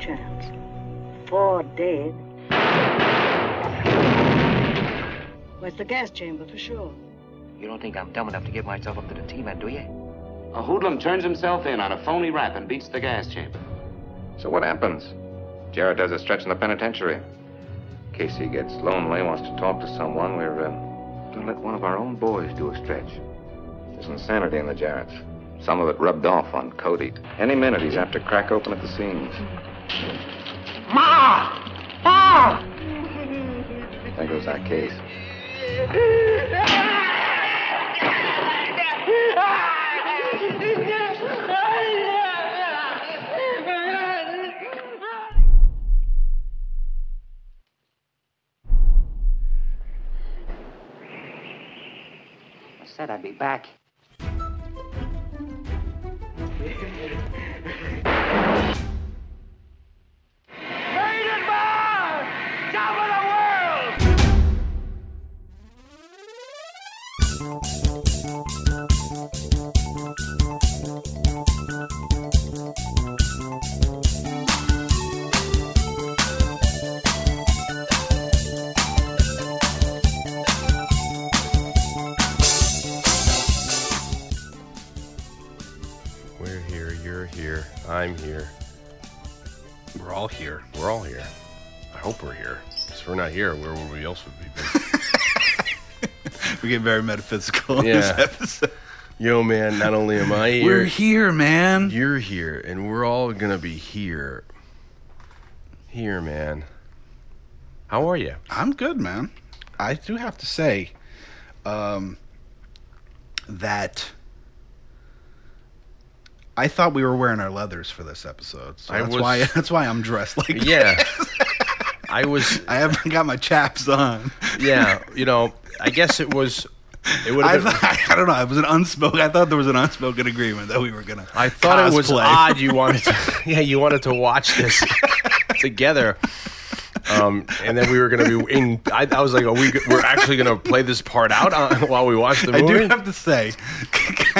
chance. Four dead. Where's the gas chamber for sure? You don't think I'm dumb enough to give myself up to the T-Man, do you? A hoodlum turns himself in on a phony rap and beats the gas chamber. So what happens? Jarrett does a stretch in the penitentiary. Casey gets lonely, wants to talk to someone. We're uh, going to let one of our own boys do a stretch. There's insanity in the Jarretts. Some of it rubbed off on Cody. Any minute, he's apt to crack open at the seams. Ma! Ma! There goes our case. I said I'd be back. I'm here. We're all here. We're all here. I hope we're here. If we're not here, where would we else would be? We get very metaphysical in this episode. Yo, man, not only am I here, We're here, man. you're here, and we're all gonna be here. Here, man. How are you? I'm good, man. I do have to say um, that I thought we were wearing our leathers for this episode. So I that's was- why that's why I'm dressed like Yeah. I was. I haven't got my chaps on. Yeah. You know. I guess it was. It would I, have been. thought, I don't know. It was an unspoken. I thought there was an unspoken agreement that we were gonna. I thought it was cosplay. odd you wanted to yeah, you wanted to watch this together. Um, and then we were gonna be in. I, I was like, "Are we? We're actually gonna play this part out on, while we watch the movie." I do have to say,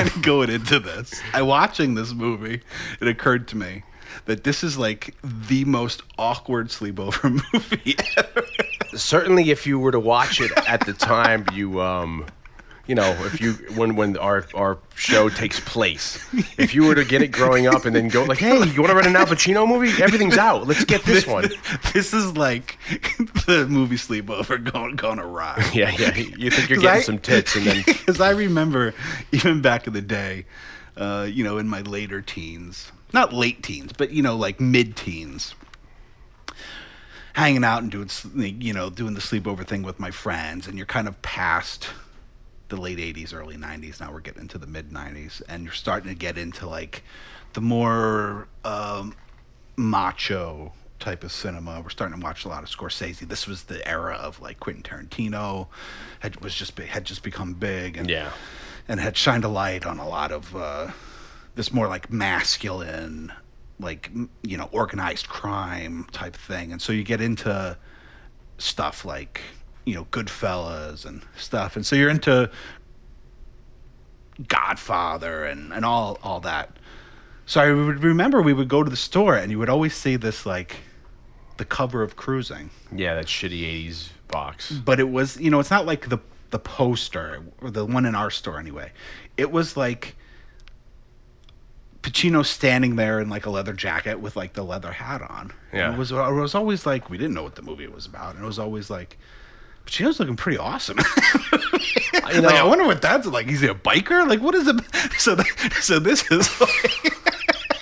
kind of going into this, I watching this movie, it occurred to me that this is like the most awkward sleepover movie ever. Certainly, if you were to watch it at the time, you um, you know, if you when when our our show takes place, if you were to get it growing up and then go like, "Hey, you want to rent an Al Pacino movie? Everything's out. Let's get this one." This is like the movie sleepover going going awry. Yeah, yeah. You think you're getting I- some tits, and then Because I remember, even back in the day, uh, you know, in my later teens, not late teens, but you know, like mid teens, hanging out and doing, you know, doing the sleepover thing with my friends, and you're kind of past the late '80s, early '90s. Now we're getting into the mid '90s, and you're starting to get into like the more um, macho type of cinema. We're starting to watch a lot of Scorsese. This was the era of like Quentin Tarantino had was just had just become big and yeah, and had shined a light on a lot of uh, this more like masculine, like you know, organized crime type thing. And so you get into stuff like you know, Goodfellas and stuff. And so you're into Godfather and and all all that. So I would remember we would go to the store and you would always see this like the cover of Cruising yeah, that shitty '80s box. but it was you know it's not like the the poster or the one in our store anyway it was like Pacino standing there in like a leather jacket with like the leather hat on Yeah. And it was it was always like we didn't know what the movie was about and it was always like Pacino's looking pretty awesome. You know, like I wonder what that's like. Is he a biker? Like what is it? So th- so this is like,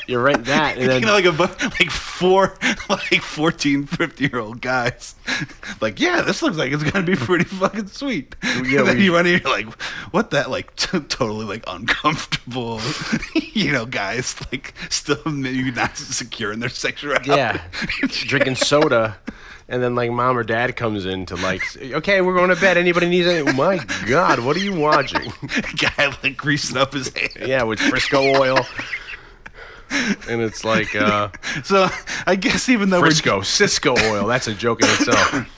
you rent that, and then you know like a like four like 14 50 year old guys like yeah this looks like it's gonna be pretty fucking sweet Yeah, and then we- you run in you're like what that like t- totally like uncomfortable you know guys like still maybe not secure in their sexuality yeah, drinking soda, and then like mom or dad comes in to like, say, okay, we're going to bed. Anybody needs anything? My God, what are you watching? guy like greasing up his hand yeah, with Frisco oil, and it's like uh, so i guess even though Frisco Cisco oil. That's a joke in itself.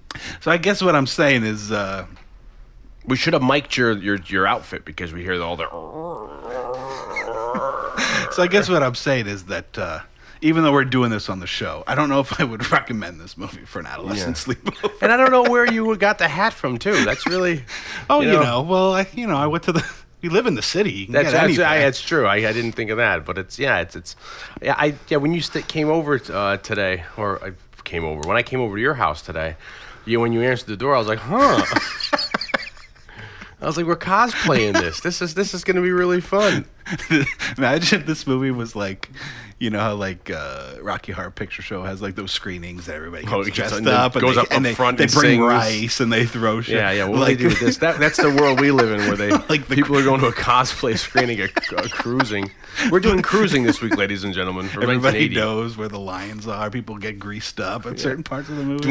so i guess what i'm saying is uh We should have mic'd your your your outfit because we hear all the. So I guess what I'm saying is that uh, even though we're doing this on the show, I don't know if I would recommend this movie for an adolescent sleepover. And I don't know where you got the hat from too. That's really. Oh, you know, well, I, you know, I went to the. We live in the city. You can That's that's. I, that's true. I, I didn't think of that, but it's yeah, it's it's yeah. I yeah when you st- came over uh, today, or I came over when I came over to your house today. You when you answered the door, I was like, huh. I was like, we're cosplaying this. This is this is going to be really fun. Imagine if this movie was like, you know how like uh, Rocky Horror Picture Show has like those screenings that everybody gets Oh, gets- dressed and up and goes they, up and up they, front they and they bring sings. rice and they throw shit. Yeah, yeah. What like, do they do with this? That, that's the world we live in, where they Like the people are going to a cosplay screening, a, a cruising. We're doing cruising this week, ladies and gentlemen. For Everybody knows where the lions are. People get greased up at certain parts of the movie.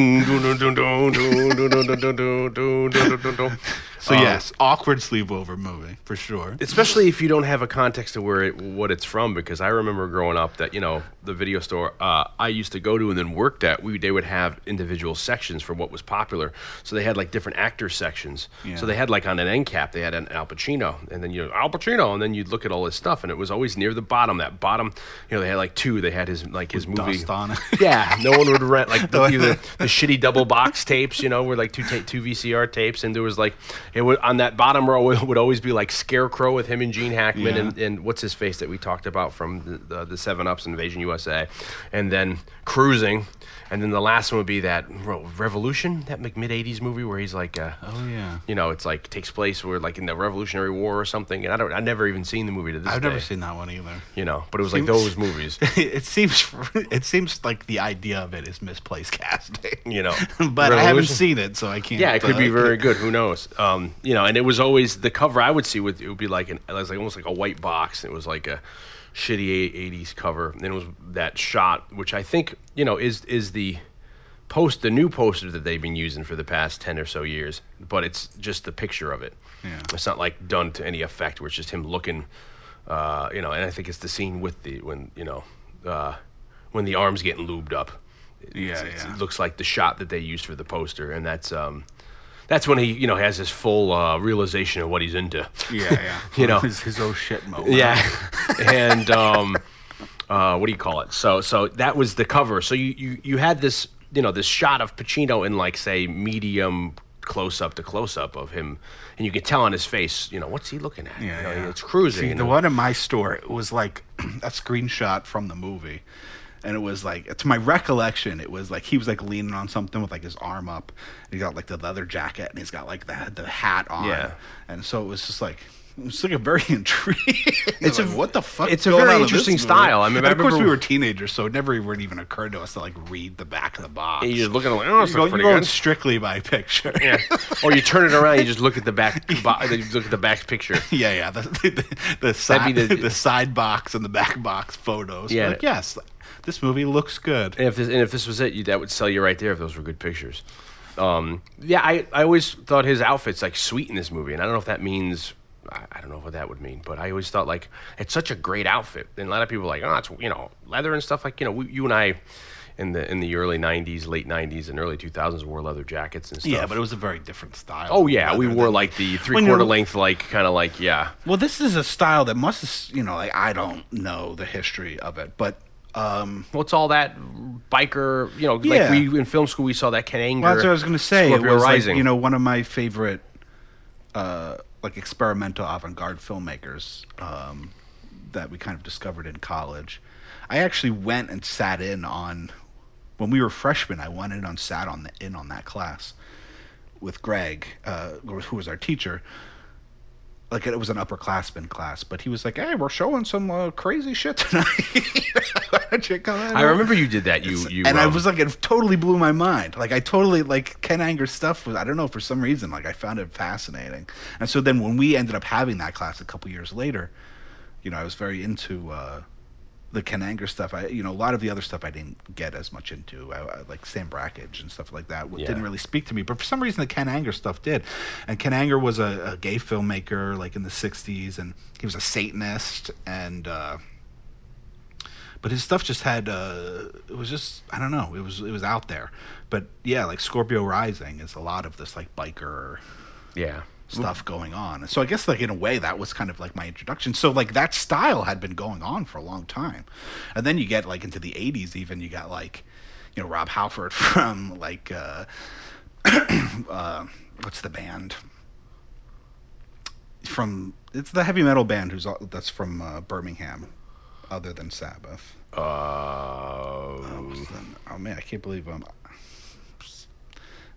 So um, yes, awkward sleepover movie for sure. Especially if you don't have a context of where it, what it's from, because I remember growing up that you know the video store uh, I used to go to and then worked at, we they would have individual sections for what was popular. So they had like different actor sections. Yeah. So they had like on an end cap, they had an Al Pacino, and then you know, Al Pacino, and then you'd look at all his stuff, and it was always near the bottom. That bottom, you know, they had like two. They had his like his With movie. Yeah, no one would rent like the, the, the shitty double box tapes, you know, were like two ta- two VCR tapes, and there was like it would on that bottom row would, would always be like Scarecrow with him and Gene Hackman Yeah. and, and what's his face that we talked about from the the, the Seven Ups Invasion USA, and then Cruising, and then the last one would be that Revolution, that mid '80s movie where he's like, uh, Oh yeah. you know, it's like takes place where like in the Revolutionary War or something, and I don't, I've never even seen the movie to this day. I've day, never seen that one either. you know, but it was like those movies, it seems it seems like the idea of it is misplaced casting. you know, but I haven't seen it, so I can't. Yeah, it could be uh, very good. Who knows? Um, you know, and it was always the cover I would see with it would be like an it was like almost like a white box. And it was like a shitty '80s cover, and it was that shot, which I think you know is is the post the new poster that they've been using for the past ten or so years. But it's just the picture of it. Yeah. It's not like done to any effect. Where it's just him looking, uh, you know. And I think it's the scene with the when you know uh, when the arms getting lubed up. Yeah, it's- yeah. It looks like the shot that they used for the poster, and that's um, that's when he you know has his full uh, realization of what he's into. Yeah, yeah. You know. his, his oh shit moment. Yeah, and um, uh, what do you call it? So so that was the cover. So you you you had this you know this shot of Pacino in like say medium close up to close up of him, and you can tell on his face, you know, what's he looking at? Yeah, You know, yeah. it's cruising. See, the it- one in my store it was like a screenshot from the movie, and it was like to my recollection, it was like he was like leaning on something with like his arm up. And he got like the leather jacket, and he's got like the the hat on. Yeah. and so it was just like. It was like a very intriguing. It's like, a- what the fuck? it's a very interesting style. I mean, I of course we were teenagers, so it never even even occurred to us to like read the back of the box. you're looking like, oh, You're going, you're strictly by picture. Yeah. or you turn it around, you just look at the back, bo- you look at the back picture. Yeah, yeah. The, the, the, side, the, the- side box and the back box photos. Yeah. Like, yes, this movie looks good. And if this, and if this was it, you, that would sell you right there if those were good pictures. Um, yeah, I, I always thought his outfit's like sweet in this movie, and I don't know if that means I, I don't know what that would mean, but I always thought like it's such a great outfit, and a lot of people are like, oh, it's you know leather and stuff. Like you know, we, you and I in the in the early '90s, late '90s, and early 2000s wore leather jackets and stuff. Yeah, but it was a very different style. oh yeah, we wore than- like the three quarter length, like kind of like yeah. Well, this is a style that must, you know, like I don't know the history of it, but um, What's all that biker? You know, Yeah. like we in film school we saw that Ken Anger. well, that's what I was going to say. It Scorpio was like, Rising. you know one of my favorite, uh, like experimental avant-garde filmmakers um, that we kind of discovered in college. I actually went and sat in on when we were freshmen. I went in on sat on the, in on that class with Greg, uh, who was our teacher. Like it was an upperclassman class, but he was like, "Hey, we're showing some uh, crazy shit tonight. Why don't you come in?" I remember you did that. You you and I um, was like, it totally blew my mind. Like I totally like Ken Anger's stuff was I don't know for some reason like I found it fascinating. And so then when we ended up having that class a couple years later, you know, I was very into uh, the Ken Anger stuff. I you know a lot of the other stuff I didn't get as much into. I, I, like Sam Brakhage and stuff like that Yeah. didn't really speak to me. But for some reason the Ken Anger stuff did. And Ken Anger was a, a gay filmmaker like in the '60s, and he was a Satanist and. Uh, but his stuff just had uh, it was just I don't know it was it was out there but yeah like Scorpio Rising is a lot of this like biker yeah. Stuff going on. So I guess like in a way that was kind of like my introduction. So like that style had been going on for a long time. And then you get like into the 80s even you got like you know Rob Halford from like uh uh what's the band? From it's the heavy metal band who's all, that's from uh, Birmingham other than Sabbath. Uh, Oh man, I can't believe I'm.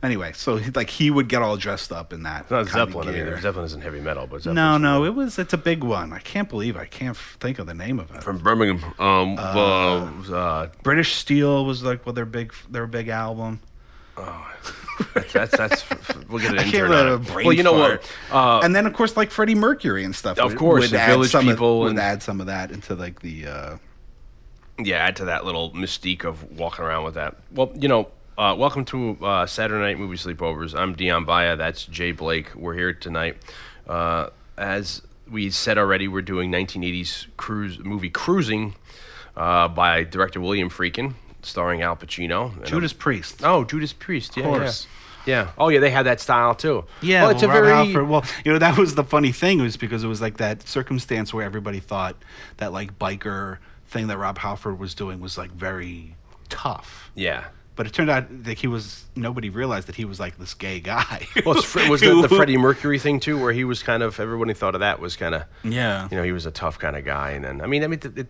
Anyway, so like he would get all dressed up in that. it's not kind of Zeppelin. I mean. Zeppelin isn't heavy metal, but Zeppelin's No, no, it was. It's a big one. I can't believe I can't f- think of the name of it. from Birmingham. Um, uh, uh, British Steel was like well, their big their big album. Oh, that's that's we'll get an I intern can't on it. a brain Well, you know fart. what? Uh, and then of course like Freddie Mercury and stuff. Of course, would the add Village some of- People would add some of that into like the. uh yeah, add to that little mystique of walking around with that. Well, you know, uh, welcome to uh, Saturday Night Movie Sleepovers. I'm Dion Baya. That's Jay Blake. We're here tonight. Uh, as we said already, we're doing 1980s cruise movie Cruising uh, by director William Friedkin, starring Al Pacino. And, Judas Priest. Oh, Judas Priest. Yeah, course. Yeah. yeah. Oh, yeah. They had that style too. Yeah, Well, it's well, a Rob very. Halford- well, you know, that was the funny thing was because it was like that circumstance where everybody thought that like biker thing that Rob Halford was doing was like very tough. Yeah. But it turned out that he was nobody realized that he was like this gay guy. Well, Fre- was the, the Freddie Mercury thing too, where he was kind of everybody thought of that was kind of Yeah. you know he was a tough kind of guy, and then I mean I mean it, it,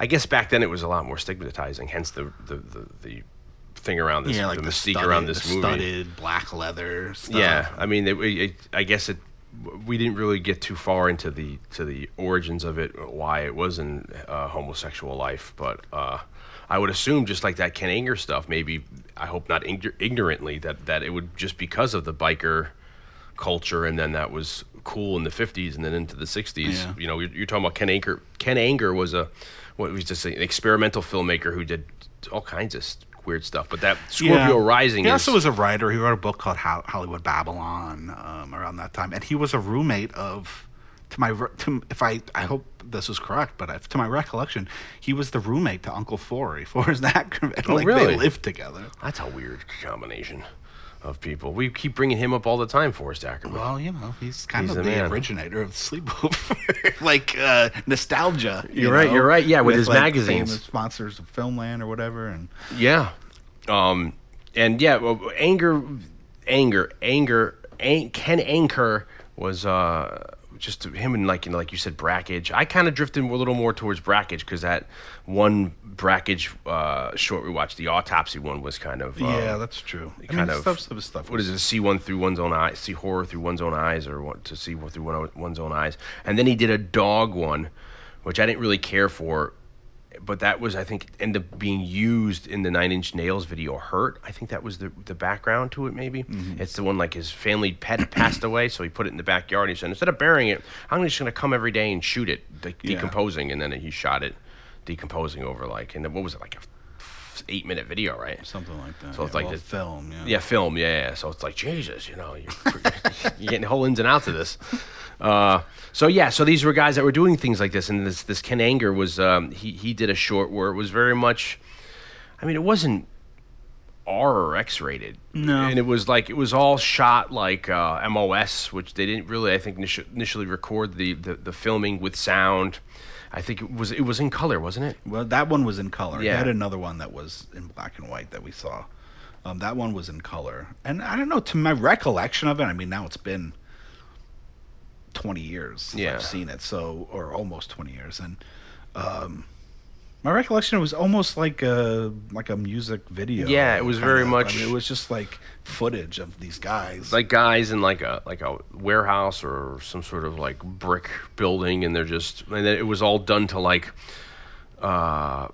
I guess back then it was a lot more stigmatizing, hence the the the, the thing around this yeah, like the the mystique studded, around this the movie. studded black leather stuff. Yeah, I mean, it, I guess it. We didn't really get too far into the to the origins of it, why it was in uh, homosexual life, but uh, I would assume just like that Ken Anger stuff. Maybe I hope not ign- ignorantly that that it would just because of the biker culture, and then that was cool in the '50s, and then into the '60s. Yeah. You know, you're, you're talking about Ken Anger. Ken Anger was a what was just an experimental filmmaker who did all kinds of weird stuff. But that Scorpio Rising He is also was a writer. He wrote a book called Ho- Hollywood Babylon um, around that time, and he was a roommate of. To my, to, if I, I hope this is correct, but if, to my recollection, he was the roommate to Uncle Forry. Forrest Ackerman. Oh, like really? They lived together. That's a weird combination of people. We keep bringing him up all the time, Forrest Ackerman. Well, you know, he's kind He's of the man. originator of sleepover, like uh, nostalgia. you You're right, know, you're right, yeah, with his like, magazines. Monsters of Filmland or whatever, and Yeah. Um, and yeah, well, anger, anger, anger. An- Ken Anger was uh, just him and like you know, like you said, Brakhage. I kind of drifted a little more towards Brakhage because that one Brakhage uh, short we watched, the autopsy one, was kind of um, yeah, that's true. I kind mean, of stuff, stuff, stuff. What is it? See one through one's own eyes, see horror through one's own eyes, or what to see through one, one's own eyes. And then he did a dog one, which I didn't really care for, but that was I think ended up being used in the Nine Inch Nails video "Hurt." I think that was the the background to it. Maybe Mm-hmm. it's the one like his family pet passed away, so he put it in the backyard. And he said instead of burying it, I'm just going to come every day and shoot it, de- Yeah. decomposing, and then he shot it, decomposing over like and then what was it like a eight minute video, right? something like that. So it's yeah, like well, the- film. Yeah. Yeah, film. Yeah, yeah. So it's like Jesus, you know, you're, you're getting the whole ins and outs of this. Uh, so yeah, so these were guys that were doing things like this, and this this Ken Anger was um, he he did a short where it was very much. I mean, it wasn't R or X rated. No. and it was like it was all shot like uh, MOS, which they didn't really, I think, initially record the, the the filming with sound. I think it was it was in color, wasn't it? Well, that one was in color. Yeah. Had another one that was in black and white that we saw. Um, that one was in color, and I don't know. To my recollection of it, I mean, now it's been twenty years Yeah. I've seen it, so or almost twenty years, and um, my recollection it was almost like a like a music video. Yeah, it was very of. much- I mean, it was just like footage of these guys. like guys in like a like a warehouse or some sort of like brick building and they're just and then it was all done to like uh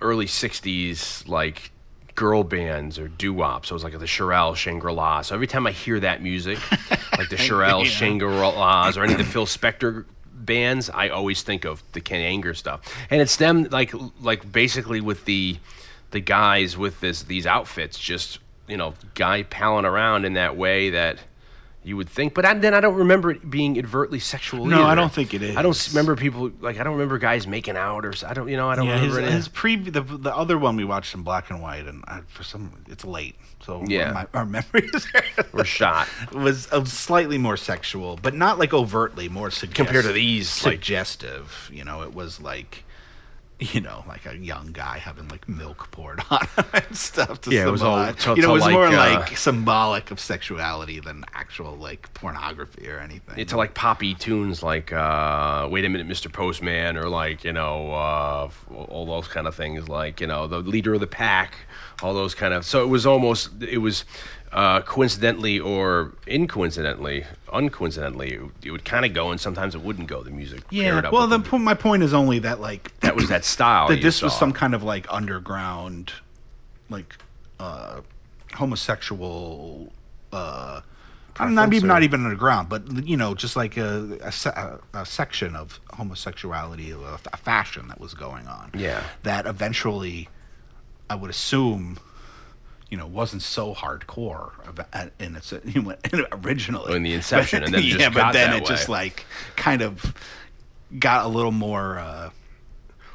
early 60s like girl bands or doo-wop so it was like the Shirelle Shangri-La. So every time I hear that music like the Shirelle Shangri-La's or any of the Phil Spector bands I always think of the Ken Anger stuff. And it's them like like basically with the the guys with this these outfits just you know guy palling around in that way that You would think, but I, then I don't remember it being overtly sexual. No, I don't think it is. I don't remember people like I don't remember guys making out or I don't you know I don't Yeah, remember any- his pre the, the other one we watched in black and white, and I, for some it's late, so Yeah. my, our memories were shot. was uh, slightly more sexual, but not like overtly more suggest- Compared to these, like- suggestive. you know, it was like. You know, like a young guy having like milk poured on him and stuff. To Yeah, it was all- to- you know, it was like, more uh, like symbolic of sexuality than actual like pornography or anything. to like poppy tunes like uh, "Wait a Minute, Mr. Postman" or like you know uh, all those kind of things like you know the leader of the pack, all those kind of. So it was almost it was uh, coincidentally or incoincidentally, uncoincidentally, it, it would kind of go and sometimes it wouldn't go. The music. yeah. Well, the, the- my point is only that like that was that style. that this was some kind of like underground, like uh, homosexual. Uh, I'm not even or- not even underground, but you know, just like a, a, a, a section of homosexuality, a, a fashion that was going on. Yeah. that eventually, I would assume. You know, wasn't so hardcore in its originally In the inception, and then it just yeah, but then it just like kind of got a little more. Uh,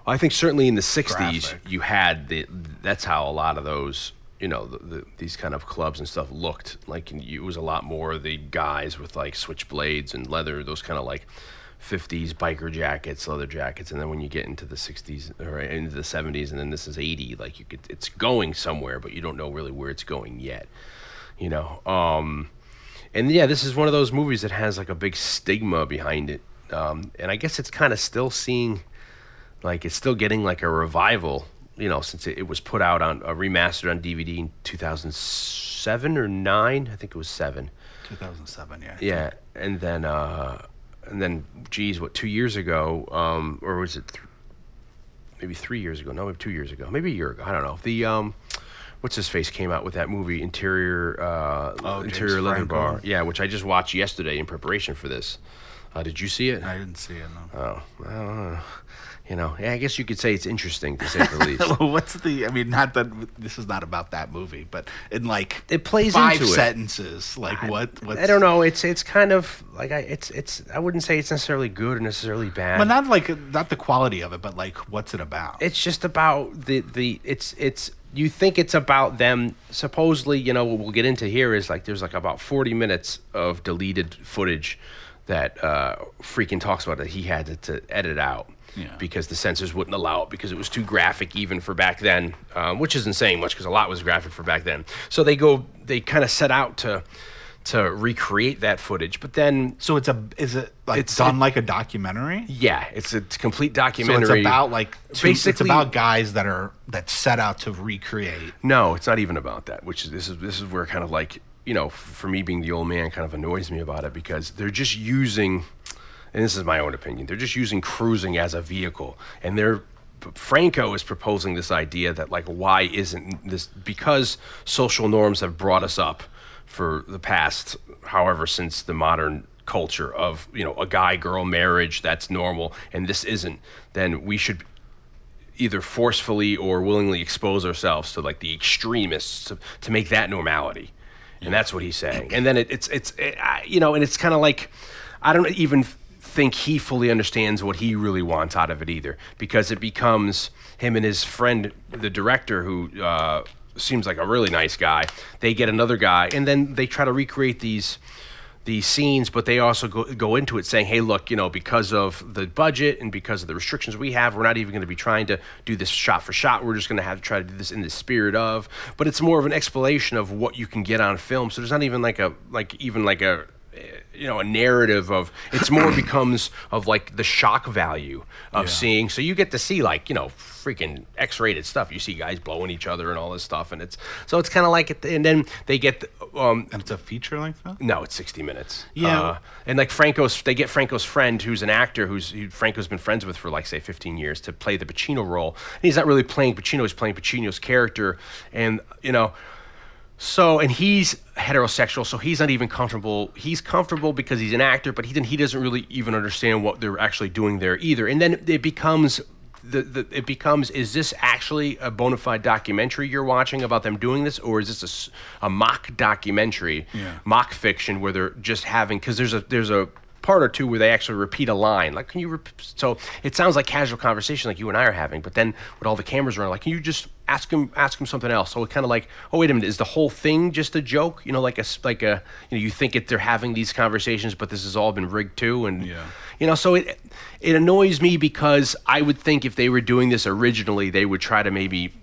I think certainly in the '60s, Graphic. you had the. That's how a lot of those, you know, the, the, these kind of clubs and stuff looked. Like it was a lot more the guys with like switchblades and leather, those kind of like '50s biker jackets, leather jackets, and then when you get into the '60s or into the '70s, and then this is '80, like you could, it's going somewhere, but you don't know really where it's going yet. You know, um, and yeah, this is one of those movies that has like a big stigma behind it, um, and I guess it's kind of still seeing like it's still getting like a revival you know since it, it was put out on uh, remastered on dvd in 2007 or 9 i think it was 7 2007, yeah. yeah and then uh and then geez what two years ago um or was it th- maybe three years ago no maybe two years ago maybe a year ago i don't know the um what's his face came out with that movie interior uh Oh, James interior leather Franco. bar yeah which i just watched yesterday in preparation for this uh, did you see it I didn't see it. No. Oh, well, you know, yeah, I guess you could say it's interesting to say the least. What's the? I mean, not that this is not about that movie, but in like It plays five into it. sentences. Like what? What's, I don't know. It's it's kind of like I it's it's I wouldn't say it's necessarily good or necessarily bad. But not like not the quality of it, but like what's it about? it's just about the the it's it's you think it's about them supposedly you know what we'll get into here is like there's like about 40 minutes of deleted footage that uh Friedkin talks about that he had to, to edit out Yeah. because the censors wouldn't allow it because it was too graphic even for back then um, which isn't saying much because a lot was graphic for back then so they go they kind of set out to to recreate that footage but then so it's a is it like It's- done it- like a documentary? yeah it's a complete So documentary it's about like two, basically it's about guys that are that set out to recreate. No, it's not even about that. Which is this is this is where kind of like you know, for me being the old man, kind of annoys me about it because they're just using, and this is my own opinion, they're just using cruising as a vehicle, and they're. Franco is proposing this idea that like why isn't this because social norms have brought us up for the past however since the modern culture of you know a guy girl marriage that's normal and this isn't then we should either forcefully or willingly expose ourselves to like the extremists to, to make that normality. And that's what he's saying. And then it, it's it's it, I, you know and it's kind of like i don't even think he fully understands what he really wants out of it either because it becomes him and his friend the director who uh, seems like a really nice guy they get another guy and then they try to recreate these these scenes, but they also go, go into it saying, hey, look, you know, because of the budget and because of the restrictions we have, we're not even going to be trying to do this shot for shot. We're just going to have to try to do this in the spirit of. But it's more of an explanation of what you can get on film. So there's not even like a, like, even like a, you know, a narrative of, it's more becomes of like the shock value of seeing. So you get to see like, you know, freaking X-rated stuff. You see guys blowing each other and all this stuff. And it's, so it's kind of like, it, and then they get, um, And it's a feature length film? no, it's 60 minutes. Yeah. Uh, and like Franco's, they get Franco's friend, who's an actor who's who Franco's been friends with for like, say, 15 years to play the Pacino role. And he's not really playing Pacino, he's playing Pacino's character. And, you know, so, and he's heterosexual, so he's not even comfortable. He's comfortable because he's an actor, but he, then he doesn't really even understand what they're actually doing there either. And then it becomes the, the it becomes is this actually a bona fide documentary you're watching about them doing this, or is this a, a mock documentary, Yeah. mock fiction where they're just having because there's a there's a part or two where they actually repeat a line. Like can you rep- so it sounds like casual conversation like you and I are having but then with all the cameras around like can you just ask him ask him something else? So it kind of like oh wait a minute is the whole thing just a joke? You know like a like a you know you think it they're having these conversations but this has all been rigged too? And Yeah. you know so it it annoys me because I would think if they were doing this originally they would try to maybe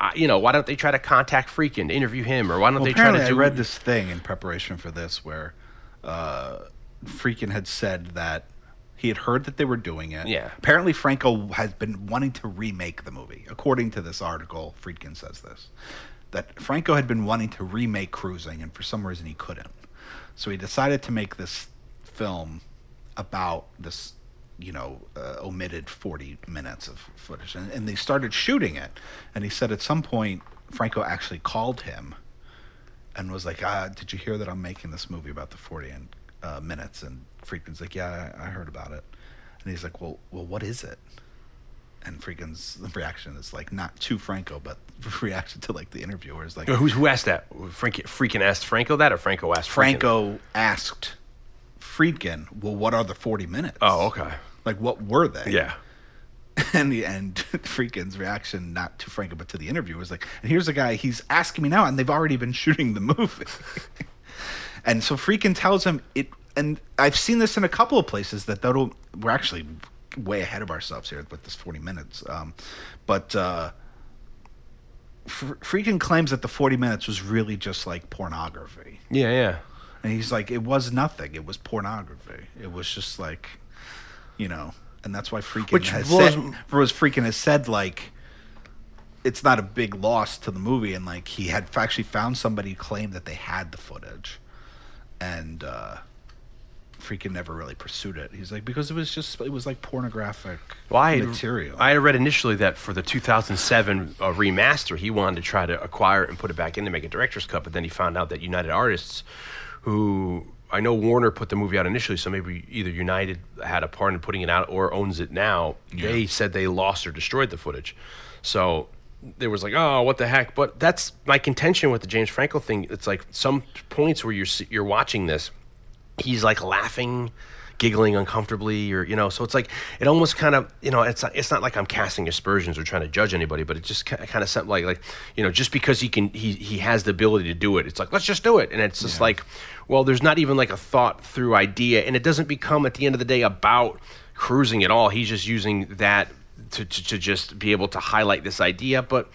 uh, you know why don't they try to contact Friedkin interview him or why don't Well, they try to do I read this thing in preparation for this where uh, Friedkin had said that he had heard that they were doing it. Yeah. Apparently, Franco has been wanting to remake the movie. According to this article, Friedkin says this that Franco had been wanting to remake Cruising, and for some reason he couldn't. So he decided to make this film about this, you know, uh, omitted 40 minutes of footage. And, and they started shooting it. And he said at some point, Franco actually called him and was like, ah, "Did you hear that I'm making this movie about the 40 and, uh, minutes?" And Friedkin's like, "Yeah, I, I heard about it." And he's like, "Well, well, what is it?" And Friedkin's reaction is like not to Franco, but reaction to like the interviewer is like, Who, who asked that? Friedkin asked Franco that, or Franco asked Friedkin? Franco asked Friedkin, "Well, what are the 40 minutes?" Oh, okay. Like, what were they? Yeah. and the and Friedkin's reaction, not to Franco but to the interviewer, was like, "And here's a guy. He's asking me now, and they've already been shooting the movie." And so Friedkin tells him it, and I've seen this in a couple of places that that'll we're actually way ahead of ourselves here with this 40 minutes. Um, but uh, Friedkin claims that the 40 minutes was really just like pornography. Yeah, yeah. And he's like, it was nothing. It was pornography. It was just like, you know, and that's why Friedkin Which has blows- said, was Friedkin has said like, it's not a big loss to the movie, and like he had actually found somebody who claimed that they had the footage, and uh, Friedkin never really pursued it. He's like because it was just it was like pornographic Well, I had, material. I had read initially that for the 2007 uh, remaster, he wanted to try to acquire it and put it back in to make a director's cut, but then he found out that United Artists, who I know Warner put the movie out initially, so maybe either United had a part in putting it out or owns it now. They said they lost or destroyed the footage, so there was like, oh, what the heck? But that's my contention with the James Franco thing. It's like some points where you're you're watching this, he's like laughing, giggling uncomfortably, or you know. So it's like it almost kind of you know it's not, it's not like I'm casting aspersions or trying to judge anybody, but it just kind of something like like you know just because he can he he has the ability to do it, it's like let's just do it, and it's just like well, there's not even like a thought through idea, and it doesn't become at the end of the day about cruising at all. He's just using that to to, to just be able to highlight this idea, but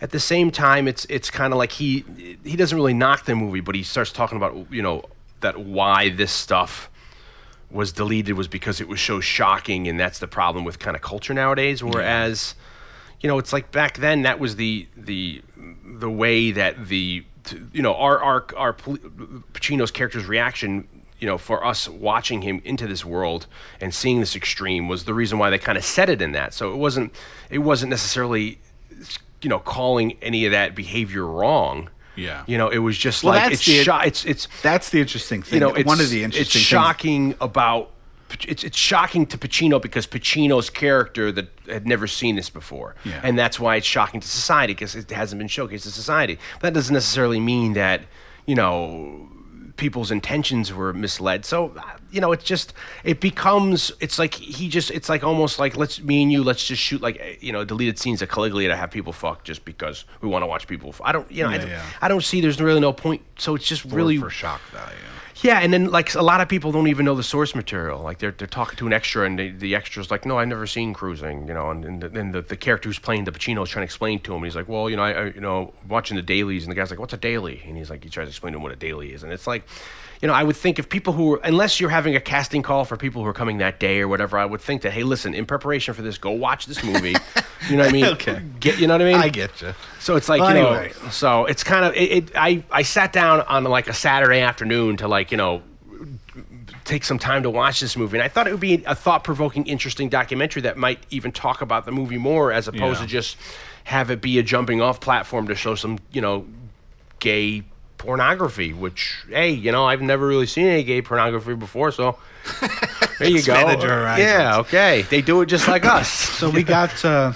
at the same time it's it's kind of like he he doesn't really knock the movie but he starts talking about you know that why this stuff was deleted was because it was so shocking and that's the problem with kind of culture nowadays. Whereas you know it's like back then that was the the the way that the you know our our our Pacino's character's reaction you know for us watching him into this world and seeing this extreme was the reason why they kind of set it in that so it wasn't it wasn't necessarily you know calling any of that behavior wrong Yeah. you know it was just Well, like that's it's the- sho- it's it's That's the interesting thing. you know, it's, one of the interesting It's things- shocking about. It's it's shocking to Pacino because Pacino's character that had never seen this before, Yeah. and that's why it's shocking to society because it hasn't been showcased to society. That doesn't necessarily mean that you know people's intentions were misled. So you know, it's just it becomes it's like he just it's like almost like let's me and you let's just shoot like you know deleted scenes of Caligula to have people fuck just because we want to watch people. F- I don't you know I, don't, yeah. I don't see there's really no point. So it's just for- really for shock value. Yeah, and then like a lot of people don't even know the source material. Like they're they're talking to an extra, and they, the extra's like, "No, I've never seen Cruising," you know. And and, the, the, the character who's playing the Pacino is trying to explain to him. And he's like, "Well, you know, I, I you know watching the dailies," and the guy's like, "What's a daily?" And he's like, he tries to explain to him what a daily is, and it's like, you know, I would think if people who are, unless you're having a casting call for people who are coming that day or whatever, I would think that hey, listen, in preparation for this, go watch this movie. you know what I mean? Okay. Get you know what I mean? I get you. So it's like Well, you know, anyway. so it's kind of it, it. I I sat down on like a Saturday afternoon to like you know take some time to watch this movie, and I thought it would be a thought provoking, interesting documentary that might even talk about the movie more as opposed Yeah. to just have it be a jumping off platform to show some you know gay pornography. Which hey, you know I've never really seen any gay pornography before, so There you go. Expanded your horizons. Yeah, okay. They do it just like us. So we got uh,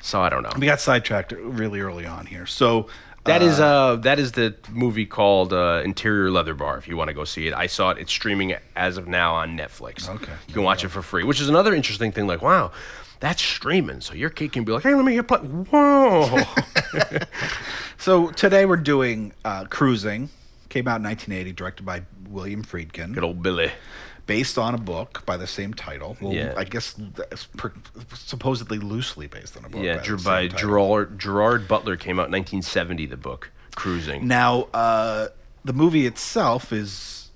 So I don't know. we got sidetracked really early on here. So That is uh that is the movie called uh, Interior Leather Bar. If you want to go see it, I saw it. It's streaming as of now on Netflix. Okay. you can watch it for free, which is another interesting thing. Like, wow, that's streaming, so your kid can be like, hey, let me hear play. Whoa, So today we're doing uh, Cruising. Came out in 1980, directed by William Friedkin, good old Billy. based on a book by the same title. Well, Yeah. I guess per- supposedly loosely based on a book. Yeah, by, by. Gerard Gerard Butler came out in 1970. The book Cruising. Now, uh, the movie itself is,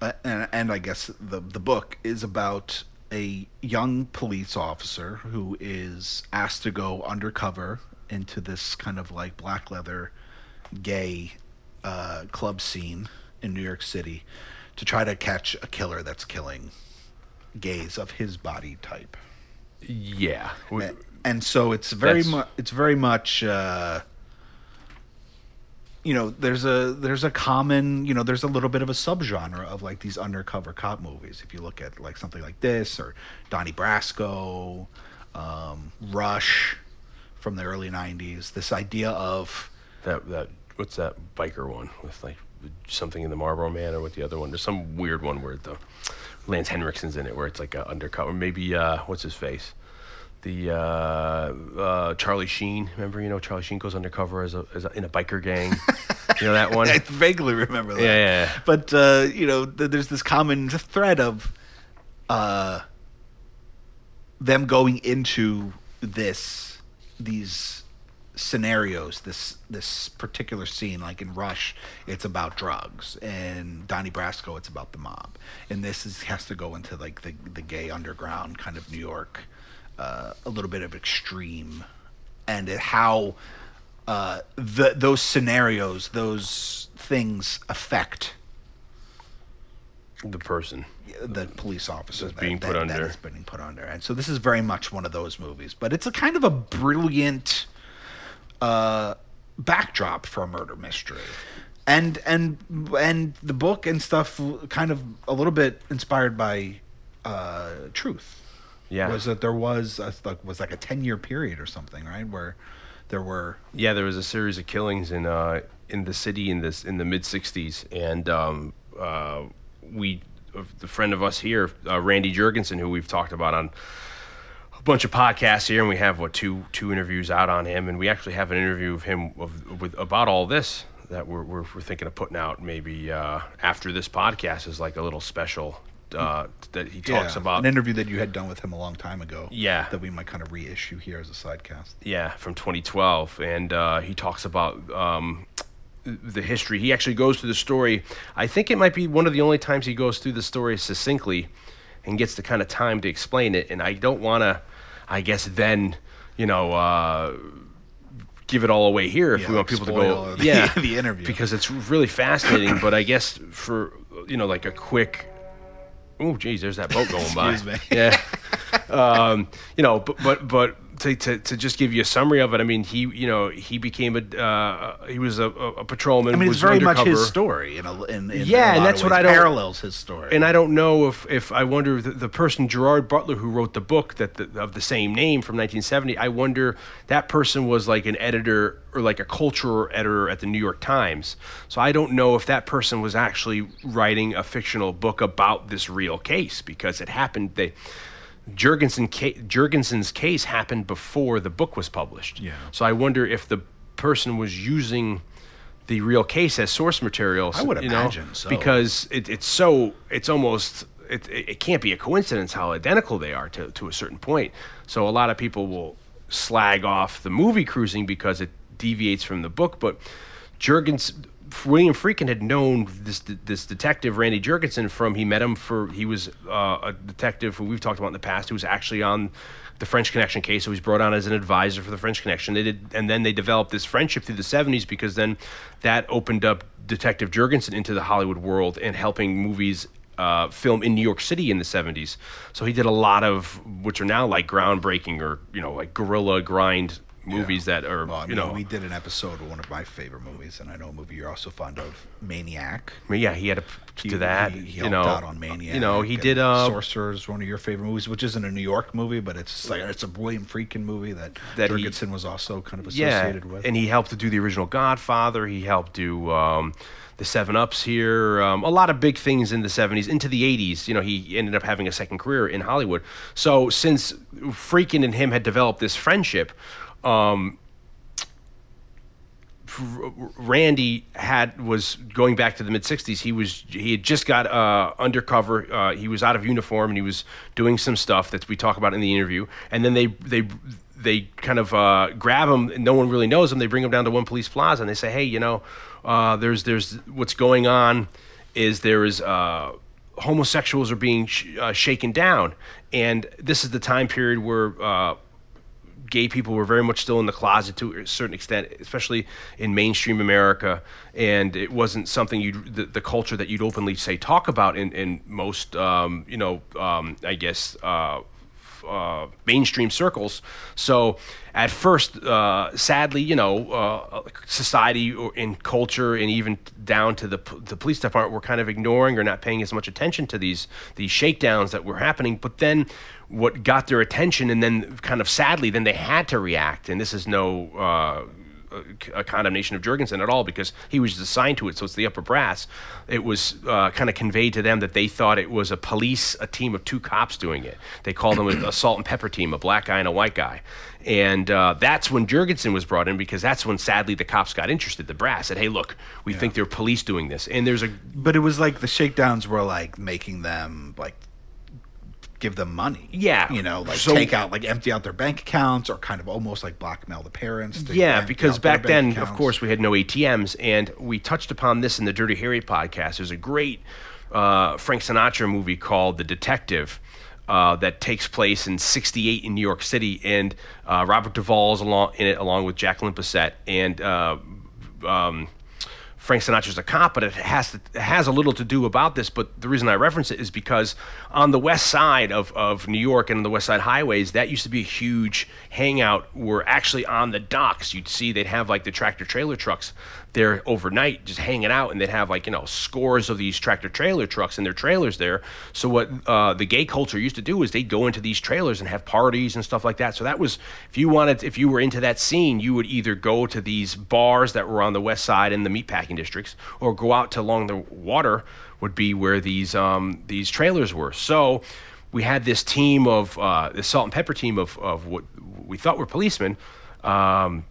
uh, and, and I guess the the book is about a young police officer who is asked to go undercover into this kind of like black leather gay uh, club scene in New York City to try to catch a killer that's killing gays of his body type. Yeah, We- A- and so it's very much it's very much uh you know there's a there's a common you know there's a little bit of a subgenre of like these undercover cop movies if you look at like something like this or Donnie Brasco um, Rush from the early 90s this idea of that that what's that biker one with like something in the Marlboro Man or with the other one? There's some weird one where the Lance Henriksen's in it where it's like a undercover. Maybe uh, what's his face? The uh, uh, Charlie Sheen. Remember, you know, Charlie Sheen goes undercover as a, as a in a biker gang. you know that one? I vaguely remember that Yeah, yeah, but uh, you know th- there's this common thread of uh, them going into this these scenarios this this particular scene like in rush it's about drugs and donnie brasco it's about the mob and this is has to go into like the, the gay underground kind of new york uh, a little bit of extreme and how uh, the, those scenarios those things affect the person. the police officer That's that, being put that- under. that is being put under. And so this is very much one of those movies, but it's a kind of a brilliant uh, backdrop for a murder mystery. And and and the book and stuff kind of a little bit inspired by uh, Truth. Yeah. Was that there was a, like was like a 10 year period or something, right? Where there were Yeah, there was a series of killings in uh, in the city in this in the mid '60s, and um, uh, we, the friend of us here, uh, Randy Jurgensen, who we've talked about on a bunch of podcasts here, and we have what two two interviews out on him, and we actually have an interview of him of, with about all this that we're, we're we're thinking of putting out maybe uh, after this podcast is like a little special uh, that he talks yeah, about an interview that you had done with him a long time ago. Yeah. That we might kind of reissue here as a sidecast. Yeah, from 2012, and uh, he talks about um, the history. He actually goes through the story. I think it might be one of the only times he goes through the story succinctly and gets the kind of time to explain it. And I don't want to, I guess, then you know. Uh, Give it all away here if Yeah, we want people to go. the- yeah, the interview. because it's really fascinating. but I guess for you know, like a quick. Oh, geez, there's that boat going by. Excuse me. Yeah um, you know, but but but to, to to just give you a summary of it, I mean, he you know he became a uh, he was a, a patrolman. I mean, it's very much his story. In a, in, in Yeah, and that's what. I don't- parallels his story. And I don't know if, if I wonder the, the person Gerard Butler who wrote the book that the, of the same name from 1970. I wonder that person was like an editor or like a cultural editor at the New York Times. So I don't know if that person was actually writing a fictional book about this real case because it happened. They Jurgensen ca- Jurgensen's case happened before the book was published. Yeah. So I wonder if the person was using the real case as source material. I would you know, imagine so. because it, it's so it's almost it, it it can't be a coincidence how identical they are to, to a certain point. So a lot of people will slag off the movie Cruising because it deviates from the book, but Jurgens William Friedkin had known this this detective Randy Jurgensen from he met him for he was uh, a detective who we've talked about in the past who was actually on the French Connection case. So he was brought on as an advisor for the French Connection. They did, and then they developed this friendship through the '70s because then that opened up Detective Jurgensen into the Hollywood world and helping movies uh, film in New York City in the 70s. So he did a lot of which are now like groundbreaking or you know like guerrilla grind movies that are Well, I you know. we did an episode of one of my favorite movies, and I know a movie you're also fond of, Maniac. I mean, yeah, he had to He- do that. He, he you know, out on Maniac. You know, he did. Uh, Sorcerers, one of your favorite movies, which isn't a New York movie, but it's like it's a William Friedkin movie that, That he- Jurgensen was also kind of yeah, associated with. and he helped to do the original Godfather. He helped do um, the Seven Ups here. Um, a lot of big things in the '70s, into the '80s. You know, he ended up having a second career in Hollywood. So since Friedkin and him had developed this friendship. Um, Randy had was going back to the mid '60s. He was he had just got uh, undercover. Uh, he was out of uniform and he was doing some stuff that we talk about in the interview. And then they they they kind of uh, grab him. and No one really knows him. They bring him down to One Police Plaza and they say, "Hey, you know, uh, there's there's what's going on is there is." Uh, homosexuals are being sh- uh, shaken down, and this is the time period where gay people were very much still in the closet to a certain extent, especially in mainstream America. And it wasn't something you the, the culture that you'd openly say talk about in in most um, you know um, I guess. Uh, uh, mainstream circles. So, at first, uh, sadly, you know, uh, society in culture and even down to the, the police department were kind of ignoring or not paying as much attention to these these shakedowns that were happening. But then, what got their attention, and then kind of sadly, then they had to react. And this is no. Uh, a condemnation of Jurgensen at all because he was assigned to it, so it's the upper brass. It was uh, kind of conveyed to them that they thought it was a police, a team of two cops doing it. They called them a, a salt and pepper team, a black guy and a white guy. And uh, that's when Jurgensen was brought in because that's when sadly the cops got interested. The brass said, "Hey, look, we think they're police doing this." And there's a but it was like the shakedowns were like making them like give them money. Yeah. You know, like So- take out like empty out their bank accounts or kind of almost like blackmail the parents. to Yeah, because back then, of course, we had no ATMs, and we touched upon this in the Dirty Harry podcast. There's a great uh, Frank Sinatra movie called The Detective. Uh, that takes place in '68 in New York City, and uh, Robert Duvall is along in it, along with Jacqueline Bisset, and uh, um, Frank Sinatra's a cop, but it has to, has a little to do about this. But the reason I reference it is because on the west side of, of New York and the west side highways, that used to be a huge hangout. Where actually on the docks, you'd see they'd have like the tractor trailer trucks there overnight, just hanging out, and they'd have like you know scores of these tractor trailer trucks and their trailers there. So what uh, the gay culture used to do is they'd go into these trailers and have parties and stuff like that. So that was if you wanted, if you were into that scene, you would either go to these bars that were on the west side in the meatpacking districts, or go out to along the water would be where these um, these trailers were. So we had this team of uh, the salt and pepper team of of what we thought were policemen. Um,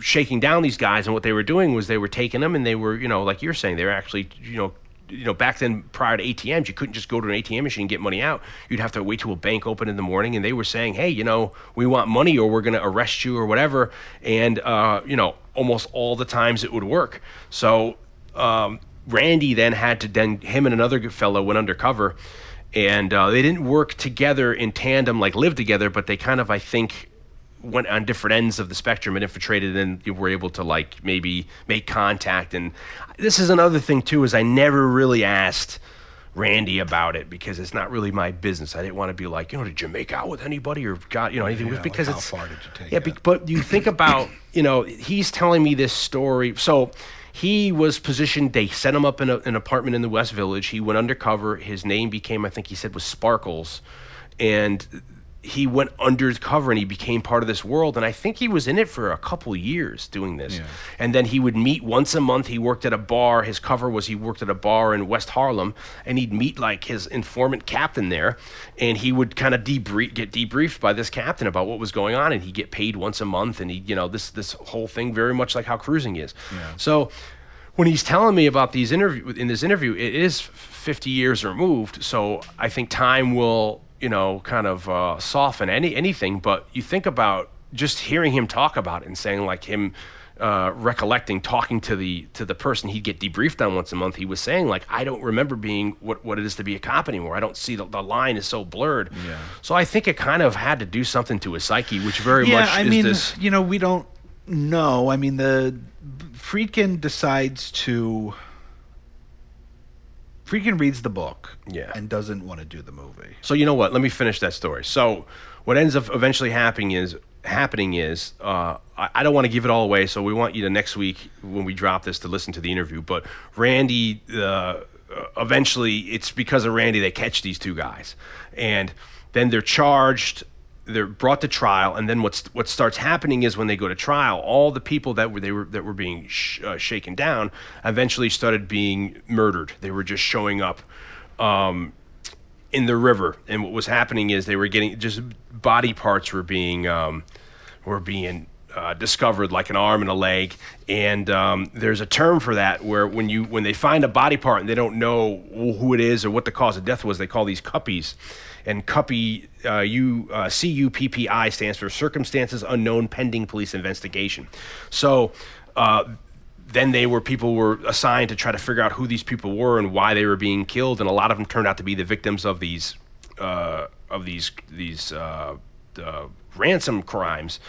shaking down these guys and what they were doing was they were taking them and they were you know like you're saying they were actually you know you know back then prior to ATMs you couldn't just go to an ATM machine and get money out. You'd have to wait till a bank opened in the morning and they were saying hey you know we want money or we're going to arrest you or whatever. And uh, you know almost all the times it would work. So um, Randy then had to then him and another good fellow went undercover and uh, they didn't work together in tandem like live together but they kind of I think went on different ends of the spectrum and infiltrated and you were able to like maybe make contact. And this is another thing too is i never really asked randy about it because it's not really my business. I didn't want to be like you know did you make out with anybody or got you know anything? Yeah, like because how it's far did you take yeah be- but you think about you know he's telling me this story. So he was positioned they set him up in a, an apartment in the west village. He went undercover. His name became i think he said was sparkles. And he went undercover and he became part of this world and i think he was in it for a couple years doing this. And then he would meet once a month he worked at a bar his cover was he worked at a bar in west harlem and he'd meet like his informant captain there and he would kind of debrief get debriefed by this captain about what was going on and he'd get paid once a month and he you know this this whole thing very much like how cruising is. So when he's telling me about these interview in this interview, it is 50 years removed. So I think time will, you know, kind of uh, soften any anything. But you think about just hearing him talk about it and saying like him uh, recollecting talking to the to the person he'd get debriefed on once a month. He was saying like I don't remember being what what it is to be a cop anymore. I don't see the, the line is so blurred. Yeah. So I think it kind of had to do something to his psyche, which very yeah, much I is mean, this. you know, we don't know. I mean, the Friedkin decides to. Friedkin reads the book, Yeah. and doesn't want to do the movie. So you know what? Let me finish that story. So what ends up eventually happening is happening is uh, I, I don't want to give it all away, so we want you to next week when we drop this to listen to the interview. But Randy, uh, uh, eventually, it's because of Randy they catch these two guys, and then they're charged. They're brought to trial, and then what's what starts happening is when they go to trial, all the people that were they were that were being sh- uh, shaken down eventually started being murdered. They were just showing up. Um, in the river, and what was happening is they were getting just body parts were being um, were being uh, discovered, like an arm and a leg. And um, there's a term for that where when you when they find a body part and they don't know who it is or what the cause of death was, they call these cuppies. And cuppy, uh, U, uh, C-U-P-P-I stands for circumstances unknown pending police investigation. So uh, then they were people were assigned to try to figure out who these people were and why they were being killed, and a lot of them turned out to be the victims of these uh, of these these uh, ransom crimes,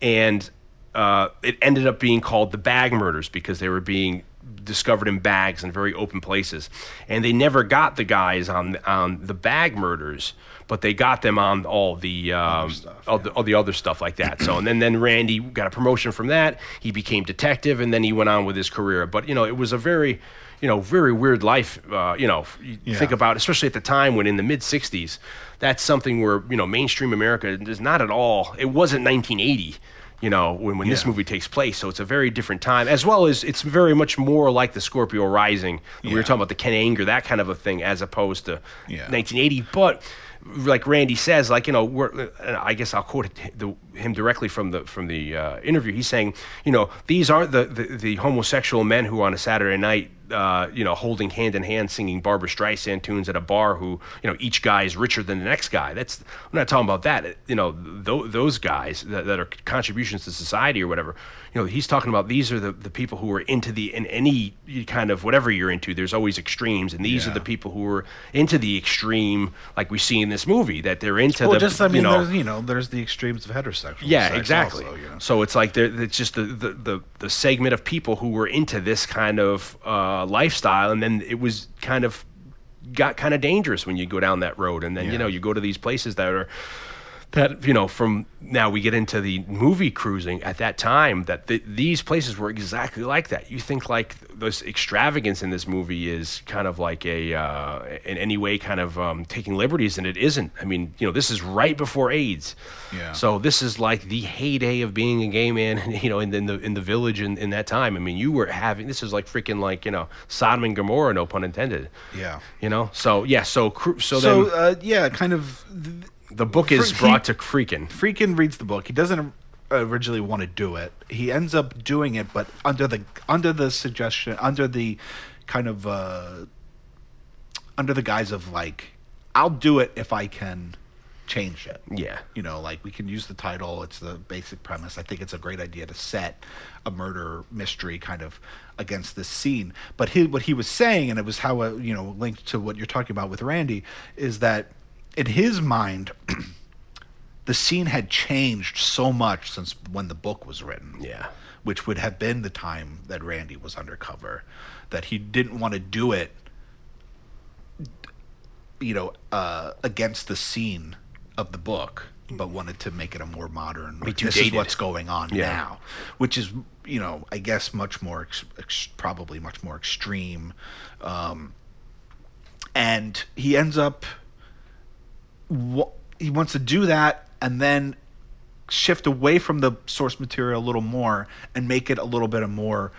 and uh, it ended up being called the bag murders because they were being discovered in bags in very open places, and they never got the guys on on the bag murders, but they got them on all the um, all, the, all the other stuff like that. So and then then Randy got a promotion from that. He became detective, and then he went on with his career. But you know, it was a very you know very weird life. Uh, you know, you Yeah. think about especially at the time when in the mid '60s, that's something where you know mainstream America is not at all. It wasn't 1980 you know, when, when this movie takes place. So it's a very different time, as well as it's very much more like the Scorpio Rising. We were talking about the Ken Anger, that kind of a thing, as opposed to Yeah. 1980. But like Randy says, like you know, we're, I guess I'll quote him directly from the from the uh, interview. He's saying, you know, these aren't the, the the homosexual men who on a Saturday night, uh, you know, holding hand in hand singing Barbra Streisand tunes at a bar. Who you know, each guy is richer than the next guy. That's I'm not talking about that. You know, th- those guys that, that are contributions to society or whatever. You know, he's talking about these are the, the people who are into the in any kind of whatever you're into. There's always extremes, and these are the people who are into the extreme, like we see in this movie, that they're into well, the just I mean, you know, there's you know, there's the extremes of heterosexual. yeah, exactly. also, you know. So it's like there- it's just the, the, the, the segment of people who were into this kind of uh, lifestyle, and then it was kind of got kind of dangerous when you go down that road, and then you know you go to these places that are that you know from now we get into the movie cruising at that time that th- these places were exactly like that you think like this extravagance in this movie is kind of like a uh, in any way kind of um, taking liberties and it isn't i mean you know this is right before aids Yeah. so this is like the heyday of being a gay man you know in, in the in the village in, in that time i mean you were having this is like freaking like you know sodom and gomorrah no pun intended Yeah. you know so yeah so cru- so, So, then uh, yeah, kind of. The book is Fre- brought he- to Friedkin. Friedkin reads the book. He doesn't originally want to do it. He ends up doing it, but under the under the suggestion, under the kind of uh, under the guise of like, I'll do it if I can change it. Yeah. You know, like we can use the title. It's the basic premise. I think it's a great idea to set a murder mystery kind of against this scene. But he, what he was saying, and it was how uh, you know linked to what you're talking about with Randy, is that in his mind, the scene had changed so much since when the book was written. Yeah. Which would have been the time that Randy was undercover, that he didn't want to do it you know, uh, against the scene of the book, but wanted to make it a more modern. Too this is what's going on Yeah. now, which is you know, I guess much more, ex- ex- probably much more extreme. Um, and he ends up, he wants to do that, and then shift away from the source material a little more and make it a little bit more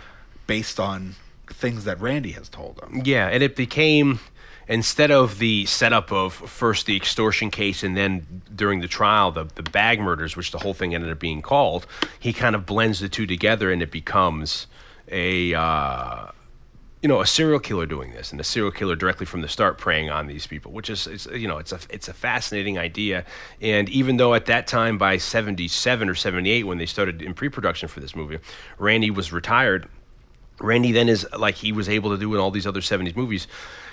based on things that Randy has told him. Yeah, and it became instead of the setup of first the extortion case and then during the trial the the bag murders, which the whole thing ended up being called, he kind of blends the two together and it becomes a uh, you know a serial killer doing this and a serial killer directly from the start preying on these people which is, you know it's a it's a fascinating idea and even though at that time by 77 or 78 when they started in pre-production for this movie randy was retired Randy then is like he was able to do in all these other 70s movies.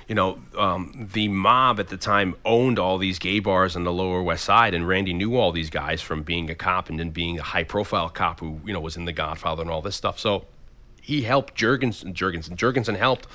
You know, um, the mob at the time owned all these gay bars on the Lower West Side, and Randy knew all these guys from being a cop and then being a high profile cop who, you know, was in The Godfather and all this stuff. So he helped Jurgensen, Jurgensen, Jurgensen helped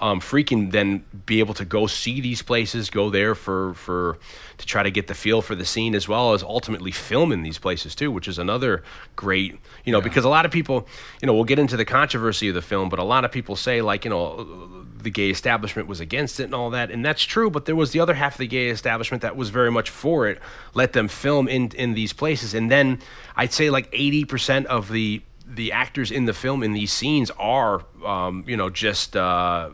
um, Friedkin then be able to go see these places, go there for for to try to get the feel for the scene as well as ultimately film in these places too, which is another great, you know, because a lot of people, you know, we'll get into the controversy of the film, but a lot of people say like, you know, the gay establishment was against it and all that, and that's true. But there was the other half of the gay establishment that was very much for it. Let them film in in these places, and then I'd say like eighty percent of the the actors in the film in these scenes are, um, you know, just. Uh,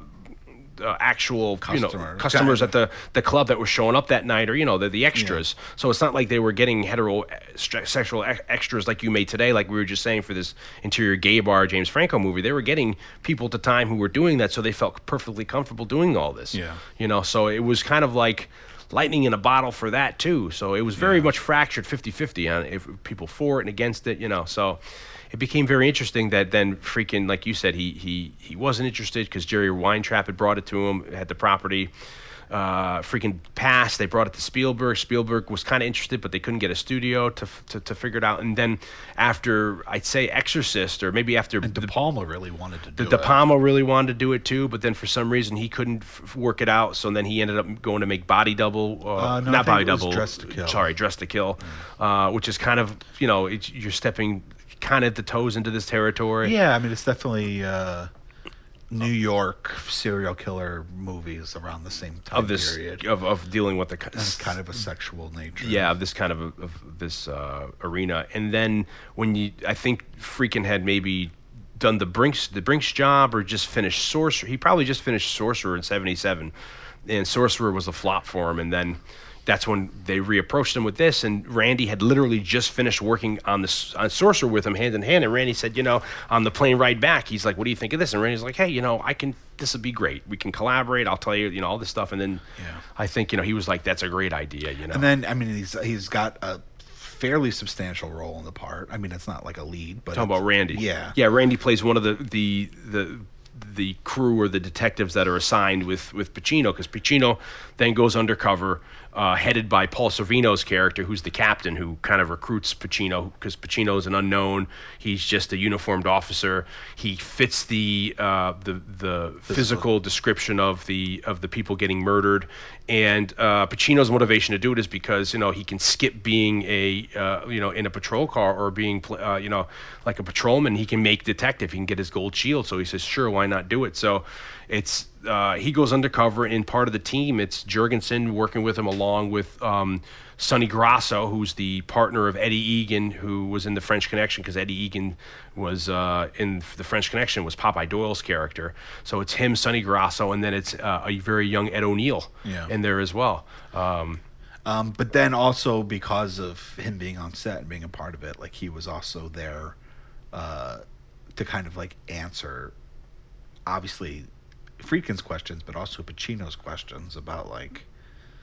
uh, actual you know Customer. customers at the the club that were showing up that night or you know the, the extras so it's not like they were getting hetero sexual ex- extras like you made today like we were just saying for this interior gay bar james franco movie they were getting people at the time who were doing that so they felt perfectly comfortable doing all this Yeah. you know so it was kind of like lightning in a bottle for that too so it was very much fractured 50-50 on if people for it and against it you know so it became very interesting that then Friedkin like you said he he he wasn't interested because jerry weintraub had brought it to him had the property uh, Friedkin passed. They brought it to Spielberg. Spielberg was kind of interested, but they couldn't get a studio to, to to figure it out. And then after I'd say Exorcist, or maybe after And De the- Palma really wanted to do the it. De Palma really wanted to do it too, but then for some reason he couldn't f- work it out. So then he ended up going to make Body Double, uh, Uh, no, not Body Double, Dress to Kill. Sorry, Dress to Kill, uh, which is kind of you know it's, you're stepping kind of the toes into this territory. Yeah, I mean it's definitely uh, New York serial killer movies around the same time of this period. of, of dealing with the kind of a sexual nature. yeah of this kind of, of this uh, arena and then when you i think Friedkin had maybe done the brinks the brinks job or just finished sorcerer he probably just finished sorcerer in 77 and sorcerer was a flop for him and then that's when they reapproached him with this and randy had literally just finished working on this on sorcerer with him hand in hand and randy said you know on the plane ride back he's like what do you think of this and randy's like hey you know i can this would be great we can collaborate i'll tell you you know all this stuff and then Yeah. i think you know he was like that's a great idea you know And then I mean he's he's got a fairly substantial role in the part. I mean it's not like a lead, but Talking about Randy. Yeah. Yeah, Randy plays one of the the the the crew or the detectives that are assigned with with Pacino because Pacino then goes undercover, uh, headed by Paul Sorvino's character, who's the captain who kind of recruits Pacino because Pacino is an unknown. He's just a uniformed officer. He fits the uh, the the physical description of the of the people getting murdered, and uh, Pacino's motivation to do it is because you know he can skip being a uh, you know in a patrol car or being uh, you know like a patrolman. He can make detective. He can get his gold shield. So he says, sure, why not do it? So it's uh, he goes undercover in part of the team. It's Jurgensen working with him along with. Um, Sonny Grasso, who's the partner of Eddie Egan, who was in the French Connection, because Eddie Egan was uh, in the French Connection was Popeye Doyle's character. So it's him, Sonny Grasso, and then it's uh, a very young Ed O'Neill Yeah. in there as well. Um, Um, but then also because of him being on set and being a part of it, like he was also there uh, to kind of like answer, obviously, Friedkin's questions, but also Pacino's questions about like,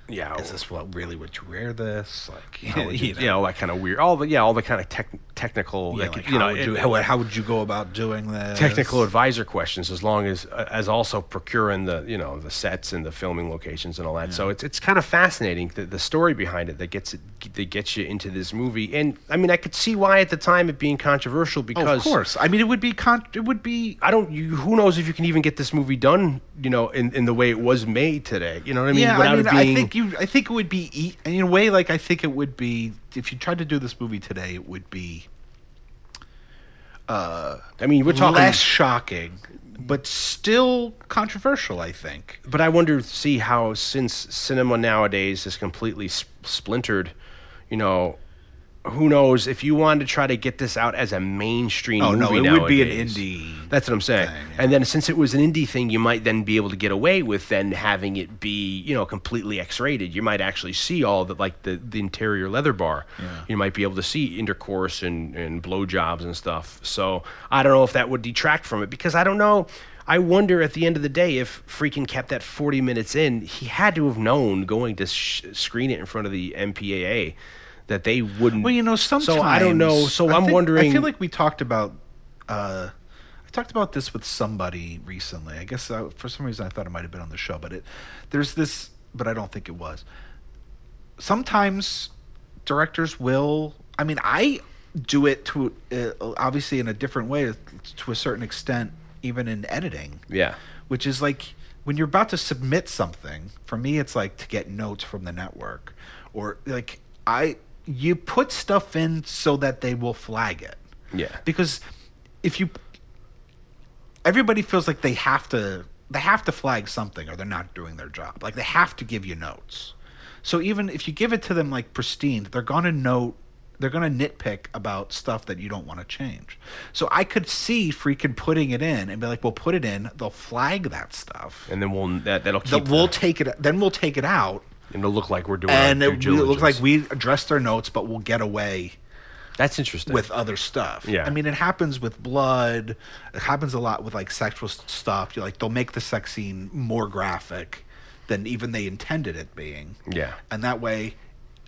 yeah, is this what really would you wear this? Like, you, you know, yeah, all that kind of weird, all the yeah, all the kind of tech, technical, yeah, like, like, you how know, would you, it- how, how would you go about doing this? technical advisor questions as long as as also procuring the you know the sets and the filming locations and all that so it's it's kind of fascinating the, the story behind it that gets it that gets you into this movie and i mean i could see why at the time it being controversial Oh, because of course. I mean, it would be con- it would be I don't. You, who knows if you can even get this movie done? You know, in, in the way it was made today. You know what I mean? yeah, I mean, being, I think you. I think it would be e- in a way like I think it would be if you tried to do this movie today. It would be Uh, I mean, we're talking. less shocking, but still controversial. I think. But I wonder, see how since cinema nowadays is completely splintered, you know, who knows if you wanted to try to get this out as a mainstream Oh, movie no, it would be an indie That's what I'm saying. thing, yeah. And then since it was an indie thing, you might then be able to get away with then having it be, you know, completely X-rated. You might actually see all the like the, the interior leather bar. You might be able to see intercourse and and blowjobs and stuff. So I don't know if that would detract from it because I don't know. I wonder at the end of the day if Friedkin kept that 40 minutes in, he had to have known going to sh- screen it in front of the MPAA that they wouldn't. Well, you know, sometimes. So I don't know. So I I'm think- wondering. I feel like we talked about. Uh, I talked about this with somebody recently. I guess uh, for some reason I thought it might have been on the show, but it there's this, but I don't think it was. Sometimes directors will. I mean, I do it to uh, obviously in a different way to a certain extent, even in editing. Yeah. which is like when you're about to submit something for me it's like to get notes from the network or like i you put stuff in so that they will flag it. Yeah. because if you everybody feels like they have to they have to flag something or they're not doing their job. Like they have to give you notes. So even if you give it to them like pristine they're going to note they're going to nitpick about stuff that you don't want to change. So i could see Friedkin putting it in and be like well put it in. They'll flag that stuff. And then we'll that that'll The- keep we'll take it then we'll take it out and it'll look like we're doing and it, it looks like we addressed our notes but we'll get away That's interesting. with other stuff. Yeah. I mean, it happens with blood. It happens a lot with like sexual stuff. You like they'll make the sex scene more graphic than even they intended it being. Yeah. And that way,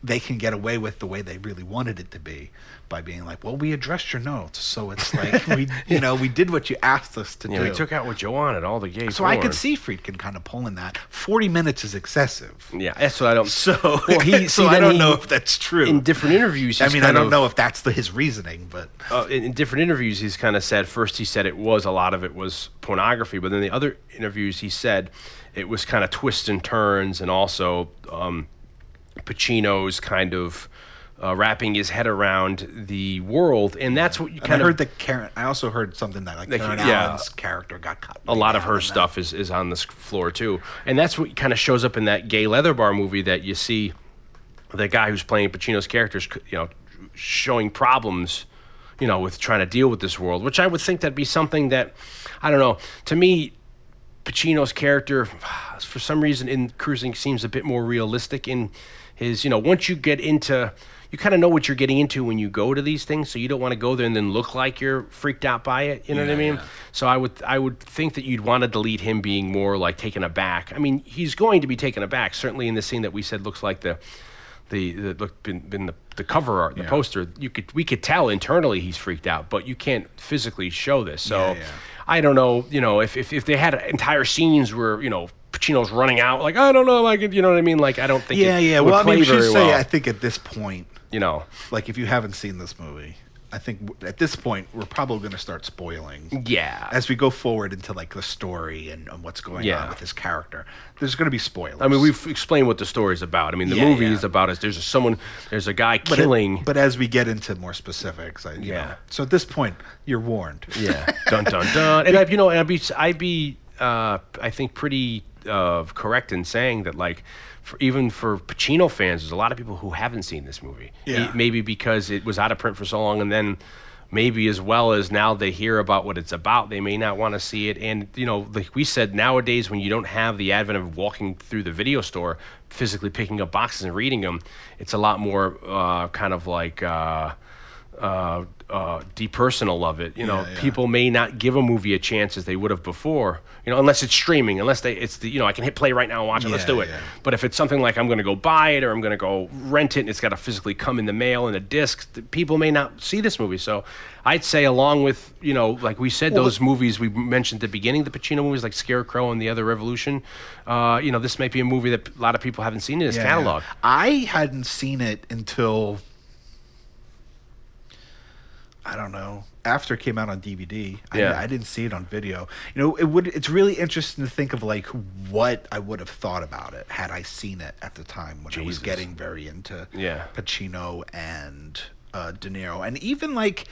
they can get away with the way they really wanted it to be by being like, "Well, we addressed your notes, so it's like we, you know, we did what you asked us to yeah, do." we took out what you wanted, all the gay so I could see Friedkin kind of pulling that. Forty minutes is excessive. Yeah, that's what I don't. So, Well, he- so I don't he- know if that's true. in different interviews. I mean, I don't of- know if that's the, his reasoning, but uh, in, in different interviews, he's kind of said first he said it was a lot of it was pornography, but then the other interviews he said it was kind of twists and turns, and also um, Pacino's kind of uh, wrapping his head around the world, and that's what you And kind I of heard The Karen. I also heard something that like Karen yeah. Allen's character got cut. a lot of her stuff is, is on this floor too, and that's what kind of shows up in that gay leather bar movie that you see the guy who's playing Pacino's characters, you know, showing problems, you know, with trying to deal with this world, which I would think that'd be something that, I don't know, to me, Pacino's character, for some reason in Cruising, seems a bit more realistic in his, you know, once you get into, you kind of know what you're getting into when you go to these things, so you don't want to go there and then look like you're freaked out by it. You know what I mean? So I would, I would think that you'd want to delete him being more like taken aback. I mean, he's going to be taken aback. Certainly in the scene that we said looks like the, the, the look been, been the, the cover art, the poster. You could, we could tell internally he's freaked out, but you can't physically show this. So. Yeah, yeah. I don't know, you know, if, if, if they had entire scenes where, you know, Pacino's running out, like, I don't know, like, you know what I mean? Like, I don't think Yeah, yeah. Well, I mean, we should say well, I think at this point, you know. like if you haven't seen this movie, I think at this point we're probably going to start spoiling. Yeah. As we go forward into like the story and, and what's going Yeah. on with his character, there's going to be spoilers. I mean, we've explained what the story's about. I mean, the Yeah, movie yeah. is about us. There's a, someone, there's a guy but it- killing. but as we get into more specifics, I, you Yeah. know, so at this point, you're warned. yeah. dun, dun, dun. And, I, you know, and I'd be, I'd be uh, I think, pretty uh, correct in saying that, like, for, even for Pacino fans, there's a lot of people who haven't seen this movie. Yeah. Maybe because it was out of print for so long, and then maybe as well as now they hear about what it's about, they may not want to see it. And, you know, like we said, nowadays when you don't have the advent of walking through the video store, physically picking up boxes and reading them, it's a lot more uh, kind of like. Uh, uh, uh, depersonal of it. You know, Yeah, yeah. people may not give a movie a chance as they would have before. You know, unless it's streaming, unless they it's the you know I can hit play right now and watch it. Let's do it. yeah. But if it's something like I'm going to go buy it or I'm going to go rent it and it's got to physically come in the mail in a disc, people may not see this movie. So I'd say along with you know like we said those movies we mentioned at the beginning, the Pacino movies like Scarecrow and The Other Revolution. Uh, you know, this might be a movie that a lot of people haven't seen in his Yeah. catalog. I hadn't seen it until I don't know after it came out on DVD. Yeah. I, I didn't see it on video. You know, it would. It's really interesting to think of like what I would have thought about it had I seen it at the time when I was getting very into Yeah. Pacino and uh, De Niro, and even like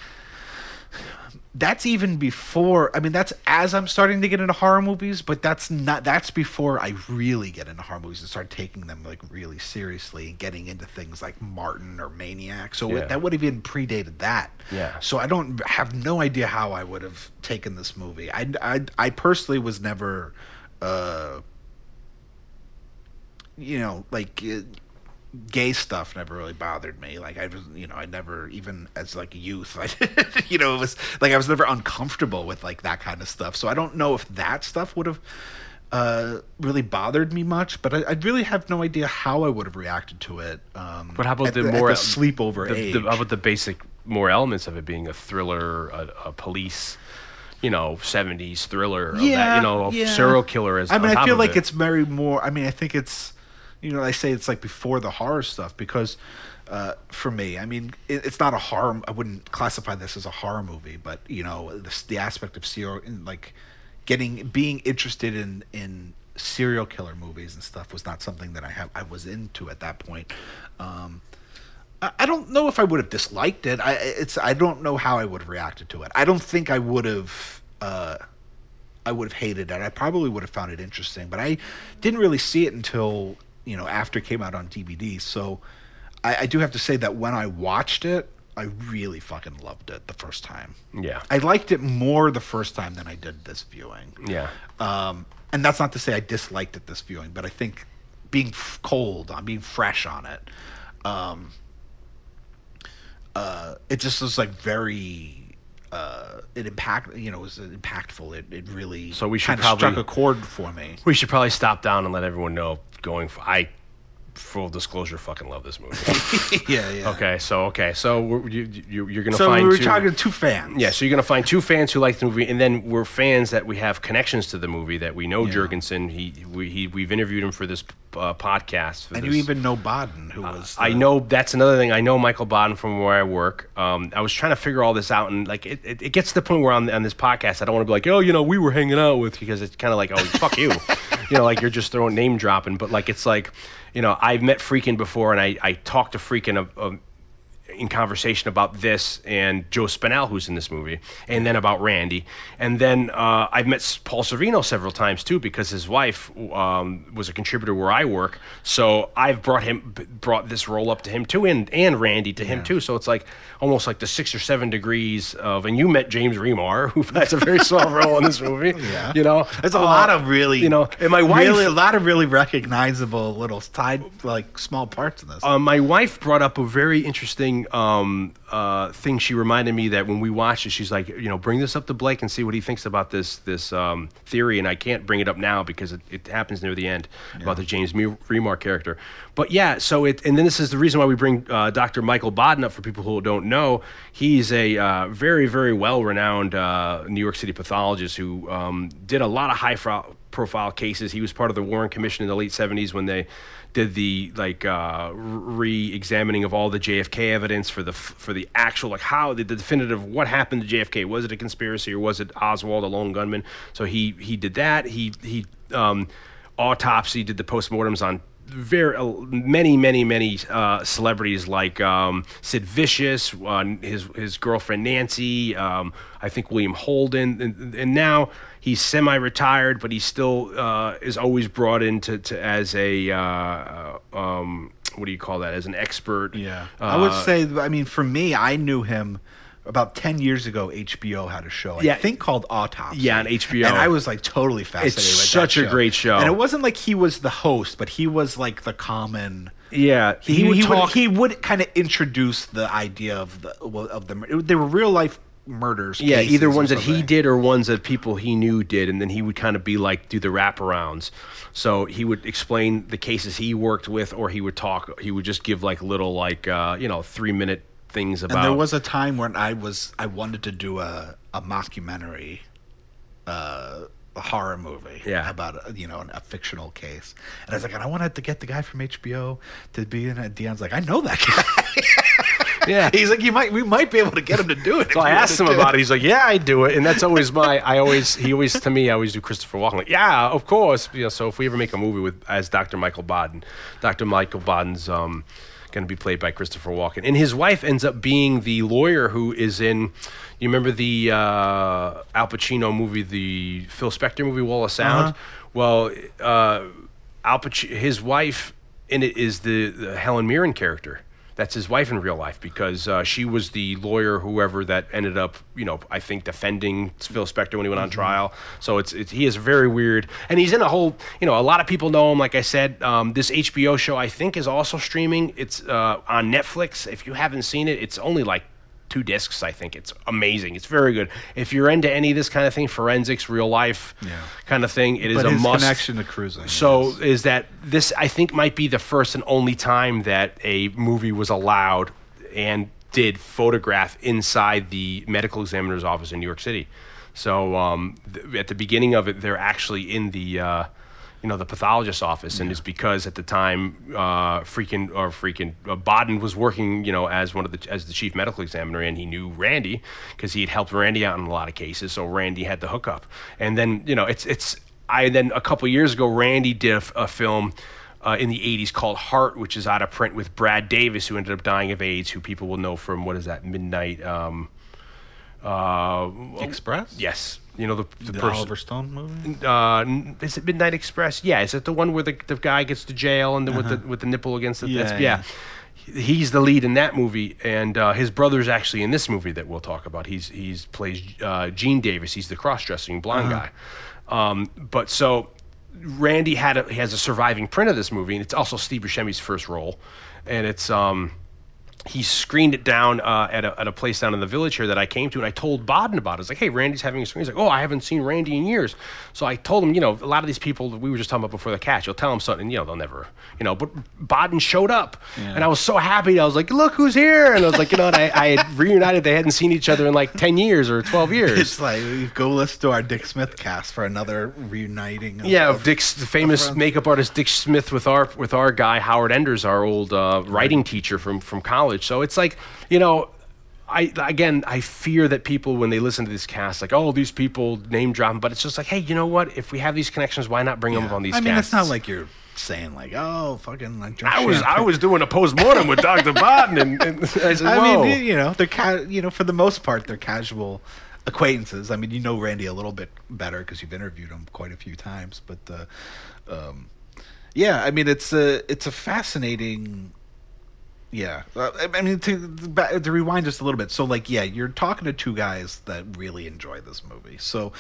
that's even before i mean that's as i'm starting to get into horror movies but that's not that's before i really get into horror movies and start taking them like really seriously and getting into things like martin or maniac so Yeah. that would have even predated that Yeah. so i don't have no idea how i would have taken this movie i i, I personally was never uh you know like uh, gay stuff never really bothered me. Like I was, you know, I never even as like a youth, I, you know, it was like I was never uncomfortable with like that kind of stuff. So I don't know if that stuff would have uh, really bothered me much, but I, I really have no idea how I would have reacted to it. Um, But how about at the, more the sleepover the, age? The, how about the basic more elements of it being a thriller, a, a police, you know, seventies thriller, of that, you know, yeah. serial killer. As I mean, I feel like it. it's very more. I mean, I think it's, you know, I say it's like before the horror stuff because uh, for me. I mean, it, it's not a horror. I wouldn't classify this as a horror movie, but you know, the, the aspect of serial, like getting being interested in in serial killer movies and stuff was not something that I have I was into at that point. Um, I, I don't know if I would have disliked it. I it's I don't know how I would have reacted to it. I don't think I would have. Uh, I would have hated it. I probably would have found it interesting, but I didn't really see it until you know after it came out on DVD. So I, I do have to say that when I watched it, I really fucking loved it the first time. Yeah. I liked it more the first time than I did this viewing. Yeah. Um, and that's not to say I disliked it this viewing, but I think being f- cold on being fresh on it, um, uh, it just was like very. Uh, it impact you know it was impactful. It it really So we should probably- struck a chord for me. We should probably stop down and let everyone know. Going, for, I full disclosure, fucking love this movie. yeah, yeah. okay, so okay, so we're, you, you, you're gonna So find we were two, talking to two fans. Yeah, so you're gonna find two fans who like the movie, and then we're fans that we have connections to the movie. That we know Yeah. Jurgensen. He we he, we've interviewed him for this uh, podcast. For and this. you even know Baden, who was I know that's another thing. I know Michael Baden from where I work. Um, I was trying to figure all this out, and like it, it, it gets to the point where on, on this podcast, I don't want to be like, oh, you know, we were hanging out with because it's kind of like, oh, fuck you, you know, like you're just throwing name dropping. But like it's like, you know, I've met Friedkin before, and I I talked to Friedkin of. of in conversation about this and Joe Spinell, who's in this movie, and then about Randy. And then uh, I've met Paul Sorvino several times too because his wife um, was a contributor where I work. So I've brought him, brought this role up to him too, and and Randy to him too. So it's like almost like the six or seven degrees of. And you met James Remar, who has a very small role in this movie. Yeah. you know, it's a Uh, lot of really, you know, and my wife really a lot of really recognizable little side like small parts in this. Uh, my wife brought up a very interesting um, uh, thing. She reminded me that when we watched it, she's like, you know, bring this up to Blake and see what he thinks about this this um, theory. And I can't bring it up now because it, it happens near the end about the James Me- Remar character. But yeah, so it and then this is the reason why we bring uh, Dr. Michael Baden up for people who don't know. He's a uh, very very well renowned uh, New York City pathologist who um, did a lot of high fro- profile cases. He was part of the Warren Commission in the late '70s when they did the like uh, re-examining of all the JFK evidence for the for the actual like how the, the definitive what happened to JFK was it a conspiracy or was it Oswald a lone gunman? So he he did that. He he um, autopsy did the postmortems on very uh, many many many uh, celebrities like um, Sid Vicious uh, his his girlfriend Nancy um, I think William Holden and, and now he's semi-retired, but he still uh, is always brought into to, as a uh, um, what do you call that? As an expert. yeah, Uh, I would say. I mean, for me, I knew him about ten years ago. HBO had a show, I Yeah. think called Autopsy. Yeah, on HBO. and I was like totally fascinated. with that such a show. great show. and it wasn't like he was the host, but he was like the common. yeah, He, he, would he would he would kind of introduce the idea of the of the they were real life murders. yeah, either ones that he did or ones that people he knew did, and then he would kind of be like do the wraparounds. So he would explain the cases he worked with, or he would talk. He would just give like little like uh, you know three minute things about. And there was a time when I was I wanted to do a a mockumentary, uh, a horror movie, Yeah. about a, you know a fictional case, and I was like, and I wanted to get the guy from HBO to be in it. Dion's like, I know that guy. yeah. He's like, you might we might be able to get him to do it. So I asked him about it. He's like, "Yeah, I do it," and that's always my. I always he always to me I always do Christopher Walken. Like, yeah, of course. You know, so if we ever make a movie with as Dr. Michael Baden, Dr. Michael Baden's um, going to be played by Christopher Walken, and his wife ends up being the lawyer who is in. You remember the uh, Al Pacino movie, the Phil Spector movie, Wall of Sound? Well, uh, Al Pacino, his wife in it is the, the Helen Mirren character. That's his wife in real life because uh, she was the lawyer, whoever that ended up, you know, I think defending Phil Spector when he went on trial. So it's, it's he is very weird, and he's in a whole, you know, a lot of people know him. Like I said, um, this HBO show I think is also streaming. It's uh, on Netflix. If you haven't seen it, it's only like two discs. I think it's amazing. It's very good. If you're into any of this kind of thing, forensics, real life kind of thing, it is a must. connection to cruising. So yes. is that this? I think might be the first and only time that a movie was allowed and did photograph inside the medical examiner's office in New York City. So um, th- at the beginning of it, they're actually in the uh, you know, the pathologist's office, and it's because at the time, uh, Friedkin or Friedkin uh, Baden was working, you know, as one of the as the chief medical examiner, and he knew Randy because he had helped Randy out in a lot of cases. So Randy had the hookup, and then you know, it's it's I then a couple years ago, Randy did a film. Uh, in the 80s called Heart, which is out of print with Brad Davis, who ended up dying of AIDS, who people will know from what is that, Midnight um, uh, Express. Yes. You know, the, the, The person. Oliver Stone movie. Uh, is it Midnight Express? Yeah. Is it the one where the, the guy gets to jail and then with the with the nipple against the Uh-huh. Yeah, yeah. yeah. He's the lead in that movie, and uh, his brother's actually in this movie that we'll talk about. He's he's plays uh, Gene Davis. He's the cross-dressing blonde Uh-huh. guy. Um, but so Randy had a, he has a surviving print of this movie, and it's also Steve Buscemi's first role, and it's um, he screened it down uh, at, a, at a place down in the village here that I came to, and I told Baden about it. I was like, "Hey, Randy's having a screen." He's like, "Oh, I haven't seen Randy in years." So I told him, you know, a lot of these people that we were just talking about before the catch, you'll tell them something, you know, they'll never, you know. But Baden showed up, and I was so happy. I was like, "Look who's here!" And I was like, you know, and I, I had reunited. They hadn't seen each other in like ten years or twelve years. It's like go listen to our Dick Smith cast for another reuniting. Of, Yeah, of- Dick's the famous makeup artist Dick Smith with our with our guy Howard Enders, our old uh, writing teacher from from college. So it's like you know. I again, I fear that people when they listen to this cast, like, oh, these people name dropping, but it's just like, hey, you know what? If we have these connections, why not bring them up on these? I mean, it's not like you're saying like, oh, fucking like. I was I was doing a post mortem with Doctor Baden, and, and I said, I mean, you know, they're ca- you know, for the most part, they're casual acquaintances. I mean, you know Randy a little bit better because you've interviewed him quite a few times. But, uh, um, yeah, I mean, it's a it's a fascinating. Yeah, uh, I I mean to to rewind just a little bit. So, like, yeah, you're talking to two guys that really enjoy this movie. So,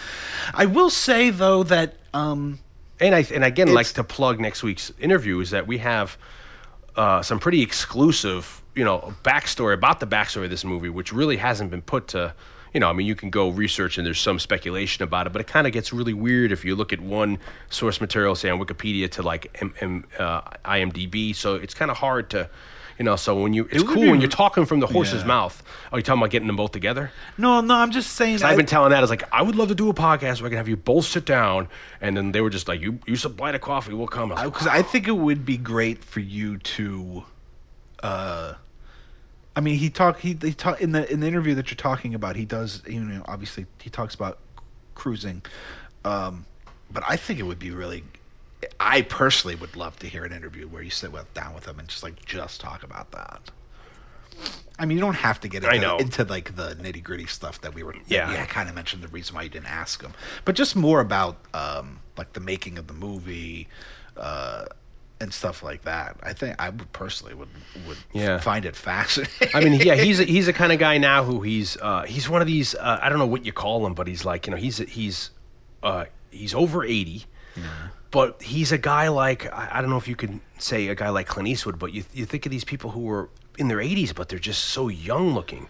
I will say though that um, And I and again, like to plug next week's interview is that we have uh, some pretty exclusive, you know, backstory about the backstory of this movie, which really hasn't been put to. You know, I mean, you can go research and there's some speculation about it, but it kind of gets really weird if you look at one source material, say on Wikipedia, to like M- M- uh, IMDb. So it's kind of hard to, you know. So when you, it's would cool be when you're talking from the horse's Yeah. mouth. Are you talking about getting them both together? no, no, I'm just saying. So I've been telling that I was like, I would love to do a podcast where I can have you both sit down, and then they were just like, you you supply the coffee, we'll come. I like, because I think it would be great for you to, uh, I mean, he talk he he talk in the in the interview that you're talking about. He does you know obviously he talks about cruising, um, but I think it would be really. I personally would love to hear an interview where you sit with down with him and just like just talk about that. I mean, you don't have to get into, into like the nitty gritty stuff that we were. Yeah. yeah. I kind of mentioned the reason why you didn't ask him, but just more about um, like the making of the movie, uh, and stuff like that. I think I would personally would would Yeah. find it fascinating. I mean, yeah, he's a, he's a kind of guy now who he's uh, he's one of these. Uh, I don't know what you call him, but he's like you know he's he's uh, he's over eighty, but he's a guy like I, don't know if you could say a guy like Clint Eastwood, but you you think of these people who were in their 80s, but they're just so young looking.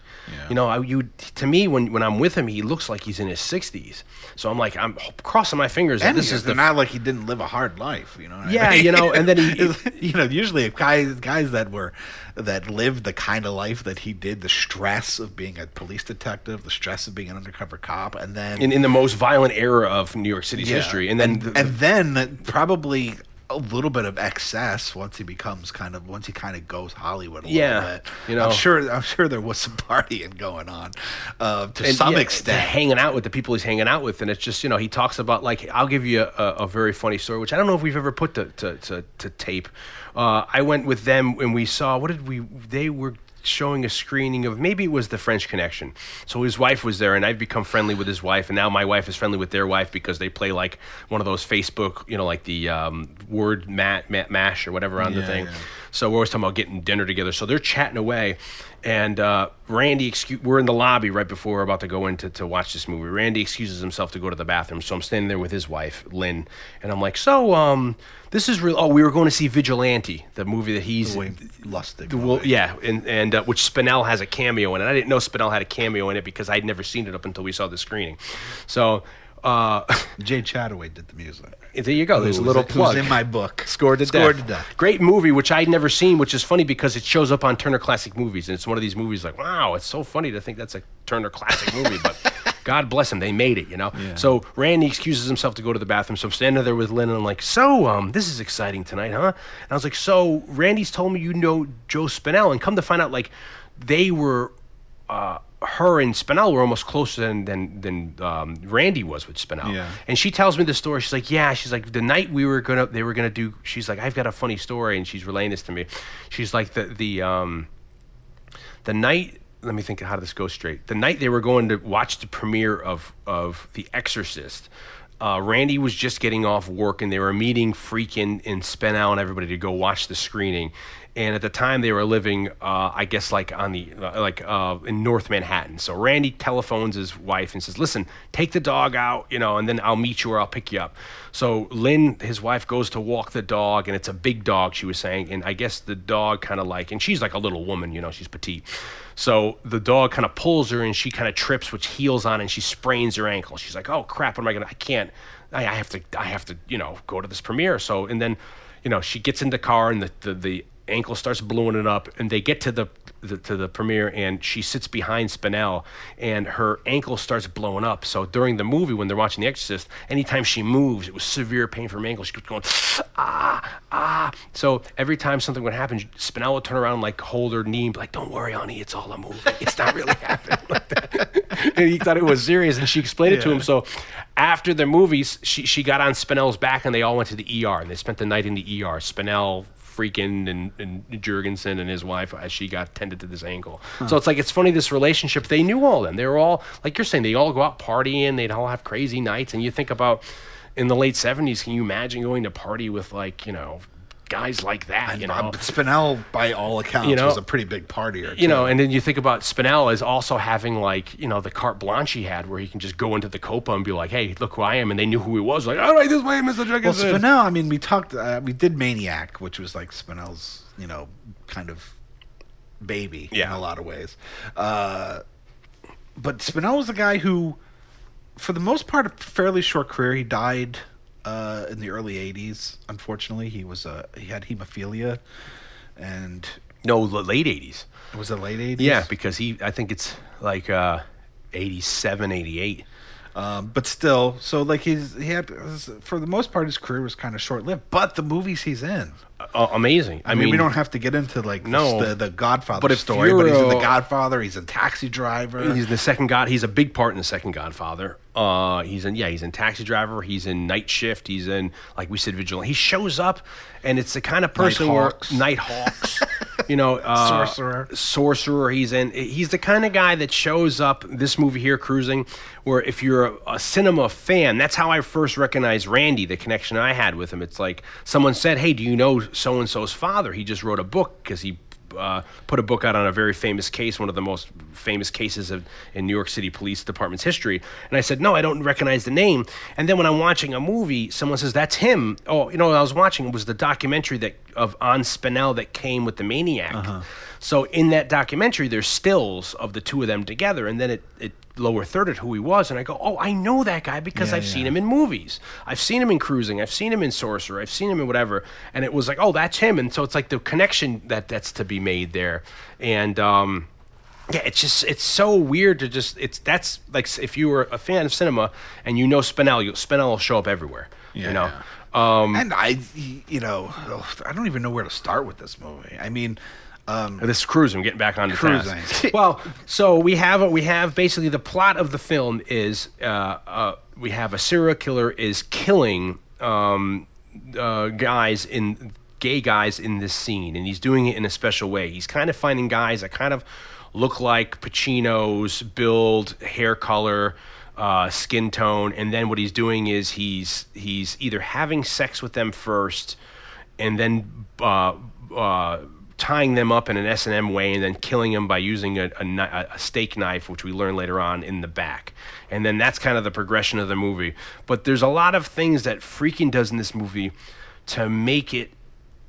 You know, I, you to me when when I'm with him, he looks like he's in his 60s. So I'm like I'm crossing my fingers. and this is the not like he didn't live a hard life, you know. what I Yeah, mean? you know, and then he- you know, usually guys guys that were that lived the kind of life that he did, the stress of being a police detective, the stress of being an undercover cop, and then in, in the most violent era of New York City's Yeah. history, and then and, the- and then probably a little bit of excess once he becomes kind of once he kind of goes Hollywood a Yeah, little bit. you know. I'm sure I'm sure there was some partying going on uh, to and, some yeah, extent. to hanging out with the people he's hanging out with, and it's just you know he talks about like I'll give you a, a, a very funny story, which I don't know if we've ever put to to, to, to tape. Uh, I went with them and we saw what did we? They were showing a screening of maybe it was the French Connection. So his wife was there, and I've become friendly with his wife, and now my wife is friendly with their wife because they play like one of those Facebook, you know, like the um, word mat, mat mash or whatever on the thing. yeah. So we're always talking about getting dinner together. So they're chatting away, and uh, Randy, excuse, we're in the lobby right before we're about to go in to, to watch this movie. Randy excuses himself to go to the bathroom, so I'm standing there with his wife, Lynn, and I'm like, "So, um, this is real." Oh, we were going to see Vigilante, the movie that he's. Wayne Lustig. the- well, yeah, and and uh, which Spinell has a cameo in it. I didn't know Spinell had a cameo in it because I'd never seen it up until we saw the screening. So uh, Jay Chattaway did the music. There you go. There's a little plug. In my book. Scored to Scored death. to death. Great movie, which I'd never seen, which is funny because it shows up on Turner Classic Movies, and it's one of these movies like, wow, it's so funny to think that's a Turner Classic movie, but God bless him, they made it, you know. Yeah. So Randy excuses himself to go to the bathroom. So I'm standing there with Lynn, and I'm like, "So, um, this is exciting tonight, huh?" And I was like, "So Randy's told me you know Joe Spinell, and come to find out, like, they were." Uh, her and Spinell were almost closer than than, than um, Randy was with Spinell. Yeah. And she tells me the story. She's like, "Yeah." She's like, "The night we were gonna, they were gonna do." She's like, "I've got a funny story," and she's relaying this to me. She's like, "The the um, the night." Let me think how this goes straight. The night they were going to watch the premiere of of The Exorcist, uh, Randy was just getting off work and they were meeting Friedkin and Spinell and everybody to go watch the screening. And at the time they were living, uh, I guess, like on the like uh, in North Manhattan. So Randy telephones his wife and says, "Listen, take the dog out, you know, and then I'll meet you or I'll pick you up." So Lynn, his wife, goes to walk the dog, and it's a big dog. She was saying, and I guess the dog kind of like, and she's like a little woman, you know, she's petite. So the dog kind of pulls her, and she kind of trips, which heals on, and she sprains her ankle. She's like, "Oh crap! What am I gonna? I can't. I, I have to. I have to. You know, go to this premiere." So and then, you know, she gets in the car, and the the, the ankle starts blowing it up, and they get to the, the to the premiere, and she sits behind Spinell, and her ankle starts blowing up. So during the movie, when they're watching The Exorcist, anytime she moves, it was severe pain from her ankle. She kept going ah ah. So every time something would happen, Spinell would turn around, and, like hold her knee, and be like, "Don't worry, honey, it's all a movie. It's not really happening." like that. and he thought it was serious, and she explained it to him. So after the movies, she she got on Spinell's back, and they all went to the ER, and they spent the night in the ER. Spinell Friedkin and, and Jurgensen and his wife as she got tended to this ankle. So it's like it's funny this relationship. They knew all them. They were all like you're saying. They all go out partying. They'd all have crazy nights. And you think about in the late '70s. Can you imagine going to party with like you know guys like that? You know, Spinell, by all accounts, You know- was a pretty big partier. you know, and then you think about Spinell as also having like you know the carte blanche he had, where he can just go into the Copa and be like, "Hey, look who I am," and they knew who he was. Like, all right, this is way, Mr. Well, Jurgensen. Spinell. I mean, we talked. Uh, we did Maniac, which was like Spinell's, you know, kind of baby yeah. in a lot of ways. Uh, but Spinell was a guy who, for the most part, a fairly short career. He died uh, in the early '80s. Unfortunately, he was uh, he had hemophilia, and no, the late '80s. it was the late '80s. Yeah, because he, I think it's like uh, 87, 88. Um, but still, so like he's he had for the most part his career was kind of short lived. But the movies he's in, Uh, amazing. I, mean, we don't have to get into like No. the, the Godfather But story, but he's in the Godfather. He's in Taxi Driver. He's the second God. He's a big part in the second Godfather. Uh, he's in yeah. He's in Taxi Driver. He's in Night Shift. He's in like we said, Vigilante. He shows up, and it's the kind of person Nighthawks. where Nighthawks. you know, uh, Sorcerer. Sorcerer. He's in. He's the kind of guy that shows up. This movie here, Cruising, where if you're a, a cinema fan, that's how I first recognized Randy. The connection I had with him. It's like someone said, "Hey, do you know so and so's father? He just wrote a book because he." Uh, put a book out on a very famous case, one of the most famous cases of, in New York City Police Department's history. And I said, no, I don't recognize the name. And then when I'm watching a movie, someone says, that's him. Oh, you know, I was watching was the documentary that of on Spinell that came with the Maniac. So in that documentary, there's stills of the two of them together, and then it, it lower thirded who he was, and I go, oh, I know that guy because Yeah, I've yeah. seen him in movies. I've seen him in Cruising. I've seen him in Sorcerer. I've seen him in whatever. And it was like, oh, that's him. And so it's like the connection that that's to be made there. And um, yeah, it's just it's so weird to just it's that's like if you were a fan of cinema and you know Spinell, you, Spinell will show up everywhere. you know. Um, and I, you know, I don't even know where to start with this movie. I mean, um, This is cruising, getting back on the Cruising. task. well, so we have we have basically the plot of the film is uh, uh, we have a serial killer is killing um, uh, guys in gay guys in this scene, and he's doing it in a special way. He's kind of finding guys that kind of look like Pacino's build, hair color. Uh, skin tone, and then what he's doing is he's he's either having sex with them first, and then uh, uh, tying them up in an S and M way, and then killing them by using a, a, a steak knife, which we learn later on in the back. And then that's kind of the progression of the movie. But there's a lot of things that Friedkin does in this movie to make it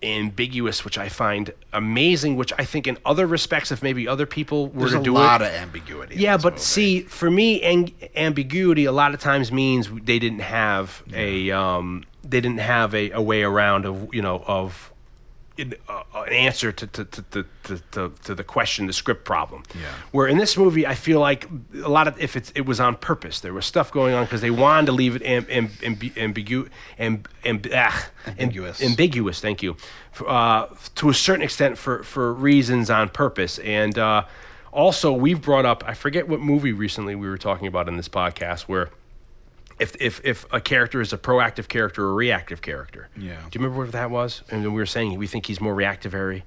ambiguous, which I find amazing. Which I think in other respects, if maybe other people were there's to a lot of ambiguity. yeah, but movie. see, for me, ang- ambiguity a lot of times means they didn't have a um, they didn't have a, a way around of you know of an, uh, answer to to, to, to, to, the question, the script problem. Yeah. Where in this movie, I feel like a lot of if it's it was on purpose. There was stuff going on because they wanted to leave it amb, amb, ambi- ambigu, amb, amb, ah, am- Ambiguous. ambiguous. Thank you. Uh, to a certain extent, for for reasons on purpose, and uh, also we've brought up. I forget what movie recently we were talking about in this podcast where. If, if, if a character is a proactive character or a reactive character. Yeah. Do you remember what that was? And we were saying we think he's more reactivary.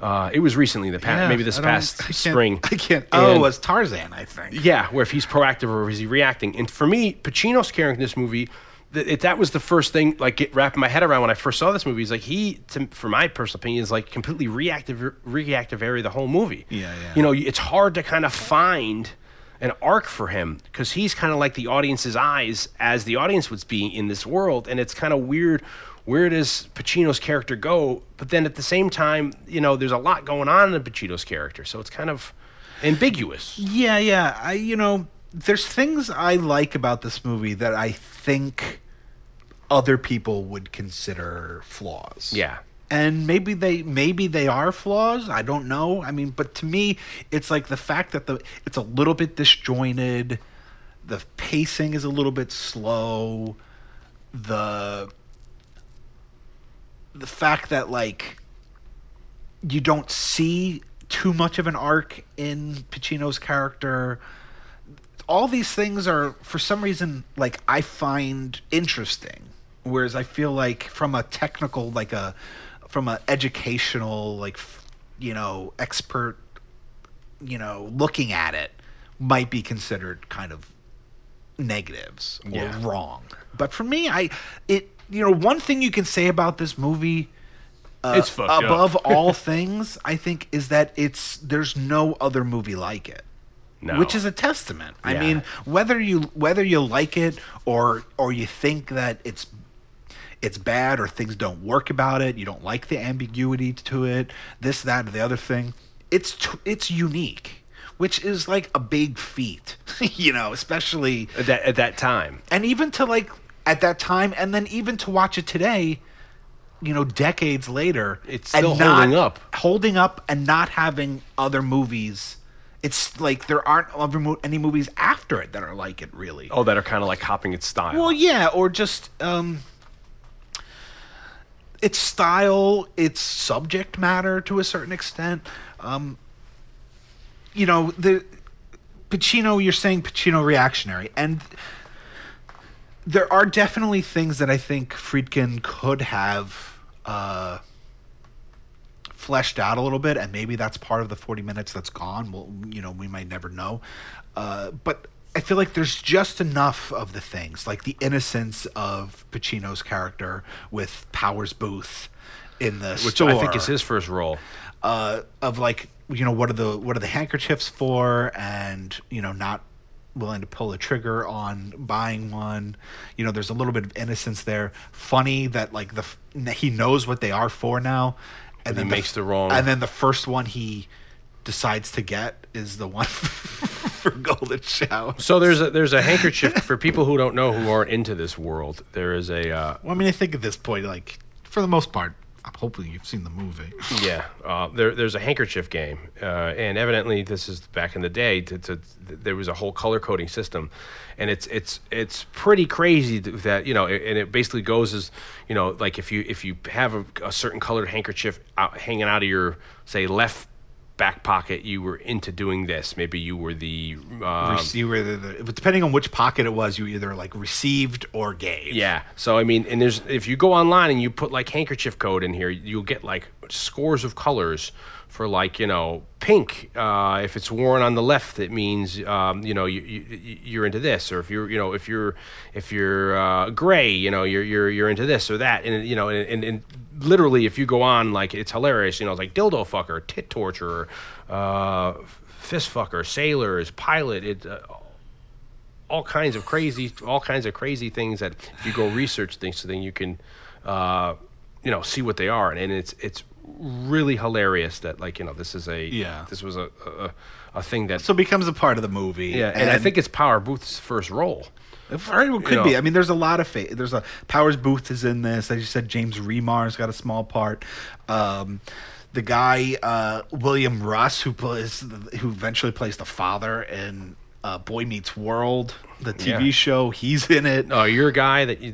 Uh, it was recently, the past, Yeah, maybe this past I spring. I can't. Oh, And- it was Tarzan, I think. yeah, where if he's proactive or is he reacting. And for me, Pacino's character in this movie, th- it, that was the first thing, like, get, wrapping my head around when I first saw this movie. Is like he, to, for my personal opinion, is like completely reactive, reactive area the whole movie. Yeah, yeah. You know, it's hard to kind of find an arc for him because he's kind of like the audience's eyes as the audience would be in this world, and it's kind of weird. Where does Pacino's character go? But then at the same time, you know, there's a lot going on in Pacino's character, so it's kind of ambiguous. Yeah, yeah. I you know, there's things I like about this movie that I think other people would consider flaws. Yeah. And maybe they maybe they are flaws. I don't know. I mean, but to me, it's like the fact that the it's a little bit disjointed. The pacing is a little bit slow. The the fact that like you don't see too much of an arc in Pacino's character. All these things are, for some reason, like I find interesting. Whereas I feel like from a technical, like a, from a educational, like, you know, expert, you know, looking at it, might be considered kind of negatives or Yeah. wrong. But for me, I, it, you know, one thing you can say about this movie uh, It's fucked up. above all things, I think, is that it's there's no other movie like it. No. Which is a testament. I mean, whether you whether you like it or or you think that it's it's bad or things don't work about it, you don't like the ambiguity to it, this that or the other thing, it's t- it's unique, which is like a big feat, you know, especially at that at that time. and even to like at that time and then even to watch it today you know decades later It's still holding up. holding up and not having other movies it's like there aren't any movies after it that are like it really Oh, that are kind of like copying its style. well yeah or just um its style its subject matter to a certain extent um you know the Pacino you're saying Pacino reactionary and there are definitely things that I think Friedkin could have uh, fleshed out a little bit, and maybe that's part of the 40 minutes that's gone. Well, you know, we might never know. Uh, but I feel like there's just enough of the things, like the innocence of Pacino's character with Powers Boothe in the which store. I think is his first role. uh, of like you know what are the what are the handkerchiefs for? And you know not willing to pull the trigger on buying one. You know there's a little bit of innocence there. Funny that like the he knows what they are for now. And he then makes the wrong- and then the first one he decides to get is the one for golden shower So there's a there's a handkerchief for people who don't know who aren't into this world. There is a uh, well, i mean i think at this point like for the most part i'm hoping you've seen the movie yeah uh, there there's a handkerchief game, uh, and evidently this is back in the day. To, to, there was a whole color coding system, and it's it's it's pretty crazy that you know, and it basically goes as you know, like if you if you have a, a certain colored handkerchief out, hanging out of your say left back pocket, you were into doing this. Maybe you were the um, you were the, the, depending on which pocket it was you either like received or gave Yeah. So I mean, and there's if you go online and you put like handkerchief code in here, you'll get like scores of colors for like you know pink. Uh, if it's worn on the left, it means um, you know you, you you're into this, or if you're you know if you're if you're uh, gray, you know you're you're you're into this or that, and you know and, and, and literally if you go on like it's hilarious, you know it's like dildo fucker, tit torturer, uh, fist fucker, sailors, pilot. It uh, all kinds of crazy, all kinds of crazy things that if you go research things, so then you can, uh, you know, see what they are, and, it's it's really hilarious that like you know this is a Yeah. this was a a, a thing that so it becomes a part of the movie yeah, and, I think it's Power Boothe's first role. It very well could know. be. I mean, there's a lot of fa- there's a Powers Boothe is in this. As you said, James Remar's got a small part. Um, the guy uh, William Russ, who plays who eventually plays the father in uh, Boy Meets World, the TV Yeah. show, he's in it. Oh, you're a guy that you,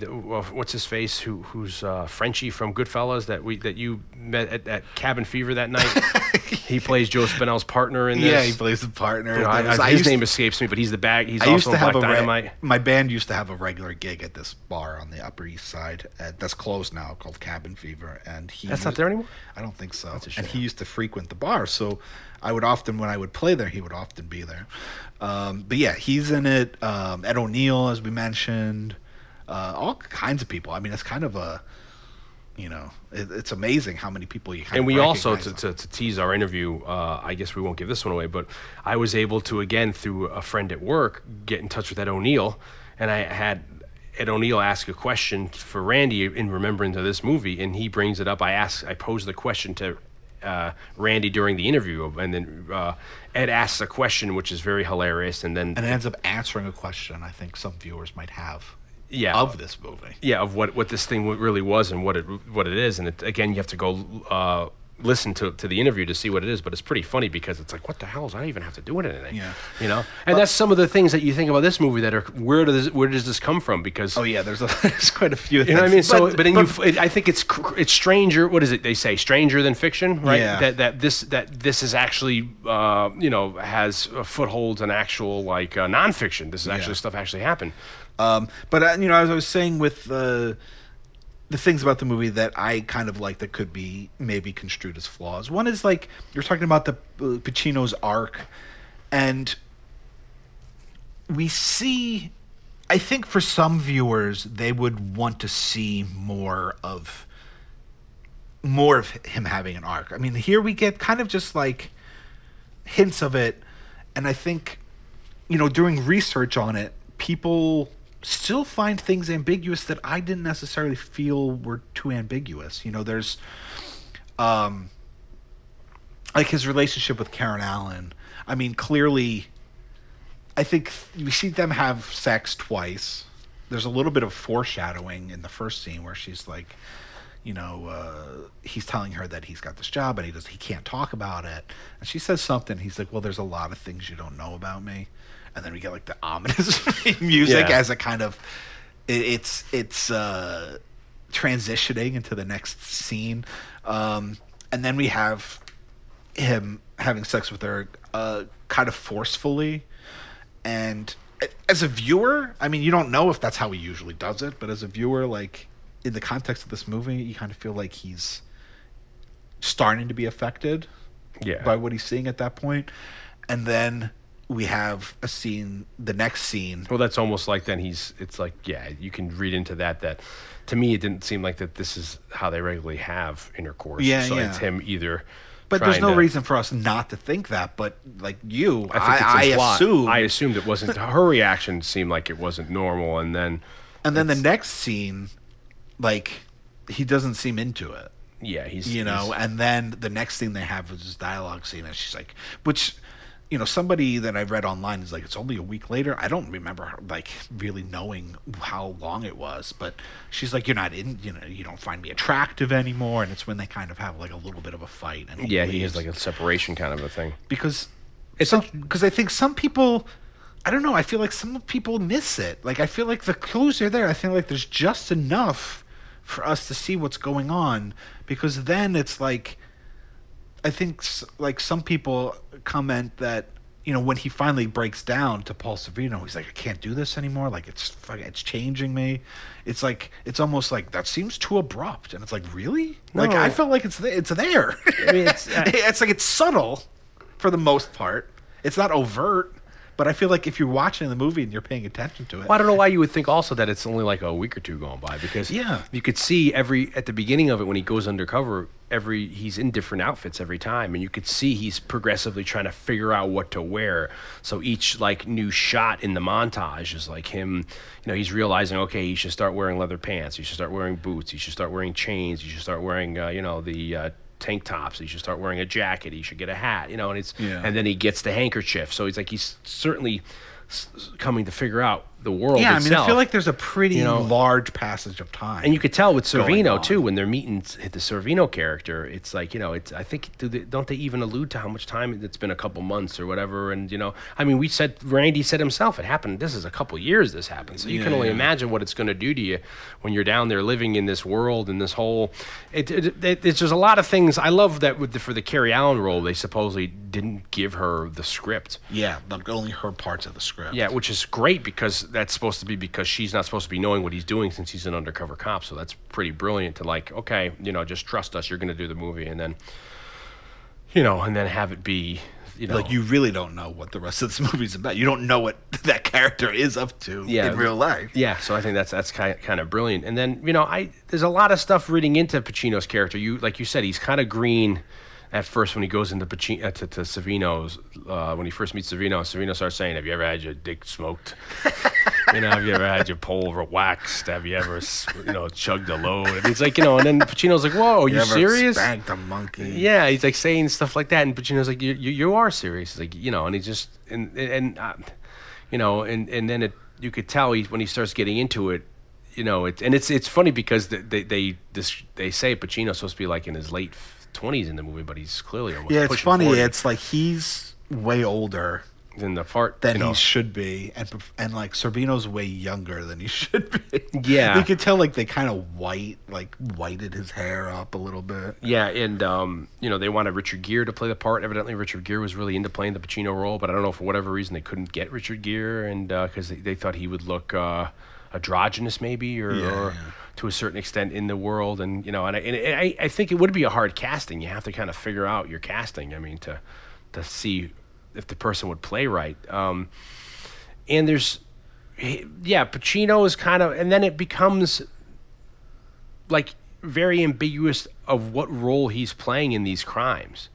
what's his face? Who who's uh, Frenchie from Goodfellas that we that you met at, at Cabin Fever that night? he plays Joe Spinell's partner in this. Yeah, he plays the partner. You know, I- I- his used- name escapes me, but he's the bag. He's I also used to in have Black a Dynamite. my band used to have a regular gig at this bar on the Upper East Side at, that's closed now called Cabin Fever, and he That's not there anymore? I don't think so. And he used to frequent the bar, so I would often when I would play there, he would often be there. Um, but yeah, he's in it. Um, Ed O'Neill, as we mentioned, uh, all kinds of people. I mean, it's kind of a you know, it, it's amazing how many people you kind and we also to, to, to tease our interview uh, i guess we won't give this one away but i was able to again through a friend at work get in touch with ed o'neill and i had ed o'neill ask a question for randy in remembrance of this movie and he brings it up i ask, i pose the question to uh, Randy during the interview, and then uh, Ed asks a question which is very hilarious, and then and it ends up answering a question I think some viewers might have yeah, of this movie. yeah of what what this thing really was and what it what it is and it, again you have to go uh, listen to to the interview to see what it is but it's pretty funny because it's like what the hell does I even have to do with anything Yeah. you know and that's some of the things that you think about this movie that are where does where does this come from because Oh yeah, there's a, there's quite a few. you know what I mean? So, but, then you, it, I think it's it's stranger. What is it they say? Stranger than fiction, right? Yeah. That that this that this is actually uh, you know has footholds in actual like uh, nonfiction. This is actually Yeah. stuff actually happened. Um, but uh, you know, as I was saying with uh, the things about the movie that I kind of like that could be maybe construed as flaws. One is like you're talking about the uh, Pacino's arc, and we see. I think for some viewers, they would want to see more of more of him having an arc. I mean, here we get kind of just like hints of it, and I think you know, doing research on it, people still find things ambiguous that I didn't necessarily feel were too ambiguous. You know, there's um like his relationship with Karen Allen. I mean, clearly I think we see them have sex twice. There's a little bit of foreshadowing in the first scene where she's like, you know, uh, he's telling her that he's got this job and he does he can't talk about it. And she says something. He's like, "Well, there's a lot of things you don't know about me." And then we get like the ominous music Yeah. as a kind of it, it's it's uh, transitioning into the next scene, um, and then we have him having sex with her uh, kind of forcefully and as a viewer i mean you don't know if that's how he usually does it but as a viewer like in the context of this movie you kind of feel like he's starting to be affected Yeah. by what he's seeing at that point and then we have a scene the next scene Well, that's almost like then he's. It's like yeah, you can read into that. That to me, it didn't seem like that. This is how they regularly have intercourse. Yeah, so yeah. it's him either. but there's no to- reason for us not to think that but like you I think i, I assume I assumed it wasn't. Her reaction seemed like it wasn't normal, and then and then the next scene like he doesn't seem into it yeah, he's you know he's- and then the next thing they have is this dialogue scene and she's like which you know somebody that i read online is like it's only a week later i don't remember her, like really knowing how long it was but she's like you're not in you know you don't find me attractive anymore and it's when they kind of have like a little bit of a fight and yeah, he leaves. has like a separation kind of a thing. because It's because I think some people I don't know, I feel like some people miss it. Like I feel like the clues are there. I feel like there's just enough for us to see what's going on because then it's like I think like some people comment that you know when he finally breaks down to Paul Sorvino, he's like, I can't do this anymore. Like it's it's changing me. It's like it's almost like that seems too abrupt, and it's like really, like I felt like it's th- it's there. I mean, it's- uh, it's like it's subtle for the most part. It's not overt, but I feel like if you're watching the movie and you're paying attention to it, Well, I don't know why you would think also that it's only like a week or two going by because Yeah. you could see every at the beginning of it when he goes undercover every he's in different outfits every time and you could see he's progressively trying to figure out what to wear so each like new shot in the montage is like him you know he's realizing okay he should start wearing leather pants he should start wearing boots he should start wearing chains he should start wearing uh, you know the uh, tank tops he should start wearing a jacket he should get a hat you know and it's Yeah. and then he gets the handkerchief so he's like he's certainly coming to figure out the world. Yeah, I mean, I feel like there's a pretty You know, large passage of time. And you could tell with Sorvino too when they're meeting the Sorvino character. It's like you know, it's I think do they, don't they even allude to how much time it's been a couple months or whatever? And you know, I mean, we said Randy said himself it happened. This is a couple years this happened, so you can only yeah. imagine what it's going to do to you when you're down there living in this world and this whole. It, it, it, it's just a lot of things. I love that with the, for the Karen Allen role, they supposedly didn't give her the script. yeah, like only her parts of the script. Yeah, which is great because that's supposed to be because she's not supposed to be knowing what he's doing since he's an undercover cop. So that's pretty brilliant to like, okay, you know, just trust us. You're going to do the movie, and then, you know, and then have it be, you know, like you really don't know what the rest of this movie's about. You don't know what that character is up to Yeah, in real life. Yeah, so I think that's that's kind kind of brilliant. And then you know, I there's a lot of stuff reading into Pacino's character. You like you said, he's kind of green at first when he goes into Pacino uh, to, to Sorvino's uh, when he first meets Sorvino. Sorvino starts saying, "Have you ever had your dick smoked? you know, have you ever had your pole waxed? Have you ever you know chugged a load?" And it's like you know, and then Pacino's like, "Whoa, are you, ever serious?" Spanked a monkey. Yeah, he's like saying stuff like that, and Pacino's like, "You, you, you are serious." He's like, you know, and he just and and uh, you know, and and then it you could tell he when he starts getting into it, you know, it and it's it's funny because they they they, this, they say Pacino's supposed to be like in his late twenties in the movie, but he's clearly almost Yeah, it's funny. 40 It's like he's way older than the part than you know, he should be, and and like Sorvino's way younger than he should be. Yeah. you could tell like they kind of white, like whited his hair up a little bit. Yeah, and um, you know they wanted Richard Gere to play the part. Evidently, Richard Gere was really into playing the Pacino role, but I don't know for whatever reason they couldn't get Richard Gere, and because they, they thought he would look uh, androgynous, maybe, or, Yeah, or yeah. To a certain extent in the world, and you know, and I, and I, I think it would be a hard casting. You have to kind of figure out your casting. I mean, to to see if the person would play right. Um, and there's, yeah, Pacino is kind of, and then it becomes like very ambiguous of what role he's playing in these crimes.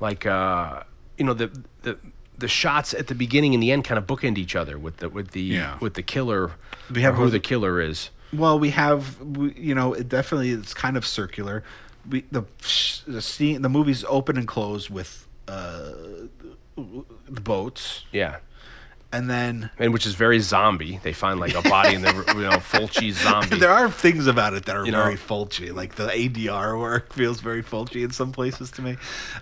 Like uh, you know the the the shots at the beginning and the end kind of bookend each other with the with the Yeah. with the killer. Have who the killer is. Well, we have, we, you know, it definitely it's kind of circular. We the the scene, the movies open and close with uh, the boats, Yeah. And then And which is very zombie. They find like a body in the you know Fulci zombie. there are things about it that are You know- very Fulci. Like the ADR work feels very Fulci in some places to me.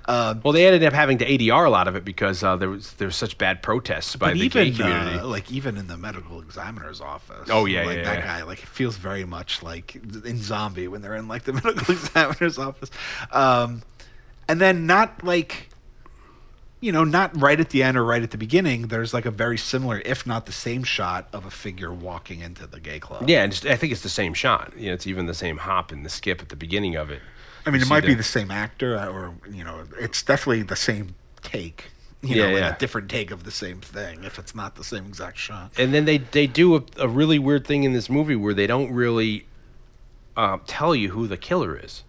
Um, well, they ended up having to ADR a lot of it because uh, there was there was such bad protests by the even gay community. uh, like even in the medical examiner's office. Oh, yeah, like yeah, that yeah. guy. Like it feels very much like in Zombie when they're in like the medical examiner's office, um, and then not like. You know, not right at the end or right at the beginning. There's like a very similar, if not the same, shot of a figure walking into the gay club. yeah, and it's- I think it's the same shot. You know, it's even the same hop and the skip at the beginning of it. I mean, You it might be the same actor, uh, or you know, it's definitely the same take. You Yeah, know, like yeah. a different take of the same thing if it's not the same exact shot. and then they they do a, a really weird thing in this movie where they don't really uh, tell you who the killer is,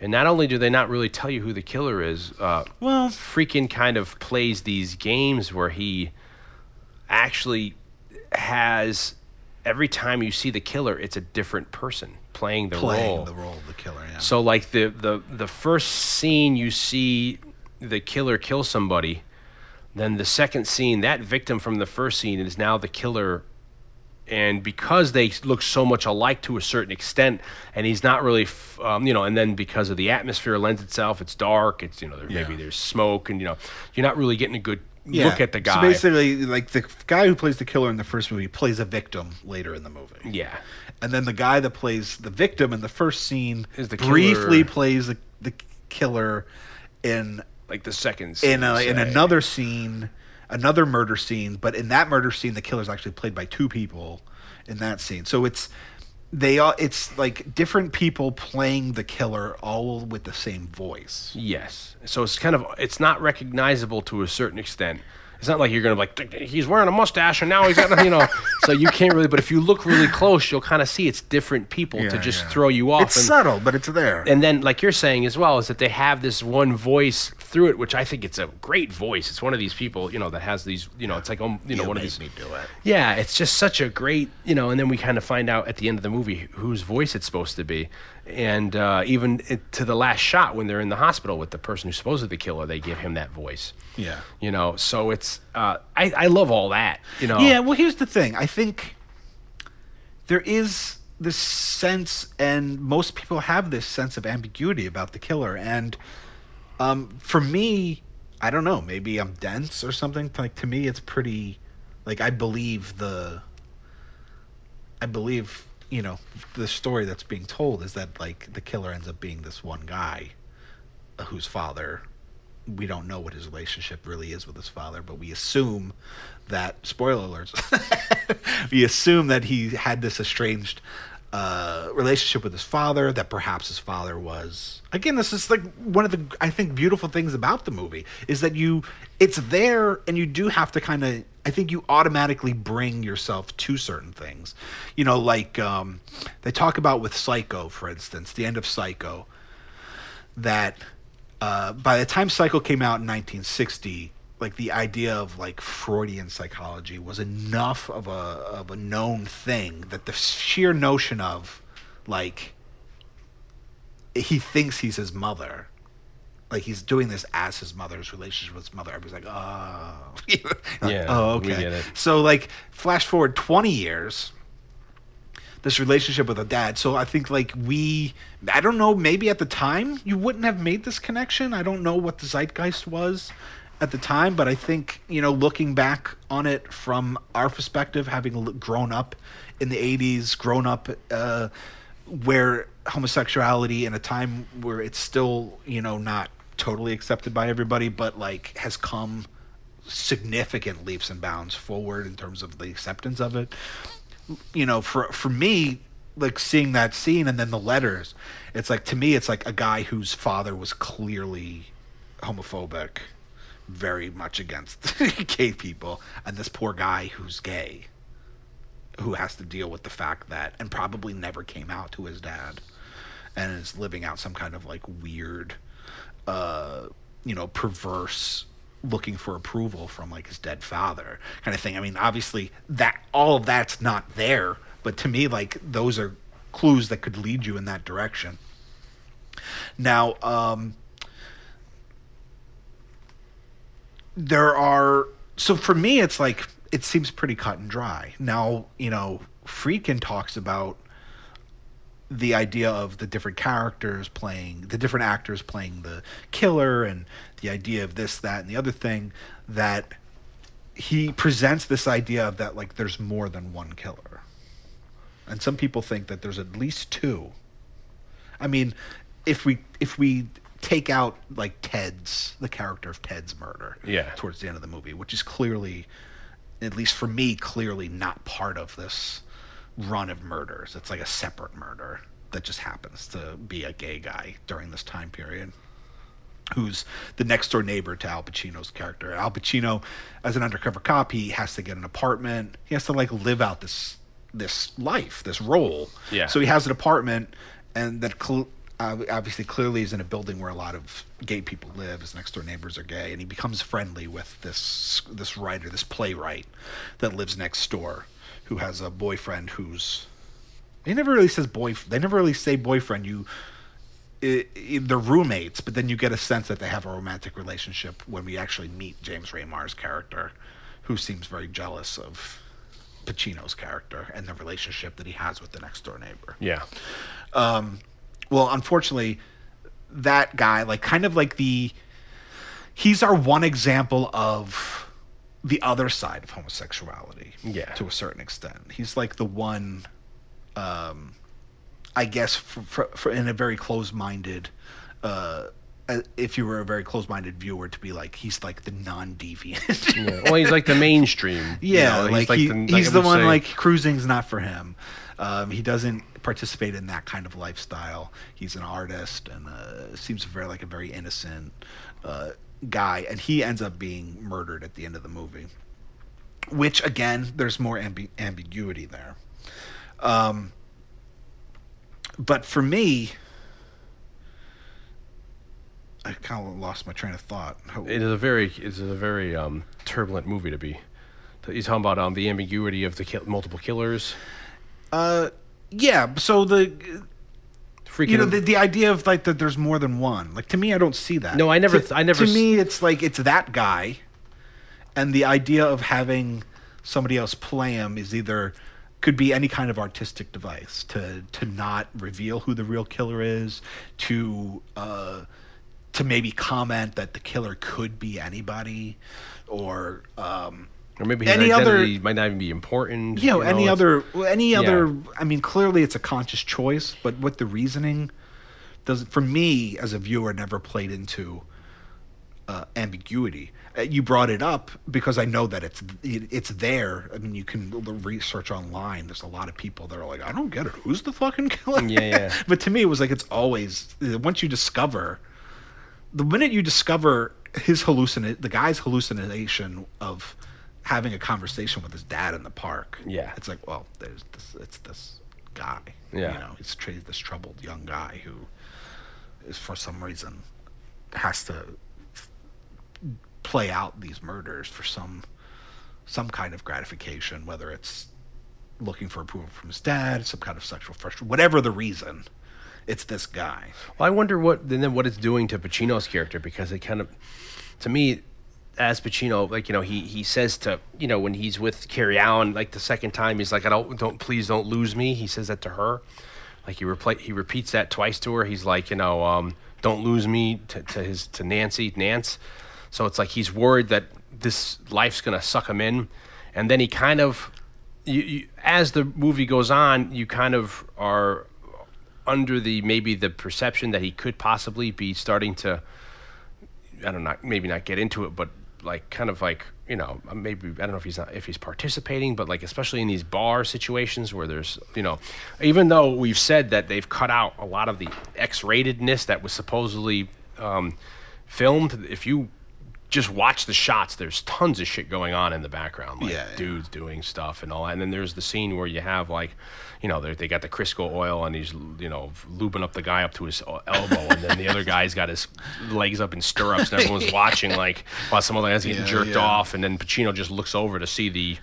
and not only do they not really tell you who the killer is, uh, Well, Friedkin kind of plays these games where he actually has every time you see the killer, it's a different person playing the playing role. the role of the killer. Yeah. So like the the the first scene you see the killer kill somebody, then the second scene that victim from the first scene is now the killer and because they look so much alike to a certain extent and he's not really f- um, you know and then because of the atmosphere lends itself it's dark it's you know there, maybe there's smoke and you know you're not really getting a good Yeah. look at the guy. So basically, like the guy who plays the killer in the first movie plays a victim later in the movie. yeah. And then the guy that plays the victim in the first scene Is the briefly killer- plays the, the killer in like the second in scene, a, in another scene, another murder scene. But in that murder scene, the killer's actually played by two people in that scene. So it's they all it's like different people playing the killer all with the same voice. Yes. So it's kind of it's not recognizable to a certain extent. It's not like you're gonna be like he's wearing a mustache and now he's got you know. so you can't really. But if you look really close, you'll kind of see it's different people to just yeah. throw you off. It's and, subtle, but it's there. and then like you're saying as well is that they have this one voice through it, which I think it's a great voice. It's one of these people, you know, that has these, you know, it's like um, you know You one of these. me do it. Yeah, it's just such a great, you know, and then we kind of find out at the end of the movie whose voice it's supposed to be. And uh, even it, to the last shot when they're in the hospital with the person who's supposed to be the killer, they give him that voice. Yeah. You know, so it's, uh, I, I love all that, you know. Yeah, well, here's the thing. I think there is this sense, and most people have this sense of ambiguity about the killer. And um, for me, I don't know. Maybe I'm dense or something. Like to me, it's pretty. Like I believe the. I believe you know the story that's being told is that like the killer ends up being this one guy, whose father we don't know what his relationship really is with his father, but we assume that spoiler alerts. we assume that he had this estranged uh, relationship with his father. That perhaps his father was again. This is like one of the I think beautiful things about the movie is that you it's there and you do have to kind of. I think you automatically bring yourself to certain things. You know, like um, they talk about with Psycho, for instance, the end of Psycho, that uh, by the time Psycho came out in 1960, like the idea of like Freudian psychology was enough of a of a known thing that the sheer notion of like he thinks he's his mother. Like he's doing this as his mother's relationship with his mother. Everybody's like, oh, Like, Yeah, oh, we okay. get it. So like, flash forward twenty years, this relationship with a dad. So I think like we, I don't know, maybe at the time you wouldn't have made this connection. I don't know what the zeitgeist was at the time, but I think you know, looking back on it from our perspective, having grown up in the '80s, grown up uh, where homosexuality in a time where it's still you know not totally accepted by everybody, but like has come significant leaps and bounds forward in terms of the acceptance of it. You know, for for me, like seeing that scene and then the letters, it's like to me, it's like a guy whose father was clearly homophobic, very much against gay people, and this poor guy who's gay, who has to deal with the fact that, and probably never came out to his dad, and is living out some kind of like weird, uh, you know, perverse looking for approval from like his dead father kind of thing. I mean, obviously that all of that's not there, but to me like those are clues that could lead you in that direction. Now, um there are so for me it's like it seems pretty cut and dry. Now, you know, Friedkin talks about the idea of the different characters playing the different actors playing the killer and the idea of this that and the other thing that he presents this idea of that like there's more than one killer and some people think that there's at least two i mean if we if we take out like ted's the character of ted's murder Yeah. towards the end of the movie which is clearly at least for me clearly not part of this run of murders. It's like a separate murder that just happens to be a gay guy during this time period. Who's the next door neighbor to Al Pacino's character? Al Pacino, as an undercover cop, he has to get an apartment. He has to like live out this this life, this role. Yeah. So he has an apartment, and that cl- obviously clearly is in a building where a lot of gay people live. His next door neighbors are gay, and he becomes friendly with this this writer, this playwright that lives next door, who has a boyfriend who's. He never really says boy. They never really say boyfriend. You, i i they're roommates, but then you get a sense that they have a romantic relationship when we actually meet James Remar's character, who seems very jealous of Pacino's character and the relationship that he has with the next door neighbor Yeah. Um, well unfortunately that guy like kind of like the he's our one example of the other side of homosexuality Yeah. to a certain extent he's like the one um i guess for, for, for in a very closed-minded uh uh, if you were a very closed-minded viewer to be like he's like the non-deviant yeah. Well, he's like the mainstream. you yeah, know, like, he, like he's I the one say- like cruising's not for him. Um, he doesn't participate in that kind of lifestyle. He's an artist and uh, seems very like a very innocent uh, guy, and he ends up being murdered at the end of the movie. Which again, there's more ambi- ambiguity there. Um, but for me, I, kind of lost my train of thought. It is a very it is a very um, turbulent movie to be. You're talking about um, the ambiguity of the multiple killers. Uh, yeah. So the Friedkin you know the, the idea of like that there's more than one. Like to me, I don't see that. No, I never- To, I never To me, it's like it's that guy, and the idea of having somebody else play him is either could be any kind of artistic device to to not reveal who the real killer is, to uh, to maybe comment that the killer could be anybody, or um, or maybe his any other- might not even be important. you know, any other any Yeah. other i mean clearly it's a conscious choice but what the reasoning does for me as a viewer never played into uh, ambiguity Uh, you brought it up because i know that it's it, it's there i mean you can research online there's a lot of people that are like i don't get it who's the fucking killer Yeah, yeah. but to me it was like it's always once you discover the minute you discover his hallucina the guy's hallucination of having a conversation with his dad in the park Yeah. it's like well there's this it's this guy Yeah. you know he's tra- this troubled young guy who is for some reason has to f- play out these murders for some some kind of gratification whether it's looking for approval from his dad some kind of sexual frustration whatever the reason it's this guy Well, I wonder what and then what it's doing to Pacino's character because it kind of, to me, as Pacino, like you know, he he says to you know when he's with Karen Allen, like the second time, he's like, I don't don't please don't lose me. He says that to her, like he repla- he repeats that twice to her. He's like, you know, um, don't lose me to, to his to Nancy Nance. So it's like he's worried that this life's gonna suck him in, and then he kind of, you, you as the movie goes on, you kind of are under the maybe the perception that he could possibly be starting to I don't know maybe not get into it but like kind of like you know maybe I don't know if he's not if he's participating but like especially in these bar situations where there's you know even though we've said that they've cut out a lot of the X-ratedness that was supposedly um, filmed if you just watch the shots there's tons of shit going on in the background like Yeah, yeah. dudes doing stuff and all that and then there's the scene where you have like you know they they got the Crisco oil and he's you know lubing up the guy up to his elbow and then the other guy's got his legs up in stirrups and everyone's watching like while some other guy's getting Yeah, jerked yeah. off and then Pacino just looks over to see the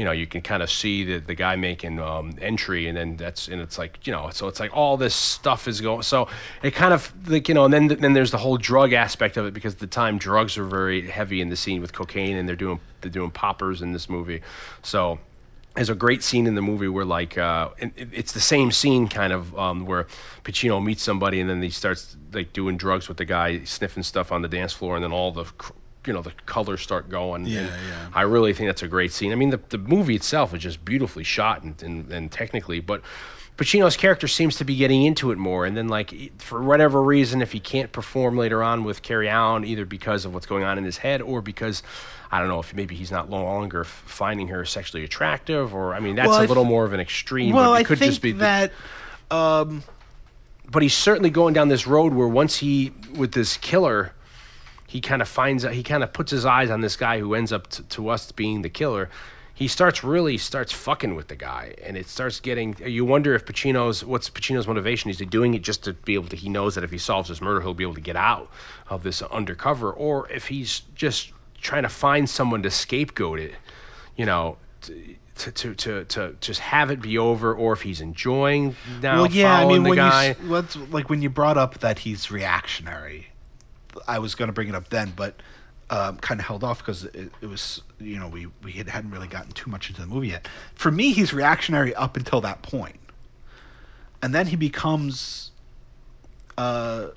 you know you can kind of see the, the guy making um, entry and then that's and it's like you know so it's like all this stuff is going so it kind of like you know and then then there's the whole drug aspect of it because at the time drugs are very heavy in the scene with cocaine and they're doing they're doing poppers in this movie. So there's a great scene in the movie where like uh, it's the same scene kind of um, where Pacino meets somebody and then he starts like doing drugs with the guy sniffing stuff on the dance floor and then all the you know the colors start going. Yeah, and yeah. I really think that's a great scene. I mean the, the movie itself is just beautifully shot and, and, and technically but Pacino's character seems to be getting into it more. And then like for whatever reason if he can't perform later on with Karen Allen either because of what's going on in his head or because I don't know if maybe he's not longer finding her sexually attractive or I mean that's Well, a I little th- more of an extreme. well i it could think just be the- that um but he's certainly going down this road where once he with this killer he kind of finds out he kind of puts his eyes on this guy who ends up t- to us being the killer he starts really starts fucking with the guy and it starts getting you wonder if pacino's what's pacino's motivation is he doing it just to be able to he knows that if he solves this murder he'll be able to get out of this undercover or if he's just trying to find someone to scapegoat it you know t- to, to, to, to just have it be over, or if he's enjoying now well yeah i mean the when guy. you what's like when you brought up that he's reactionary i was going to bring it up then but um, kind of held off because it, it was you know we we had, hadn't really gotten too much into the movie yet for me he's reactionary up until that point and then he becomes uh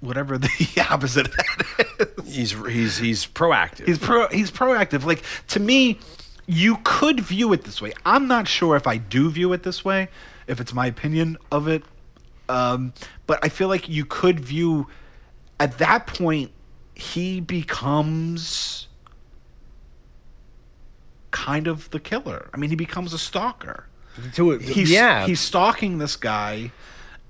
whatever the opposite of that is He's he's he's proactive. He's pro. He's proactive. Like to me, you could view it this way. I'm not sure if I do view it this way, if it's my opinion of it. Um, but I feel like you could view at that point he becomes kind of the killer. I mean, he becomes a stalker to it. he's yeah, he's stalking this guy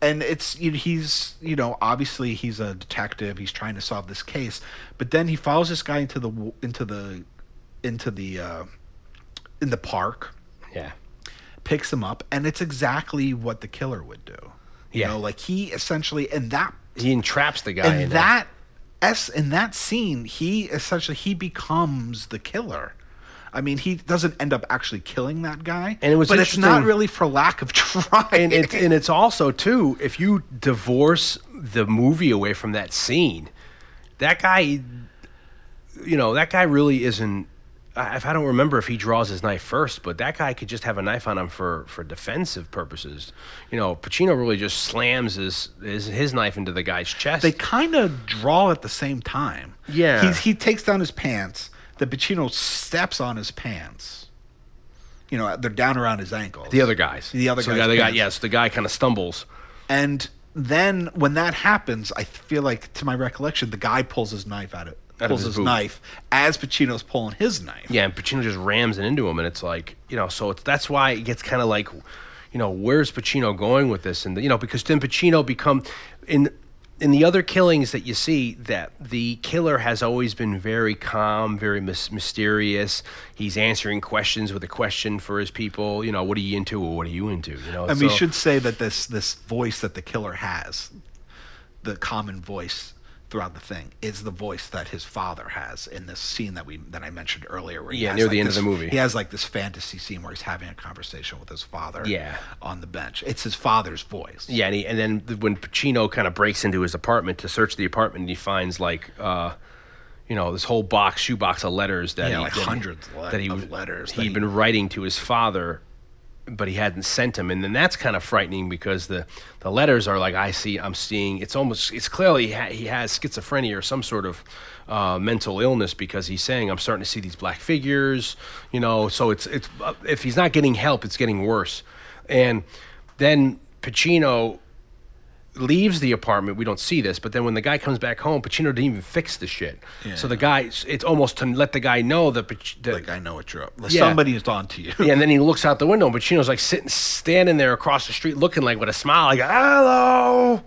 and it's he's you know obviously he's a detective he's trying to solve this case but then he follows this guy into the into the into the uh in the park yeah. picks him up and it's exactly what the killer would do you Yeah. know like he essentially in that He entraps the guy. and that s in that scene, he essentially he becomes the killer. I mean, he doesn't end up actually killing that guy, And it was but it's not really for lack of trying. and it, and it's also too if you divorce the movie away from that scene, that guy, you know, that guy really isn't. I, I don't remember if he draws his knife first, but that guy could just have a knife on him for for defensive purposes. You know, Pacino really just slams his his, his knife into the guy's chest. they kind of draw at the same time. Yeah. He's, he takes down his pants. The Pacino steps on his pants. You know, they're down around his ankles. the other guys, The other so guy's the other guy, yes, the guy kind of stumbles. And then when that happens, I feel like, to my recollection, the guy pulls his knife out of Out of pulls his his, knife as Pacino's pulling his knife. Yeah, and Pacino just rams it into him, and it's like you know, so it's that's why it gets kind of like, you know, where's Pacino going with this? And you know, because then Pacino become in in the other killings that you see that the killer has always been very calm, very mys- mysterious. He's answering questions with a question for his people. You know, what are you into, or what are you into? You know, And we should say that this this voice that the killer has, the common voice throughout the thing, is the voice that his father has in this scene that we that I mentioned earlier. Where he Yeah, near like, the end of the movie. he has like this fantasy scene where he's having a conversation with his father. Yeah. on the bench. It's his father's voice. Yeah, and, he, and then when Pacino kind of breaks into his apartment to search the apartment, he finds like, uh, you know, this whole box, shoebox of letters that Yeah, he like that hundreds le- that he of letters he'd he- been writing to his father, but he hadn't sent him, and then that's kind of frightening because the the letters are like I see, I'm seeing. It's almost, it's clearly he, ha- he has schizophrenia or some sort of uh, mental illness because he's saying I'm starting to see these black figures, you know. So it's it's if he's not getting help, it's getting worse, and then Pacino leaves the apartment. We don't see this, but then when the guy comes back home, Pacino didn't even fix the shit. Yeah. So the guy, it's almost to let the guy know that, that Like I know what you're up. Yeah. Somebody's on to you. yeah, and then he looks out the window, and Pacino's like sitting, standing there across the street, looking like with a smile, like "Hello,"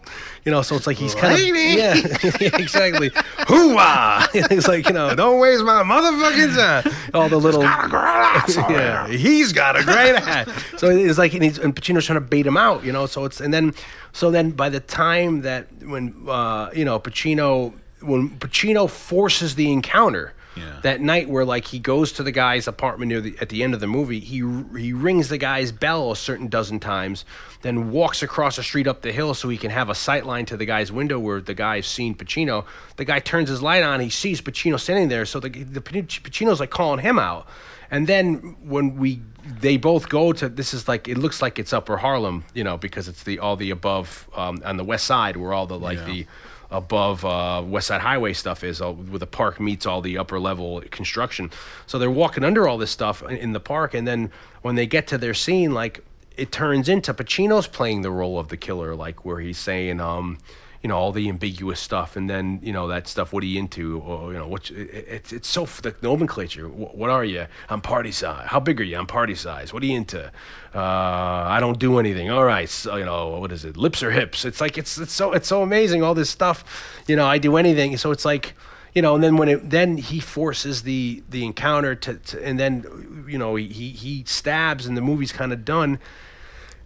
you know. So it's like he's kind of yeah, yeah, exactly. Hooah! He's like, you know, don't waste my motherfucking time. All the little yeah, he's got a great hat. So it's like, and, he's, and Pacino's trying to bait him out, you know. So it's and then, so then by the time that when uh, you know Pacino, when Pacino forces the encounter. Yeah. That night, where like he goes to the guy's apartment near the at the end of the movie, he he rings the guy's bell a certain dozen times, then walks across the street up the hill so he can have a sight line to the guy's window where the guy's seen Pacino. The guy turns his light on, he sees Pacino standing there, so the the Pacino's like calling him out. And then when we they both go to this is like it looks like it's Upper Harlem, you know, because it's the all the above um, on the west side where all the like the above uh, West Side Highway stuff is, uh, where the park meets all the upper level construction. So they're walking under all this stuff in, in the park, and then when they get to their scene, like it turns into Pacino's playing the role of the killer, like where he's saying, um, you know, all the ambiguous stuff, and then you know that stuff. What are you into? Or you know, what? It, it's it's so the nomenclature. What, what are you? I'm party size. How big are you? I'm party size. What are you into? Uh, I don't do anything. All right, so, you know, what is it? Lips or hips? It's like it's it's so it's so amazing. All this stuff. You know, I do anything. So it's like you know, and then when it then he forces the the encounter to, to and then you know he, he stabs and the movie's kind of done.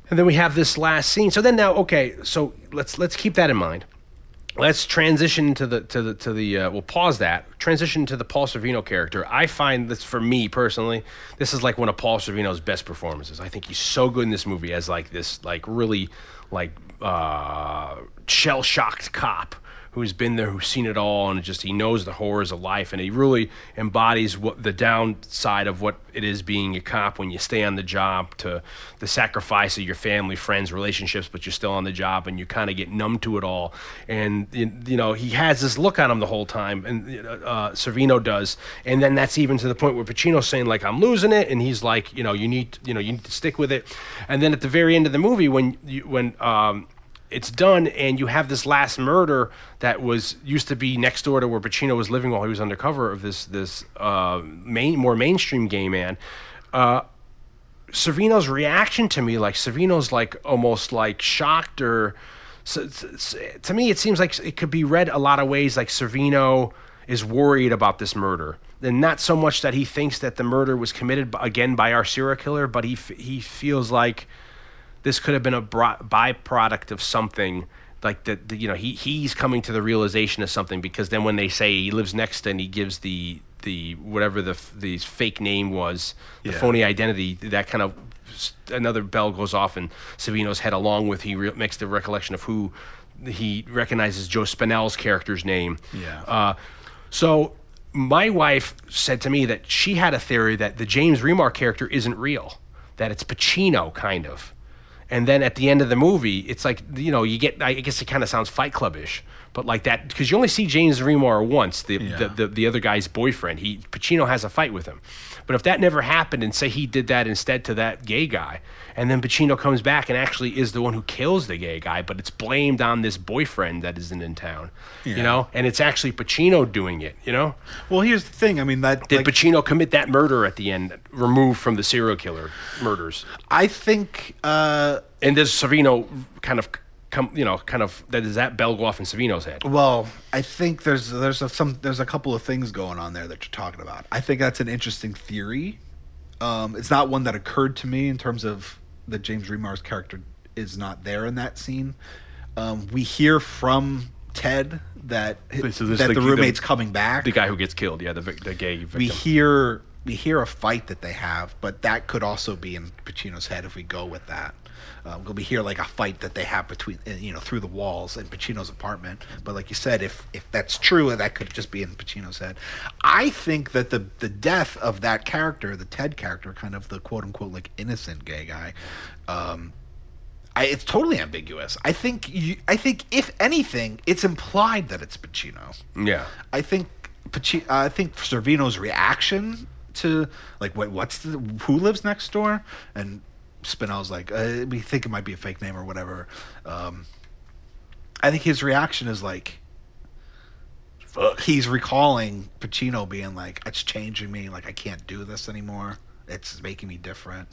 And then we have this last scene. So then now, okay, so let's let's keep that in mind. Let's transition to the to the to the. Uh, we'll pause that. Transition to the Paul Sorvino character. I find this for me personally, this is like one of Paul Sorvino's best performances. I think he's so good in this movie as like this like really like uh, shell shocked cop who's been there, who's seen it all, and just he knows the horrors of life, and he really embodies what the downside of what it is being a cop when you stay on the job to the sacrifice of your family, friends, relationships, but you're still on the job, and you kind of get numb to it all. And you know he has this look on him the whole time, and uh, Sorvino does, and then that's even to the point where Pacino's saying like I'm losing it, and he's like you know you need you know you need to stick with it, and then at the very end of the movie when you, when um, it's done and you have this last murder that was used to be next door to where Pacino was living while he was undercover of this this uh, main more mainstream gay man. Uh, Sorvino's reaction to me, like Sorvino's like almost like shocked or so, to me it seems like it could be read a lot of ways like Sorvino is worried about this murder. And not so much that he thinks that the murder was committed again by our serial killer, but he he feels like this could have been a byproduct of something like the you know he he's coming to the realization of something because then when they say he lives next and he gives the the whatever the the fake name was the Yeah. phony identity that kind of another bell goes off in Sorvino's head along with he re- makes the recollection of who he recognizes Joe Spinell's character's name. Yeah. Uh, so my wife said to me that she had a theory that the James Remar character isn't real, that it's Pacino kind of. And then at the end of the movie, it's like you know you get. I guess it kind of sounds Fight Club-ish, but like that because you only see James Remar once, the, Yeah. the, the the other guy's boyfriend. He Pacino has a fight with him, but if that never happened and say he did that instead to that gay guy, and then Pacino comes back and actually is the one who kills the gay guy, but it's blamed on this boyfriend that isn't in town, Yeah. you know, and it's actually Pacino doing it, you know. Well, here's the thing. I mean, that Did like, Pacino commit that murder at the end, removed from the serial killer murders? I think uh, And does Sorvino kind of come, you know, kind of that does that bell go off in Sorvino's head? Well, I think there's there's a, some there's a couple of things going on there that you're talking about. I think that's an interesting theory. Um, it's not one that occurred to me in terms of that James Remar's character is not there in that scene. Um, we hear from Ted that So that the- the the- roommate's coming back. The guy who gets killed, yeah, the vic- the gay victim. we hear we hear a fight that they have, but that could also be in Pacino's head if we go with that. Um, we hear like a fight that they have between uh, you know through the walls in Pacino's apartment. But like you said, if if that's true, that could just be in Pacino's head. I think that the the death of that character, the Ted character, kind of the quote unquote like innocent gay guy. Um, I, it's totally ambiguous. I think you, I think if anything, it's implied that it's Pacino. yeah. I think Pacino, uh, I think Sorvino's reaction to like what what's the who lives next door and Spinell's like uh, we think it might be a fake name or whatever. Um, I think his reaction is like fuck. He's recalling Pacino being like it's changing me like I can't do this anymore. It's making me different.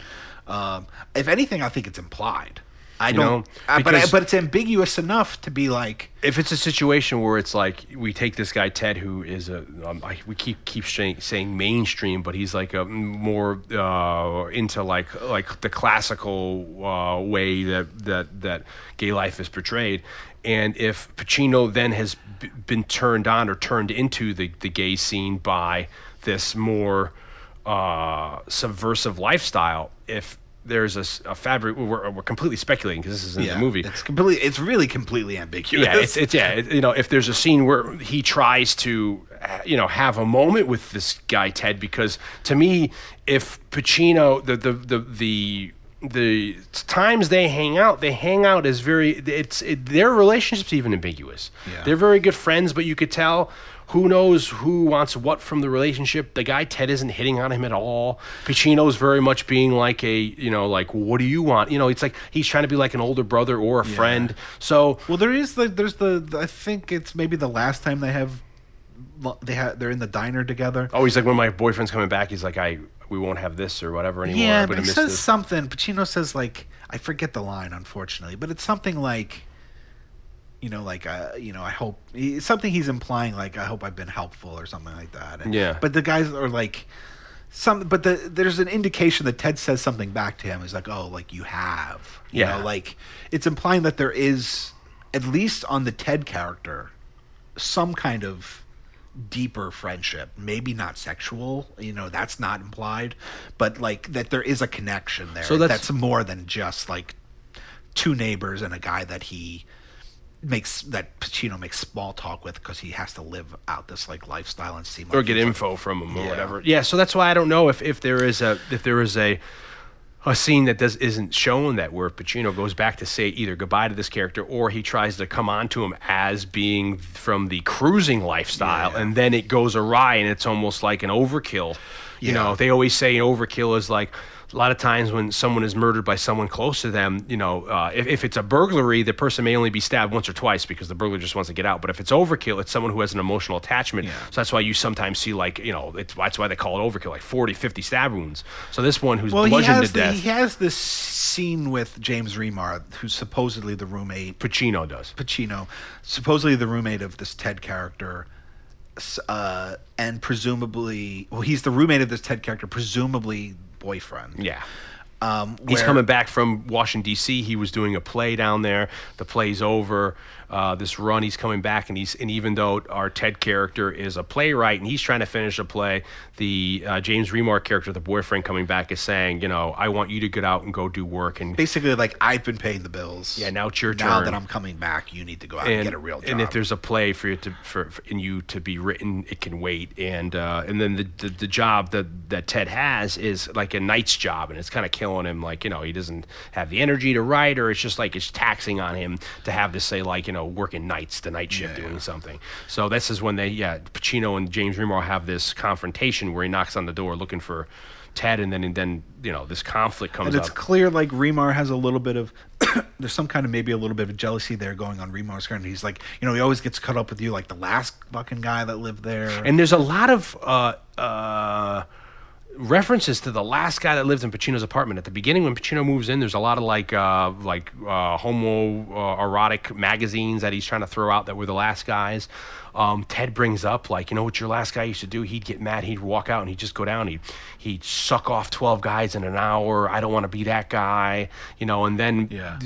Um, if anything, I think it's implied. I You don't, know, uh, but I, but it's ambiguous enough to be like if it's a situation where it's like we take this guy Ted, who is a um, I, we keep keep saying, saying mainstream, but he's like a more uh, into like like the classical uh, way that that that gay life is portrayed, and if Pacino then has b- been turned on or turned into the the gay scene by this more uh, subversive lifestyle, if there's a fabric, we're, we're completely speculating because this is in the movie. It's completely. It's really completely ambiguous. Yeah, it's, it's yeah. It, you know, if there's a scene where he tries to, you know, have a moment with this guy Ted, because to me, if Pacino, the the the the the times they hang out, they hang out as very. It's it, their relationship's even ambiguous. Yeah. They're very good friends, but you could tell. Who knows who wants what from the relationship? The guy Ted isn't hitting on him at all. Pacino's very much being like a, you know, like what do you want? You know, it's like he's trying to be like an older brother or a friend. So Well, there is the there's the, the- I think it's maybe the last time they have they have they're in the diner together. Oh, he's like when my boyfriend's coming back. He's like, I we won't have this or whatever anymore. yeah, but he says this. something. Pacino says like I forget the line, unfortunately, but it's something like. You know, like uh, you know, I hope something he's implying, like I hope I've been helpful or something like that. And- Yeah. But the guys are like, some, but the there's an indication that Ted says something back to him. He's like, oh, like you have, you Yeah. know, like it's implying that there is, at least on the Ted character, some kind of deeper friendship maybe not sexual you know that's not implied but like that there is a connection there So that's- more than just like two neighbors and a guy that he makes that Pacino makes small talk with because he has to live out this like lifestyle and seem like or get he's, like, info from him or Yeah. whatever. Yeah, so that's why I don't know if, if there is a if there is a a scene that does isn't shown that where Pacino goes back to say either goodbye to this character or he tries to come on to him as being from the cruising lifestyle Yeah. and then it goes awry and it's almost like an overkill. You Yeah. know, they always say an overkill is like a lot of times when someone is murdered by someone close to them, you know, uh, if, if it's a burglary, the person may only be stabbed once or twice because the burglar just wants to get out. But if it's overkill, it's someone who has an emotional attachment. Yeah. So that's why you sometimes see like, you know, it's, that's why they call it overkill, like 40, 50 stab wounds. So this one who's well bludgeoned to the, death, he has this scene with James Remar who's supposedly the roommate Pacino does. Pacino, supposedly the roommate of this Ted character, uh, and presumably, well, he's the roommate of this Ted character, presumably boyfriend. Yeah. Um, He's where- coming back from Washington D.C. He was doing a play down there. The play's over. Uh, this run, he's coming back, and he's and even though our Ted character is a playwright and he's trying to finish a play, the uh, James Remar character, the boyfriend, coming back is saying, you know, I want you to get out and go do work and basically like I've been paying the bills. Yeah, now it's your Now turn. Now that I'm coming back, you need to go out and, and, get a real job. and if there's a play for you to for, for in you to be written, it can wait. And uh, and then the, the the job that that Ted has is like a night's job, and it's kind of killing him. Like you know, he doesn't have the energy to write, or it's just like it's taxing on him to have to say like you know working nights, the night shift, doing something. So this is when they yeah Pacino and James Remar have this confrontation where he knocks on the door looking for. Ted and then and then you know this conflict comes and it's up. clear like Remar has a little bit of there's some kind of maybe a little bit of jealousy there going on Remar's. And he's like, you know, he always gets cut up with you like the last fucking guy that lived there. And there's a lot of uh, uh, references to the last guy that lived in Pacino's apartment. At the beginning, when Pacino moves in, there's a lot of like uh, like uh, homo uh, erotic magazines that he's trying to throw out that were the last guys. Um, Ted brings up like, you know what your last guy used to do? He'd get mad, he'd walk out, and he'd just go down. He'd he'd suck off twelve guys in an hour. I don't want to be that guy, you know. And then Yeah.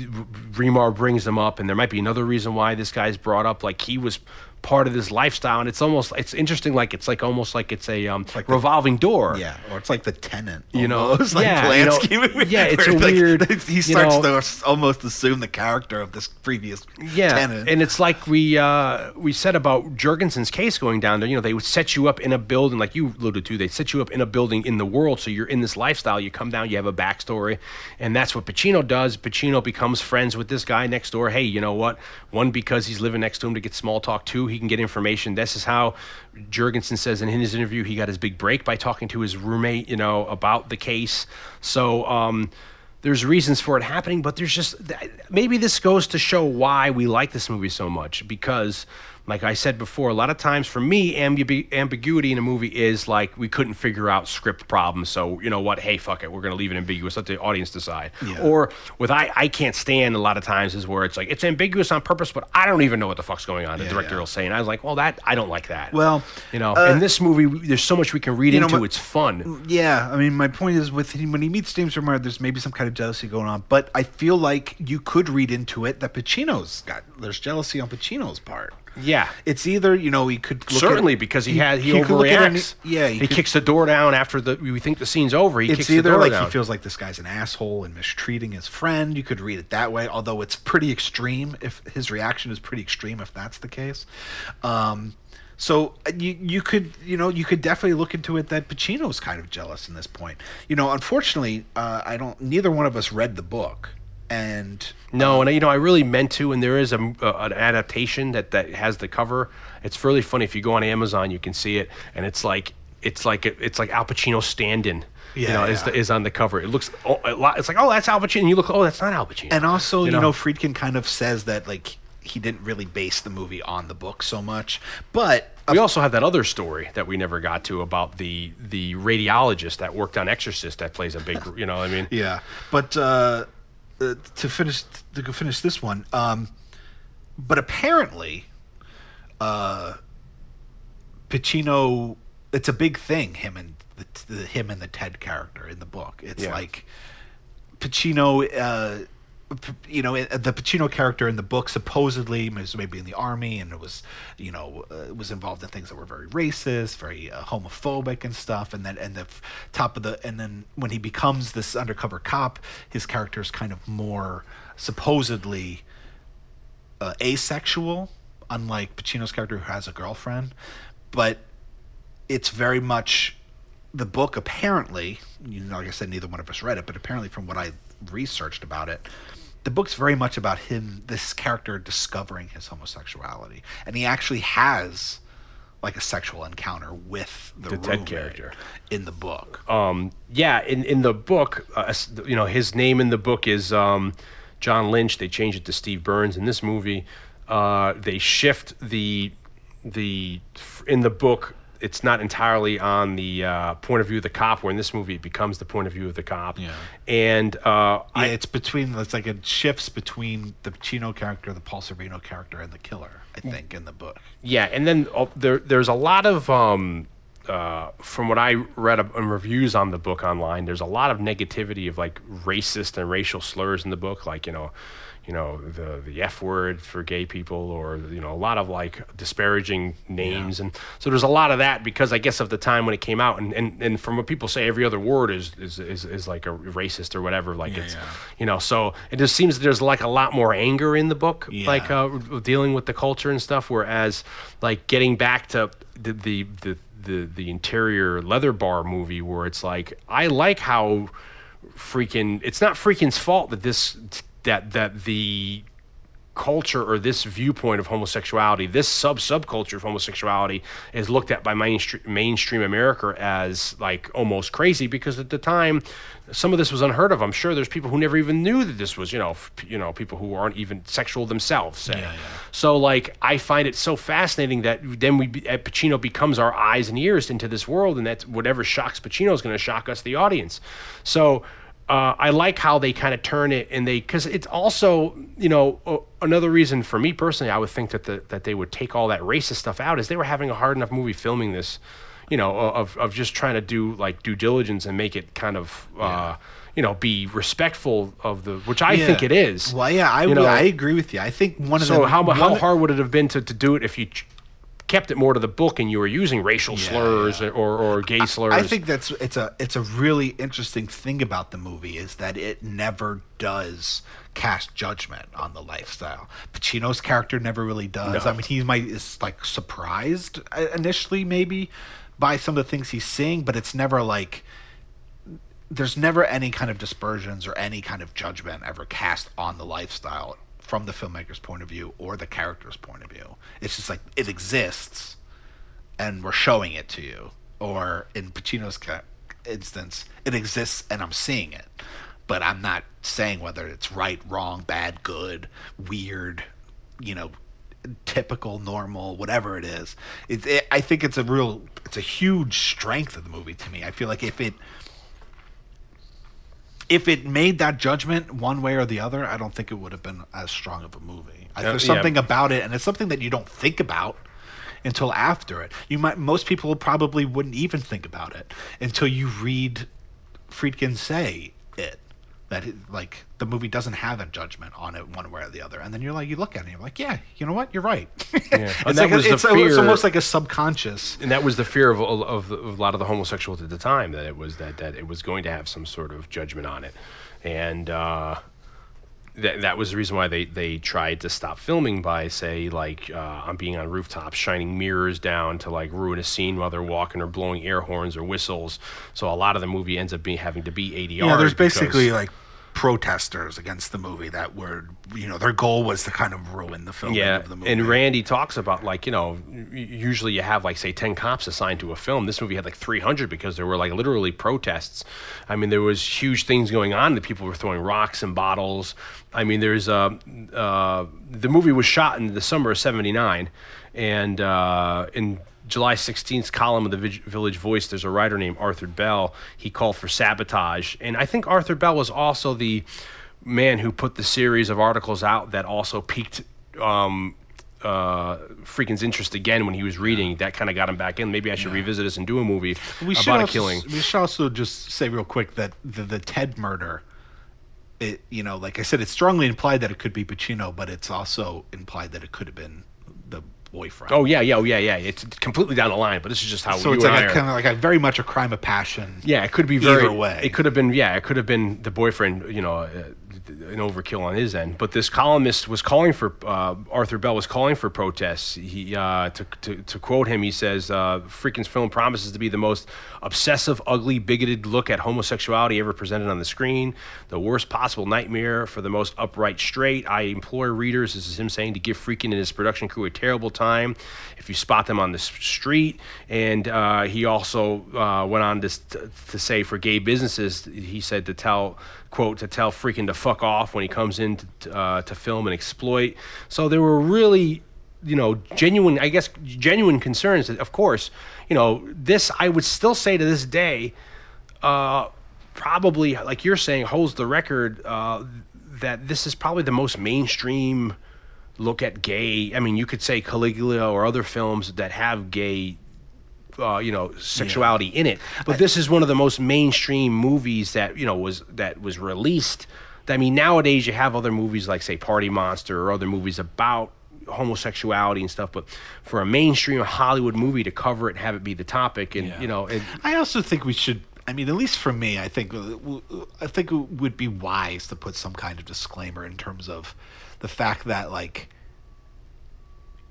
Remar brings him up, and there might be another reason why this guy's brought up. Like he was part of this lifestyle, and it's almost it's interesting. Like it's like almost like it's a um, like the- revolving door. yeah, or it's like the tenant, You know, almost, like yeah, you know, movie, yeah, it's a like, weird, He you starts know- to almost assume the character of this previous Yeah, tenant. and it's like we uh, we said about Jurgensen's case going down there. You know, they would set you up in a building, like you alluded to. They set you up in a building in the world, so you're in this lifestyle. You come down, you have a backstory, and that's what Pacino does. Pacino becomes friends with this guy next door. Hey, you know what? One, because he's living next to him to get small talk. Two, he can get information. This is how Jurgensen says in his interview he got his big break by talking to his roommate. You know about the case. So. Um, there's reasons for it happening, but there's just maybe this goes to show why we like this movie so much because like I said before, a lot of times for me, ambi- ambiguity in a movie is like we couldn't figure out script problems. So you know what? Hey, fuck it, we're gonna leave it ambiguous. Let the audience decide. Yeah. Or with I, I can't stand a lot of times is where it's like it's ambiguous on purpose, but I don't even know what the fuck's going on. The Yeah, director yeah. will say, and I was like, well, that I don't like that. Well, you know, uh, in this movie, there's so much we can read you know into. it's fun. Yeah, I mean, my point is with him when he meets James Remar, there's maybe some kind of jealousy going on, but I feel like you could read into it that Pacino's got there's jealousy on Pacino's part. Yeah. It's either you know he could look Certainly, at, because he, had he, look at any- overreacts. yeah, he, could- kicks the door down after the we think the scene's over. He It's kicks the either like down. he feels like this guy's an asshole and mistreating his friend. You could read it that way, although it's pretty extreme. If his reaction is pretty extreme, if that's the case, um, so uh, you you could you know you could definitely look into it that Pacino's kind of jealous in this point. You know, unfortunately, uh, I don't. Neither one of us read the book, and No, and you know I really meant to, and there is a, a an adaptation that that has the cover. It's really funny if you go on Amazon, you can see it, and it's like it's like it's like Al Pacino stand-in. you Yeah, know, is, the, is on the cover. It looks oh, a lot. It's like oh, that's Al Pacino. And you look, oh, that's not Al Pacino. And also, you, know? know, Friedkin kind of says that like he didn't really base the movie on the book so much, but we also have that other story that we never got to about the the radiologist that worked on Exorcist that plays a big. You know, I mean, yeah. But uh, uh, to finish to finish this one, um, but apparently, uh, Pacino, it's a big thing. Him and the, the him and the Ted character in the book. It's Yeah. like Pacino. Uh, you know, the Pacino character in the book supposedly was maybe in the army, and it was, you know, uh, was involved in things that were very racist, very uh, homophobic and stuff. And then, and the top of the, and then when he becomes this undercover cop, his character is kind of more supposedly uh, asexual, unlike Pacino's character who has a girlfriend. But it's very much the book. Apparently, you know, like I said, neither one of us read it, but apparently, from what I researched about it, the book's very much about him, this character discovering his homosexuality, and he actually has like a sexual encounter with the, The Ted character. in the book. um, yeah, in in the book, uh, you know, his name in the book is um, John Lynch. They change it to Steve Burns. In this movie, uh, they shift the the in the book. It's not entirely on the uh, point of view of the cop. Where in this movie, it becomes the point of view of the cop. Yeah. And uh, Yeah, I, it's between. It's like it shifts between the Pacino character, the Paul Sorvino character, and the killer. I think in the book. Yeah, and then uh, there there's a lot of um, uh, from what I read in reviews on the book online, there's a lot of negativity of like racist and racial slurs in the book, like you know, you know the the F word for gay people, or you know a lot of like disparaging names, and so there's a lot of that because I guess of the time when it came out, and and, and from what people say, every other word is is, is, is like a racist or whatever, like it's yeah. you know, so it just seems there's like a lot more anger in the book, Yeah. like uh, dealing with the culture and stuff, whereas like getting back to the the the the, the interior leather bar movie where it's like I like how Friedkin it's not Friedkin's fault that this that that the culture or this viewpoint of homosexuality, this sub subculture of homosexuality, is looked at by mainstream mainstream America as like almost crazy because at the time, some of this was unheard of. I'm sure there's people who never even knew that this was you know f- you know people who aren't even sexual themselves. Yeah, yeah. So like I find it so fascinating that then we be- uh, Pacino becomes our eyes and ears into this world, and that whatever shocks Pacino is going to shock us, the audience. So uh, I like how they kind of turn it, and they because it's also you know another reason for me personally, I would think that the, that they would take all that racist stuff out is they were having a hard enough movie filming this, you know, of of just trying to do like due diligence and make it kind of. Uh, you know, be respectful of the, which I think it is. Well, yeah, I, You know, I agree with you. I think one of so the how how hard would it have been to, to do it if you kept it more to the book and you were using racial slurs or, or gay slurs? I think that's it's a it's a really interesting thing about the movie is that it never does cast judgment on the lifestyle. Pacino's character never really does. No. I mean, he might is like surprised uh, initially maybe by some of the things he's seeing, but it's never like there's never any kind of dispersions or any kind of judgment ever cast on the lifestyle from the filmmaker's point of view or the character's point of view. It's just like it exists and we're showing it to you. Or in Pacino's ca- instance, it exists and I'm seeing it, but I'm not saying whether it's right, wrong, bad, good, weird, you know, typical, normal, whatever it is. It, it, I think it's a real, it's a huge strength of the movie to me. I feel like if it, if it made that judgment one way or the other, I don't think it would have been as strong of a movie. I, there's yeah. something about it, and it's something that you don't think about until after it. You might most people probably wouldn't even think about it until you read Friedkin say it. That it, like the movie doesn't have a judgment on it one way or the other, and then you're like you look at it, and you're like, yeah, you know what, you're right. And it's that like a- was the it's, a- it's almost like a subconscious. and that was the fear of, of, of a lot of the homosexuals at the time that it was that, that it was going to have some sort of judgment on it. And uh, that, that was the reason why they, they tried to stop filming by say like uh, on being on rooftops shining mirrors down to like ruin a scene while they're walking or blowing air horns or whistles. So a lot of the movie ends up being having to be ADR Yeah, there's basically like protesters against the movie that were, you know, their goal was to kind of ruin the film yeah, of the movie. and Randy talks about like you know, usually you have like say ten cops assigned to a film. This movie had like three hundred because there were like literally protests. I mean, there was huge things going on. The people were throwing rocks and bottles. I mean, there's uh, uh, the movie was shot in the summer of '79, and uh, in July 16th column of the Village Voice, there's a writer named Arthur Bell. He called for sabotage. And I think Arthur Bell was also the man who put the series of articles out that also piqued um, uh, Friedkin's interest again when he was reading. That kind of got him back in. Maybe I should revisit this and do a movie we about a also, killing. We should also just say real quick that the, the Ted murder, it you know, like I said, it's strongly implied that it could be Pacino, but it's also implied that it could have been boyfriend. Oh, yeah, yeah, oh, yeah, yeah. It's completely down the line, but this is just how so you it's and like I a are. kind of like a very much a crime of passion. Yeah, it could be very. Either way. It could have been. Yeah, it could have been the boyfriend. You know, uh, an overkill on his end. But this columnist was calling for uh, Arthur Bell was calling for protests. He uh, to, to to quote him, he says, uh, "Friedkin's film promises to be the most obsessive, ugly, bigoted look at homosexuality ever presented on the screen. The worst possible nightmare for the most upright straight. I implore readers, this is him saying, to give Friedkin and his production crew a terrible time if you spot them on the street." And uh, he also uh, went on to, to say, for gay businesses, he said to tell quote to tell Friedkin to fuck off when he comes in to, uh, to film and exploit. So there were really, you know, genuine, I guess, genuine concerns. That, of course, you know, this I would still say to this day, uh, probably like you're saying holds the record uh, that this is probably the most mainstream look at gay. I mean, you could say Caligula or other films that have gay uh, you know sexuality in it. But this is one of the most mainstream movies that you know was that was released. I mean, nowadays you have other movies like say Party Monster or other movies about homosexuality and stuff. But for a mainstream Hollywood movie to cover it and have it be the topic, and you know, it, I also think we should. I mean, at least for me, I think I think it would be wise to put some kind of disclaimer in terms of the fact that, like,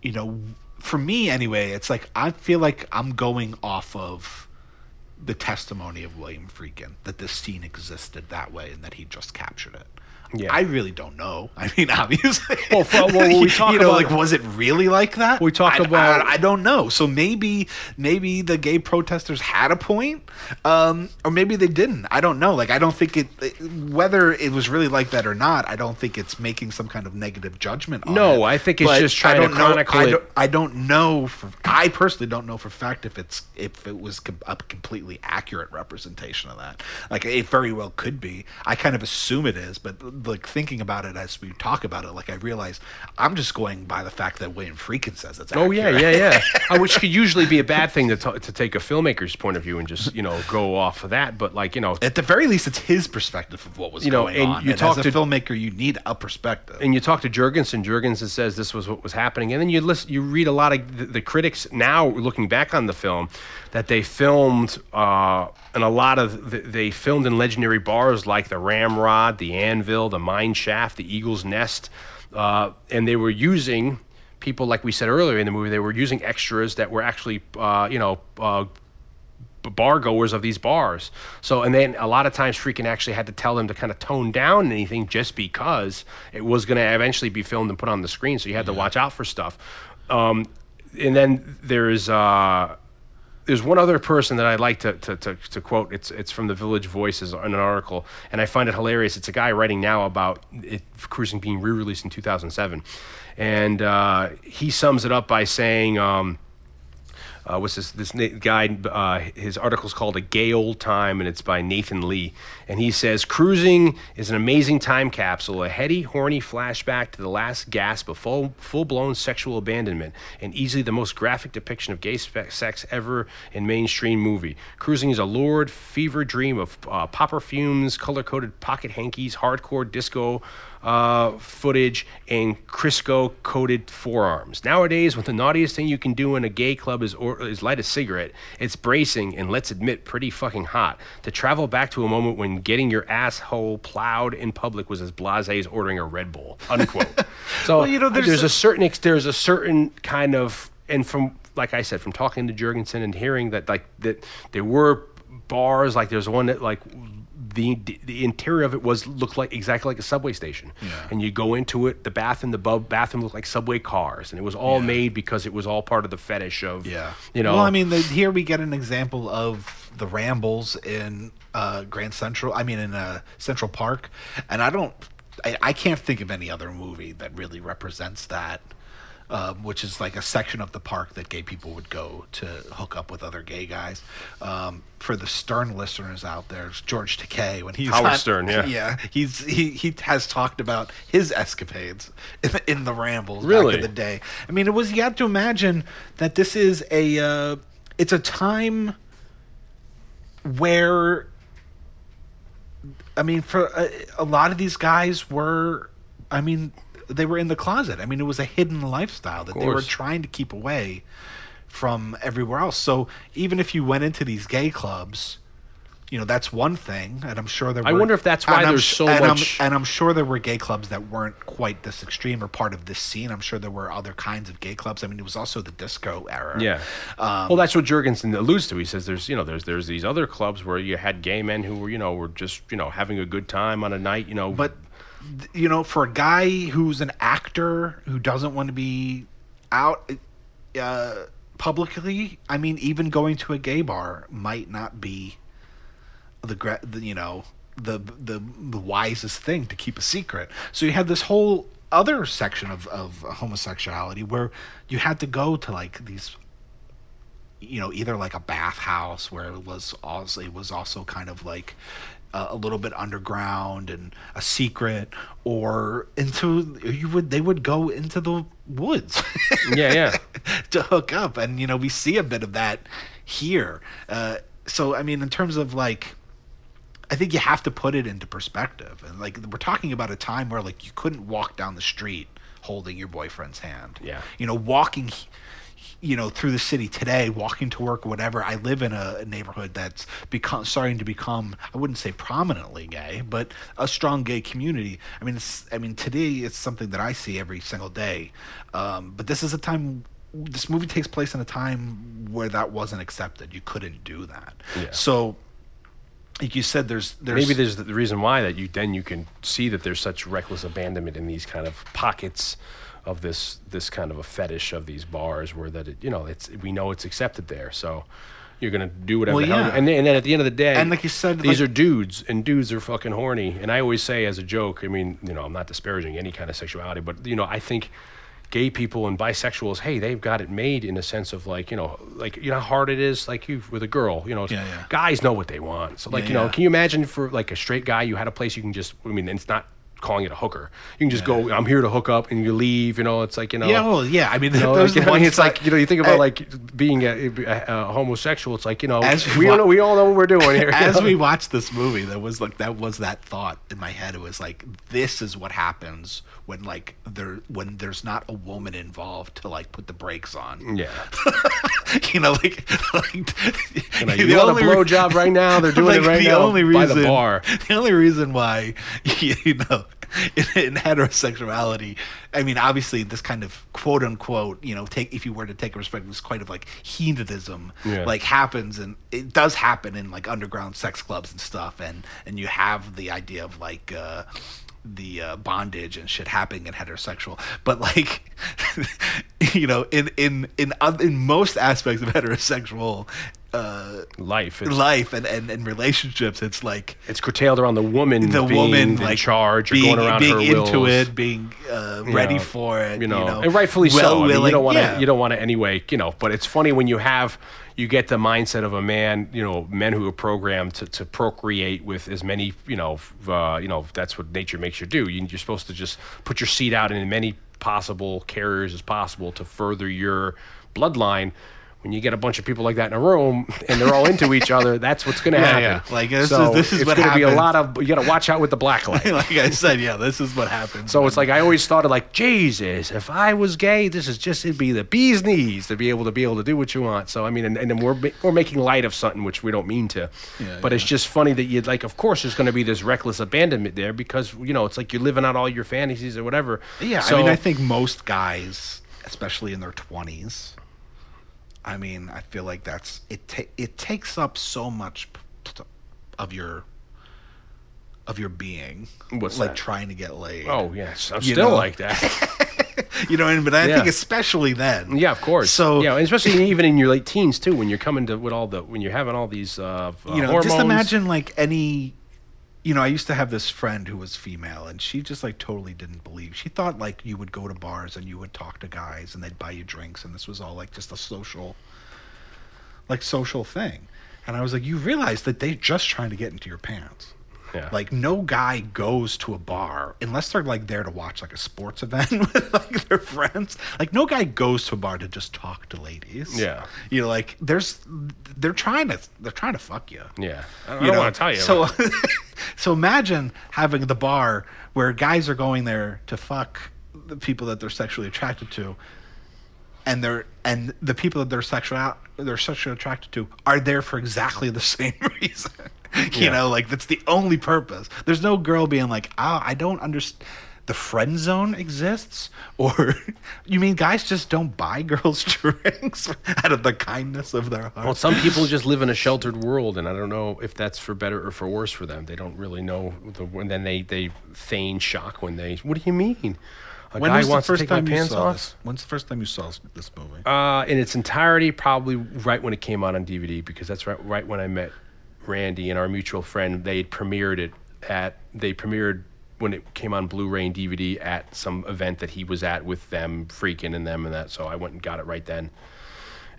you know, for me anyway, it's like I feel like I'm going off of the testimony of William Friedkin that this scene existed that way and that he just captured it. Yeah. I really don't know. I mean, obviously. Well, for- well, we talk you know, about- like, was it really like that? We talk I- about- I, I don't know. So maybe, maybe the gay protesters had a point, um, or maybe they didn't. I don't know. Like, I don't think it. Whether it was really like that or not, I don't think it's making some kind of negative judgment. on No, it. I think it's But just trying to don't know- chronicle I don't, I don't know. For, I personally don't know for fact if it's if it was a completely accurate representation of that. Like it very well could be. I kind of assume it is, but like thinking about it as we talk about it, like I realize I'm just going by the fact that William Friedkin says it's. Oh yeah, accurate. yeah, yeah. Uh, Which could usually be a bad thing to t- to take a filmmaker's point of view and just you know go off of that. But like you know, At the very least, it's his perspective of what was You know, going and on. you and talk as a to- filmmaker, you need a perspective. and you talk to Jurgensen, Jurgensen says this was what was happening, and then you listen, you read a lot of the, the critics now looking back on the film that they filmed, uh, and a lot of the, they filmed in legendary bars like the Ramrod, the Anvil, the Mine Shaft, the Eagle's Nest, uh, and they were using people like we said earlier in the movie. They were using extras that were actually, uh, you know. Uh, bar goers of these bars. So, and then a lot of times Friedkin actually had to tell them to kind of tone down anything just because it was going to eventually be filmed and put on the screen. So you had to watch out for stuff. Um, and then there's uh, there's one other person that I'd like to, to, to, to quote. It's it's from the Village Voices in an article, and I find it hilarious. It's a guy writing now about it cruising being re-released in 2007, and uh, he sums it up by saying. Um, uh, what's this this guy uh, his article's called a gay old time and it's by nathan lee. And he says cruising is an amazing time capsule a heady horny flashback to the last gasp of full, full-blown sexual abandonment and easily the most graphic depiction of gay sex ever in mainstream movie. Cruising is a lurid fever dream of uh, popper fumes color-coded pocket hankies hardcore disco uh, footage and Crisco coated forearms. Nowadays, when the naughtiest thing you can do in a gay club is or, is light a cigarette, it's bracing and let's admit pretty fucking hot. To travel back to a moment when getting your asshole plowed in public was as blasé as ordering a Red Bull. Unquote. so Well, you know, there's, there's a, a- certain ex- there's a certain kind of and from like I said from talking to Jurgensen and hearing that like that there were bars like there's one that like the the interior of it was looked like exactly like a subway station and you go into it the bath and the bub bathroom looked like subway cars and it was all made because it was all part of the fetish of Yeah. you know Well, I mean, the, here we get an example of the rambles in uh, Grand Central. I mean, in uh, Central Park, and I don't, I, I can't think of any other movie that really represents that. Um, which is like a section of the park that gay people would go to hook up with other gay guys. Um, for the Stern listeners out there, it's George Takei when he's Howard on- Stern, yeah. yeah, he's he he has talked about his escapades in, in the rambles Really? back in the day. I mean, it was you have to imagine that this is a uh, it's a time where I mean, for a, a lot of these guys were, I mean, they were in the closet. I mean, it was a hidden lifestyle that they were trying to keep away from everywhere else. So even if you went into these gay clubs, you know that's one thing, and I'm sure there. I were, wonder if that's why there's so and I'm- much- and I'm sure there were gay clubs that weren't quite this extreme or part of this scene. I'm sure there were other kinds of gay clubs. I mean, it was also the disco era. Yeah. Um, well, that's what Jurgensen alludes to. He says there's, you know, there's there's these other clubs where you had gay men who were, you know, were just, you know, having a good time on a night, you know. But you know, for a guy who's an actor who doesn't want to be out uh, publicly, I mean, even going to a gay bar might not be the, you know the, the the wisest thing to keep a secret. So you had this whole other section of of homosexuality where you had to go to like these you know either like a bathhouse where it was also it was also kind of like uh, a little bit underground and a secret or into you would they would go into the woods yeah, yeah. to hook up and you know we see a bit of that here. Uh, so I mean, in terms of like. I think you have to put it into perspective, and like we're talking about a time where like you couldn't walk down the street holding your boyfriend's hand. Yeah. you know, walking, you know, through the city today, walking to work, whatever. I live in a, a neighborhood that's become starting to become, I wouldn't say prominently gay, but a strong gay community. I mean, it's, I mean, today it's something that I see every single day. Um, but this is a time. This movie takes place in a time where that wasn't accepted. You couldn't do that. Yeah. So, like you said, there's there's Maybe there's the reason why that you then you can see that there's such reckless abandonment in these kind of pockets of this this kind of a fetish of these bars where that it, you know it's we know it's accepted there so you're gonna do whatever Well, yeah. and, then, and then at the end of the day And like you said, these like- are dudes and dudes are fucking horny and I always say as a joke I mean you know I'm not disparaging any kind of sexuality but you know I think gay people and bisexuals hey they've got it made in a sense of like you know like you know how hard it is like you with a girl you know Yeah, yeah. guys know what they want so like you know can you imagine for like a straight guy you had a place you can just i mean it's not calling it a hooker you can just go i'm here to hook up and you leave you know it's like you know yeah, well, yeah. I mean, you know, those like, are the I mean, ones it's like you know you think about I- like being a, a, a homosexual it's like you know As we we all wa- know we all know what we're doing here you as know? we watched this movie, there was like that was that thought in my head. It was like this is what happens when like there when there's not a woman involved to like put the brakes on. yeah you know, like like You, know, the you want a only re- blowjob right now they're doing it right the now only by the bar The only reason why you know in, in heterosexuality, I mean, obviously this kind of quote unquote, you know, take if you were to take a perspective, it's quite of like hedonism, Yeah. like happens and it does happen in like underground sex clubs and stuff, and and you have the idea of like. uh the uh, bondage and shit happening in heterosexual, but like, you know, in in in in most aspects of heterosexual uh, life it's, life and, and, and relationships, it's like it's curtailed around the woman the being woman in like charge or being, going around being her into wills. it, being uh, ready know, for it, you know, and rightfully so. I mean, you don't want to, yeah. you don't want to anyway, you know. But it's funny when you have, you get the mindset of a man, you know, men who are programmed to, to procreate with as many, you know, uh, you know, that's what nature makes you do. You, you're supposed to just put your seed out in as many possible carriers as possible to further your bloodline. When you get a bunch of people like that in a room and they're all into each other, that's what's going to Yeah, happen. yeah. Like, this is- this is it's what gonna be a lot of. You got to watch out with the black light. like I said, yeah, this is what happens. So it's like I always thought of like Jesus. If I was gay, this is just it'd be the bee's knees to be able to be able to do what you want. So I mean, and, and then we're we're making light of something which we don't mean to. Yeah, but it's just funny that you'd like. Of course, there's going to be this reckless abandonment there because you know it's like you're living out all your fantasies or whatever. yeah, So, I mean, I think most guys, especially in their twenties, I mean, I feel like that's it. Ta- it takes up so much of your of your being, What's like that? trying to get laid. Oh yes, I'm You still know? like that. you know, what I mean? but I Yeah. think especially then. yeah, of course. So yeah, especially even in your late teens too, when you're coming to with all the when you're having all these uh, uh, you know, hormones. just imagine like any. You know, I used to have this friend who was female, and she just like totally didn't believe. She thought like you would go to bars and you would talk to guys, and they'd buy you drinks, and this was all like just a social, like social thing. And I was like, you realize that they're just trying to get into your pants. Yeah. Like no guy goes to a bar unless they're like there to watch like a sports event with like their friends. Like no guy goes to a bar to just talk to ladies. Yeah. You know, like there's they're trying to they're trying to fuck you. yeah, I, I You don't want to tell you. So so imagine having the bar where guys are going there to fuck the people that they're sexually attracted to. And they're and the people that they're sexual they're sexually attracted to are there for exactly the same reason. you Yeah. know, like that's the only purpose. There's no girl being like, "Oh, I don't understand." The friend zone exists, or you mean guys just don't buy girls drinks out of the kindness of their heart? Well, some people just live in a sheltered world, and I don't know if that's for better or for worse for them. They don't really know, the, and then they they feign shock when they. What do you mean? A When guy was the first time you pants saw off. this? When's the first time you saw this movie? Uh, in its entirety, probably right when it came out on DVD, because that's right, right when I met Randy and our mutual friend. They premiered it at they premiered when it came on Blu-ray and DVD at some event that he was at with them, Friedkin and them and that. So I went and got it right then,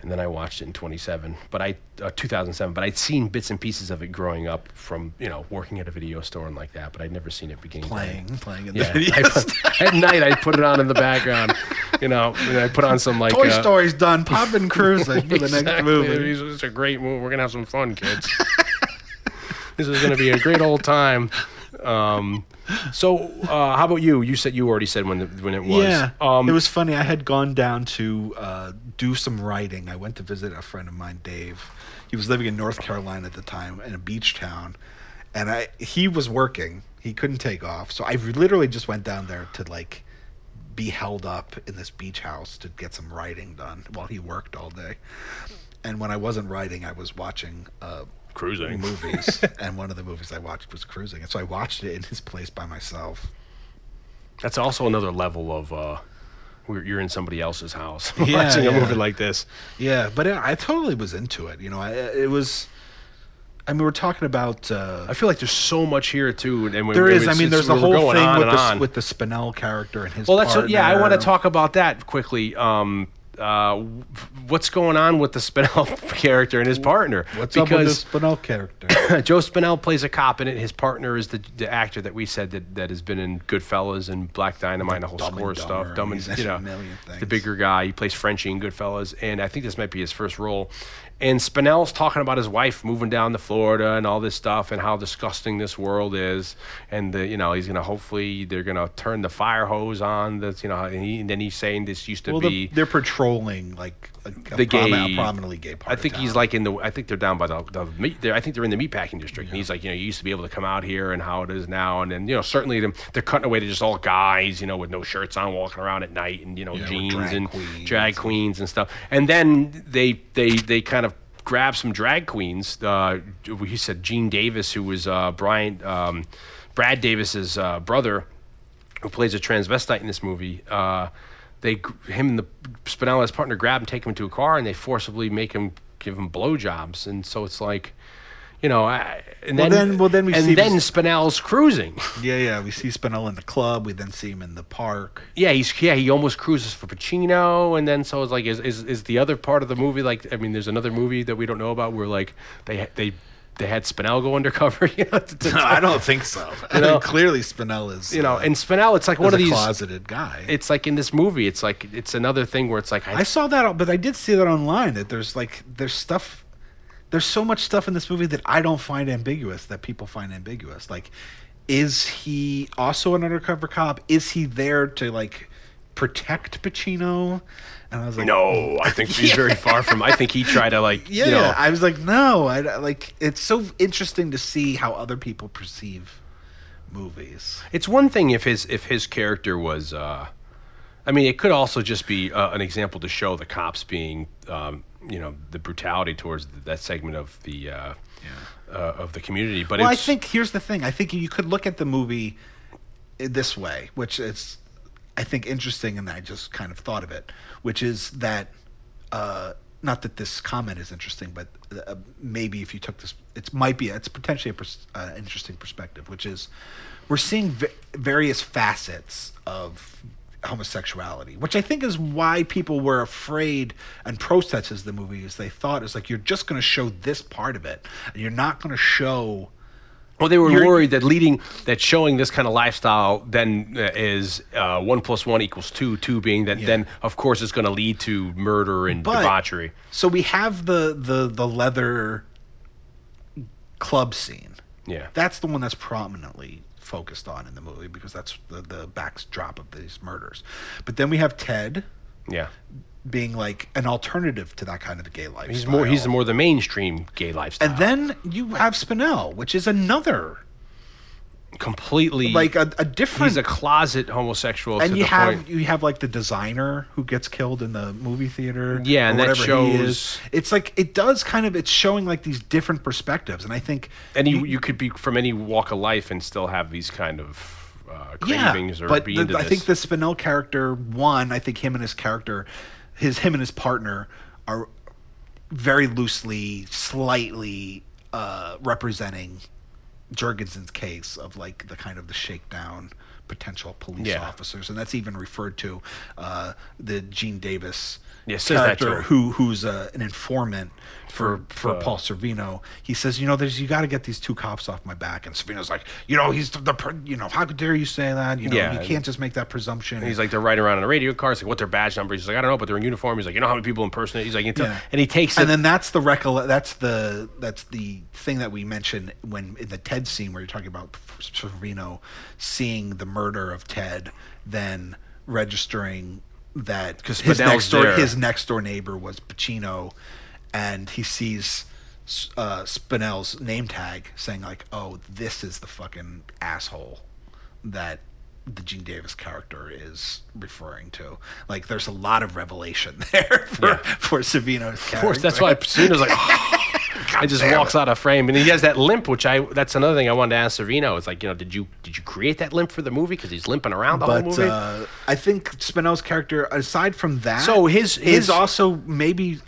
and then I watched it in 27. But I uh, 2007. But I'd seen bits and pieces of it growing up from you know working at a video store and like that. But I'd never seen it beginning. to end. playing, playing in the Yeah, video. I put, at night I put it on in the background. you know, and I put on some like Toy uh, Story's done. Poppin' cruising for the next movie. It's a great movie. We're gonna have some fun, kids. this is gonna be a great old time. Um, so, uh, how about you? You said you already said when the, when it was. Yeah, Um, it was funny. I had gone down to uh, do some writing. I went to visit a friend of mine, Dave. He was living in North Carolina at the time, in a beach town, and I he was working. He couldn't take off, so I literally just went down there to like be held up in this beach house to get some writing done while he worked all day. And when I wasn't writing, I was watching uh, cruising. movies, and one of the movies I watched was Cruising, and so I watched it in his place by myself. That's also another level of uh, where you're in somebody else's house Yeah, watching a movie like this. Yeah, but I, I totally was into it. You know, I, it was. I mean, we're talking about. Uh, I feel like there's so much here too, and when, there is. I mean, there's the whole thing with the, with the Spinell character and his. Well, that's what, yeah. I want to talk about that quickly. Um, uh, what's going on with the Spinell character and his partner? What's up with because the Spinell character? Joe Spinell plays a cop in it. His partner is the, the actor that we said that, that has been in Goodfellas and Black Dynamite and a whole Dumb score of stuff. Dumb and you a know, the bigger guy. He plays Frenchie in Goodfellas, and I think this might be his first role. And Spinell's talking about his wife moving down to Florida and all this stuff, and how disgusting this world is, and the, you know he's gonna hopefully they're gonna turn the fire hose on. That's you know, and, he, and then he's saying this used to well, be the, they're patrolling like a, the gay, a prominently gay part. I think he's like in the. I think they're down by the. the meat, they're, I think they're in the meatpacking district. And he's like, you know, you used to be able to come out here and how it is now, and then you know, certainly them, they're cutting away to just all guys, you know, with no shirts on, walking around at night, and you know, Yeah, jeans drag and queens drag queens and stuff. And then they they they kind of grab some drag queens. Uh, he said Gene Davis, who was uh, Brian um, Brad Davis's uh, brother who plays a transvestite in this movie. Uh, they him and the Spinell his partner grab him, take him into a car, and they forcibly make him give him blowjobs. And so it's like, you know, I, and Well, then, then- well, then we and see then Spinell's cruising. Yeah, yeah. We see Spinell in the club. We then see him in the park. yeah, he's yeah he almost cruises for Pacino, and then so it's like is, is is the other part of the movie like I mean there's another movie that we don't know about where like they they they had Spinell go undercover, you know, to- to- I don't think so. I know? mean, clearly Spinell is. you know, uh, and Spinell, it's like is one of a these. closeted guy. It's like in this movie, it's like it's another thing where it's like I, I saw that, but I did see that online. That there's like there's stuff, there's so much stuff in this movie that I don't find ambiguous that people find ambiguous. Like, is he also an undercover cop? Is he there to like protect Pacino? And I was like, no, I think he's very far from. I think he tried to like Yeah, you know, I was like, no, I like. It's so interesting to see how other people perceive movies. It's one thing if his if his character was. Uh, I mean, it could also just be uh, an example to show the cops being, um, you know, the brutality towards that segment of the uh, uh, of the community. But well, I think here's the thing. I think you could look at the movie this way, which is, I think, interesting, and I just kind of thought of it, which is that, uh, not that this comment is interesting, but uh, maybe if you took this, it might be, it's potentially a pers- uh, interesting perspective, which is, we're seeing v- various facets of homosexuality, which I think is why people were afraid and protested the movie. They thought is like you're just going to show this part of it, and you're not going to show. Well, they were you're- worried that leading that showing this kind of lifestyle then uh, is uh, one plus one equals two. Two being that Yeah. then of course it's going to lead to murder and But- debauchery. So we have the the the leather club scene. Yeah. That's the one that's prominently focused on in the movie because that's the the backdrop of these murders. But then we have Ted Yeah. Being like an alternative to that kind of gay lifestyle. He's more he's more the mainstream gay lifestyle. And then you have Spinell, which is another completely like a, a different he's a closet homosexual and you have point. you have like the designer who gets killed in the movie theater Yeah, and that shows- is. it's like it does kind of it's showing like these different perspectives and i think any you, you could be from any walk of life and still have these kind of uh, yeah, cravings or but be the- I think the Spinell character, one, I think him and his character, his him and his partner are very loosely, slightly uh, representing Jurgensen's case of like the kind of the shakedown potential police Yeah. officers, and that's even referred to uh, the Gene Davis Yeah, says that to character who who's uh, an informant for For, uh, Paul Sorvino. He says, you know, there's you got to get these two cops off my back, and Sorvino's like, you know, he's the, the you know, how dare you say that? You know, Yeah. you can't just make that presumption. And he's like, they're riding around in a radio car. It's like, what their badge number? He's like, I don't know, but they're in uniform. He's like, you know how many people impersonate? He's like, Yeah. and he takes and it. then that's the recolle- that's the that's the thing that we mentioned when in the Ted scene where you're talking about Sorvino seeing the murder of Ted, then registering that 'Cause his next door there. his next door neighbor was Pacino, and he sees uh, Spinell's name tag saying like, "Oh, this is the fucking asshole that." The Gene Davis character is referring to. Like, there's a lot of revelation there for, Yeah. for Sorvino's character. Of course, that's why Pacino's like, and just damn walks out of frame, and he has that limp, which I that's another thing I wanted to ask Sorvino. It's like, you know, did you did you create that limp for the movie because he's limping around the whole movie? uh, I think Spinell's character, aside from that, So his- is his- also maybe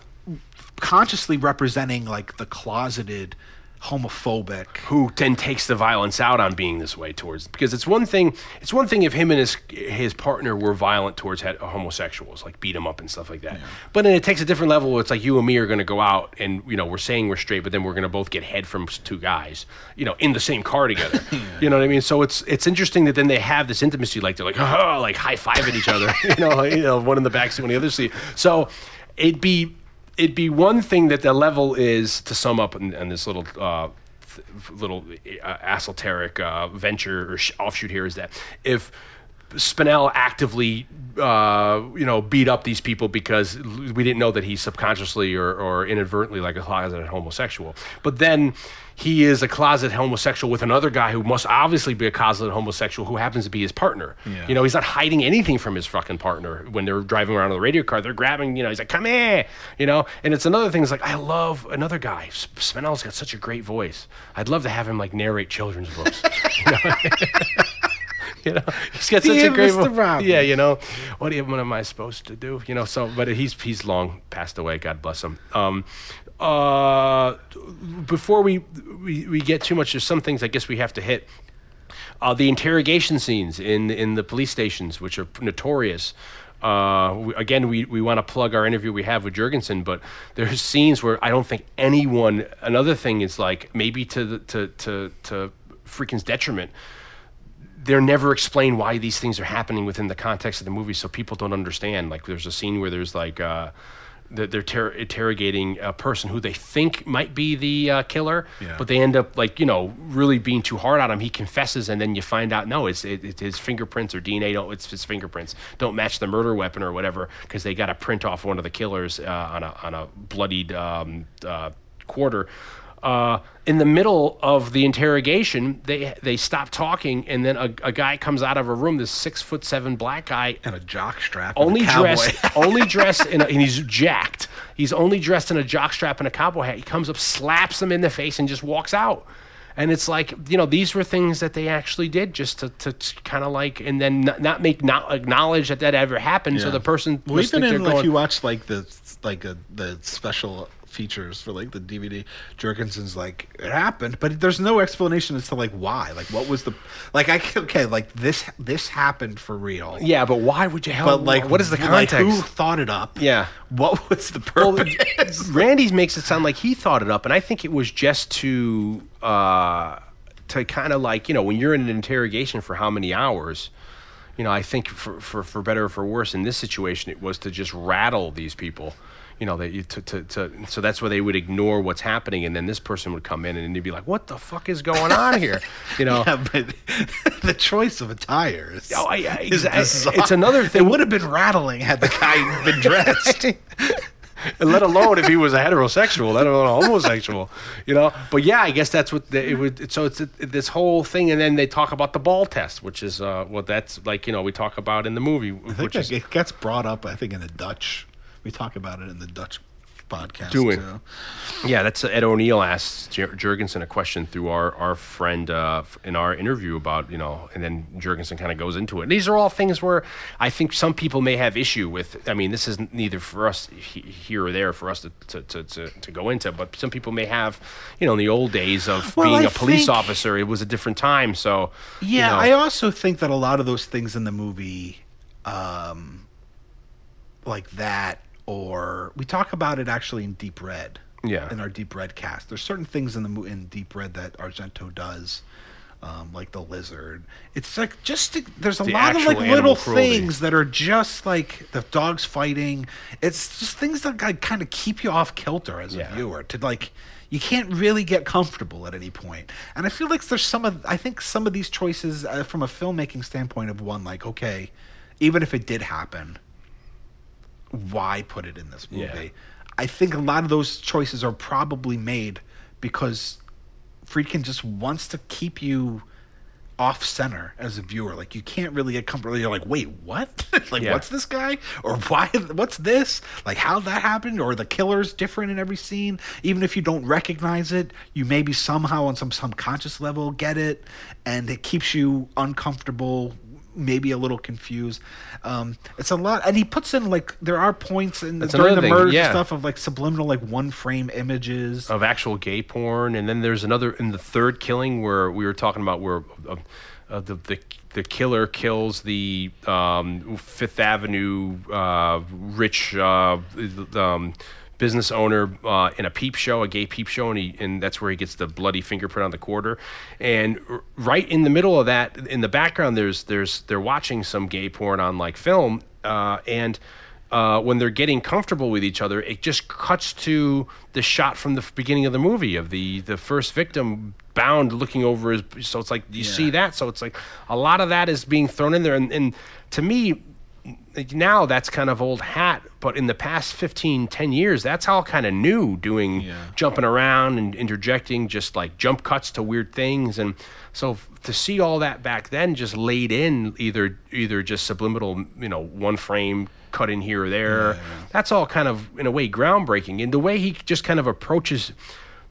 consciously representing like the closeted homophobic. who then takes the violence out on being this way towards because it's one thing it's one thing if him and his his partner were violent towards homosexuals like beat him up and stuff like that. But then it takes a different level where it's like you and me are going to go out and you know we're saying we're straight but then we're going to both get head from two guys you know in the same car together. You know what i mean? So it's it's interesting that then they have this intimacy like they're like oh, like high-fiving each other you know you know one in the back seat one in the other seat. So it'd be it'd be one thing that the level is to sum up in, in this little uh, th- little uh, esoteric uh, venture or sh- offshoot here is that if Spinell actively, uh, you know, beat up these people because we didn't know that he's subconsciously or, or inadvertently like a closeted homosexual. But then he is a closet homosexual with another guy who must obviously be a closeted homosexual who happens to be his partner. Yeah. You know, he's not hiding anything from his fucking partner when they're driving around in the radio car. They're grabbing, you know, he's like, come here, you know. And it's another thing. It's like I love another guy. Spinell's got such a great voice. I'd love to have him like narrate children's books. you know? he's got such a great Mr. Yeah, you know, what, am- what am I supposed to do? You know, so but he's he's long passed away. God bless him. Um, uh, before we, we we get too much, there's some things I guess we have to hit. Uh, the interrogation scenes in in the police stations, which are notorious. Uh, we, again, we, we want to plug our interview we have with Jurgensen, but there's scenes where I don't think anyone. Another thing is like maybe to the, to to to Friedkin's detriment. They're never explained why these things are happening within the context of the movie, so people don't understand. Like, there's a scene where there's like. Uh, they're ter- interrogating a person who they think might be the uh, killer, Yeah. but they end up like you know really being too hard on him. He confesses, and then you find out no, it's it, it's his fingerprints or DNA. Don't it's his fingerprints don't match the murder weapon or whatever because they got a print off one of the killers uh, on a on a bloodied um, uh, quarter. Uh, in the middle of the interrogation, they they stop talking, and then a, a guy comes out of a room. This six foot seven black guy, And a jock strap. and a only dressed only dressed in a, and he's jacked. He's only dressed in a jockstrap and a cowboy hat. He comes up, slaps him in the face, and just walks out. And it's like you know these were things that they actually did just to, to kind of like and then not, not make not acknowledge that that ever happened. So the person Well, even in going- you watch like the like uh the special features for like the DVD, Jurgensen's like it happened, but there's no explanation as to like why. Like what was the like I okay like this this happened for real. yeah, but why would you help? But like what is the like, context? who thought it up? Yeah. What was the Well, purpose? Randy's makes it sound like he thought it up, and I think it was just to uh, to kind of like you know when you're in an interrogation for how many hours. You know, I think for, for, for better or for worse, in this situation, it was to just rattle these people. You know, you to, to, to so that's where they would ignore what's happening, and then this person would come in and they'd be like, "What the fuck is going on here?" You know, yeah, but the choice of attire is, Oh, yeah, is it's another thing- It would have been rattling had the guy been dressed. Let alone if he was a heterosexual, let alone a homosexual, you know. But yeah, I guess that's what the, it would. So it's this whole thing, and then they talk about the ball test, which is uh, what that's like. You know, we talk about in the movie, I think which is it gets brought up. I think in the Dutch, we talk about it in the Dutch podcast Doing. too. Yeah, that's uh, Ed O'Neill asked Jurgensen a question through our our friend uh, in our interview about you know, and then Jurgensen kind of goes into it. These are all things where I think some people may have issue with. I mean, this is neither for us he, here or there for us to to, to, to to go into, but some people may have, you know, in the old days of Well, being I a police think- officer, it was a different time. So you Yeah, know, I also think that a lot of those things in the movie, um, like that, or we talk about it actually in Deep Red. Yeah. In our Deep Red cast, there's certain things in the in Deep Red that Argento does. Um, like the lizard, it's like just to, there's a The lot of like little cruelty. things that are just like the dogs fighting. It's just things that like, kind of keep you off kilter as Yeah. a viewer. To like, you can't really get comfortable at any point. And I feel like there's some of I think some of these choices uh, from a filmmaking standpoint of one like okay, even if it did happen, why put it in this movie? Yeah. I think a lot of those choices are probably made because Friedkin just wants to keep you off center as a viewer. Like you can't really get comfortable. You're like, wait, what? like Yeah. what's this guy? Or why what's this? Like how that happened? Or the killer's different in every scene. Even if you don't recognize it, you maybe somehow on some subconscious level get it. And it keeps you uncomfortable, maybe a little confused. Um, it's a lot and he puts in like there are points in the, during the thing, murders yeah. stuff of like subliminal like one frame images. of actual gay porn, and then there's another in the third killing where we were talking about where uh, uh, the, the the killer kills the um, Fifth Avenue uh, rich uh, um, business owner uh, in a peep show, a gay peep show, and he and that's where he gets the bloody fingerprint on the quarter. And r- right in the middle of that, in the background, there's there's they're watching some gay porn on like film, uh, and uh, when they're getting comfortable with each other, it just cuts to the shot from the beginning of the movie of the the first victim bound looking over his. So it's like you see that. So it's like a lot of that is being thrown in there, and, and to me. Like, Now that's kind of old hat, but in the past 15, 10 years, that's all kind of new, doing jumping around and interjecting just like jump cuts to weird things. And so f- to see all that back then just laid in either either just subliminal, you know, one frame cut in here or there. That's all kind of in a way groundbreaking. And the way he just kind of approaches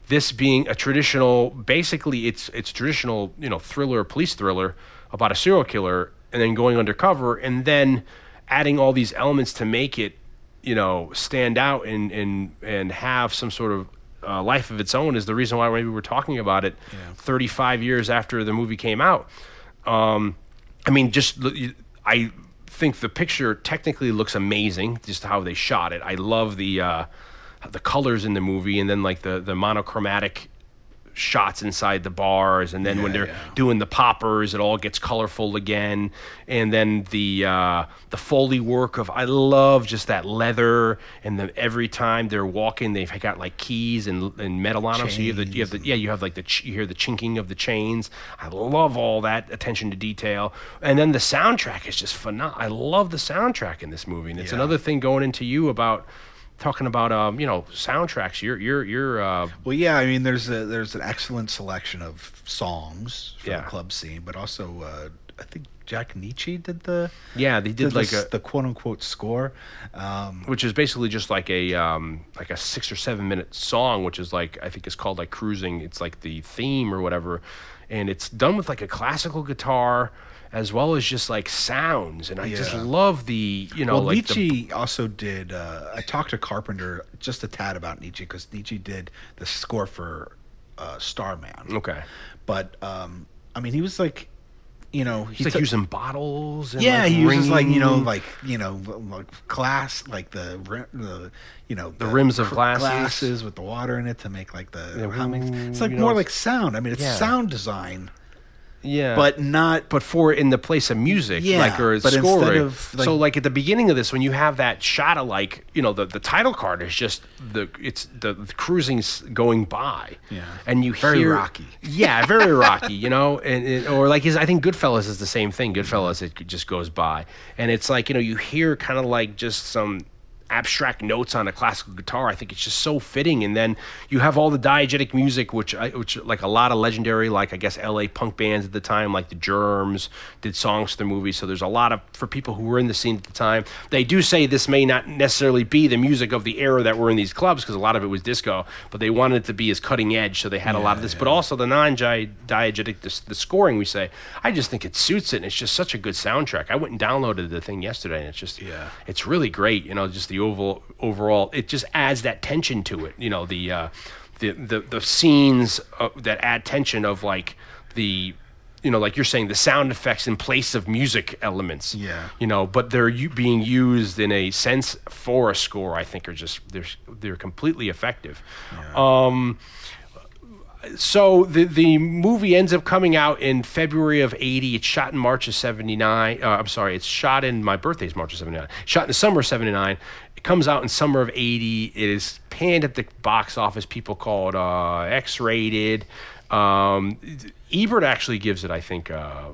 this being a traditional basically it's it's traditional, you know, thriller, police thriller about a serial killer and then going undercover and then adding all these elements to make it, you know, stand out and and and have some sort of uh, life of its own is the reason why maybe we're talking about it 35 years after the movie came out. Um, I mean, just I think the picture technically looks amazing, just how they shot it. I love the uh, the colors in the movie, and then like the the monochromatic shots inside the bars, and then when they're doing the poppers, it all gets colorful again. And then the uh, the foley work of I love just that leather, and the every time they're walking, they've got like keys and, and metal on them. So you have the you have the yeah you have like the ch- you hear the chinking of the chains. I love all that attention to detail, and then the soundtrack is just phenomenal. I love the soundtrack in this movie, and it's another thing going into you about. Talking about um, you know soundtracks, you're you're you're uh, Well, yeah, I mean, there's a there's an excellent selection of songs for Yeah. the club scene, but also uh, I think Jack Nitzsche did the yeah they did like the, a the quote unquote score. Um, which is basically just like a um, like a six or seven minute song, which is like I think it's called like cruising. It's like the theme or whatever, and it's done with like a classical guitar as well as just like sounds. And I just love the you know well, like the, Nitzsche also did. Uh, I talked to Carpenter just a tad about Nitzsche because Nitzsche did the score for uh, Starman. okay. But um, I mean, he was like, you know, He's like took- using bottles. And yeah, like he uses like you know, like you know, like glass, like the the you know, the, rims of glasses. glasses with the water in it to make like the Yeah, hummings. It's like more know, like sound. I mean, it's yeah. sound design, yeah, but not. but for in the place of music, Yeah, like or but scoring. instead of, like- so like at the beginning of this, when you have that shot of like you know the, the title card is just the it's the, the cruising's going by, Yeah. and you hear Very hear rocky. yeah, very rocky, you know, and, and or like his I think Goodfellas is the same thing. Goodfellas it just goes by, and it's like you know you hear kind of like just some abstract notes on a classical guitar. I think it's just so fitting. And then you have all the diegetic music, which I, which like a lot of legendary, like I guess L.A. punk bands at the time, like the Germs, did songs for the movie. So there's a lot of for people who were in the scene at the time. They do say this may not necessarily be the music of the era that were in these clubs because a lot of it was disco, but they wanted it to be as cutting edge. So they had a lot of this, but also the non-diegetic, the, the scoring. We say, I just think it suits it, and it's just such a good soundtrack. I went and downloaded the thing yesterday, and it's just Yeah. it's really great. You know, just the overall overall, it just adds that tension to it. You know, the uh, the the the scenes uh, that add tension of like the you know, like you're saying, the sound effects in place of music elements. Yeah. You know, but they're u- being used in a sense for a score. I think are just they're they're completely effective. Um, so the the movie ends up coming out in February of '80. It's shot in March of '79. Uh, I'm sorry, it's shot in my birthday's March of '79. Shot in the summer of '79. Comes out in summer of '80. It is panned at the box office. People call it uh, X-rated. Um, Ebert actually gives it, I think. Uh,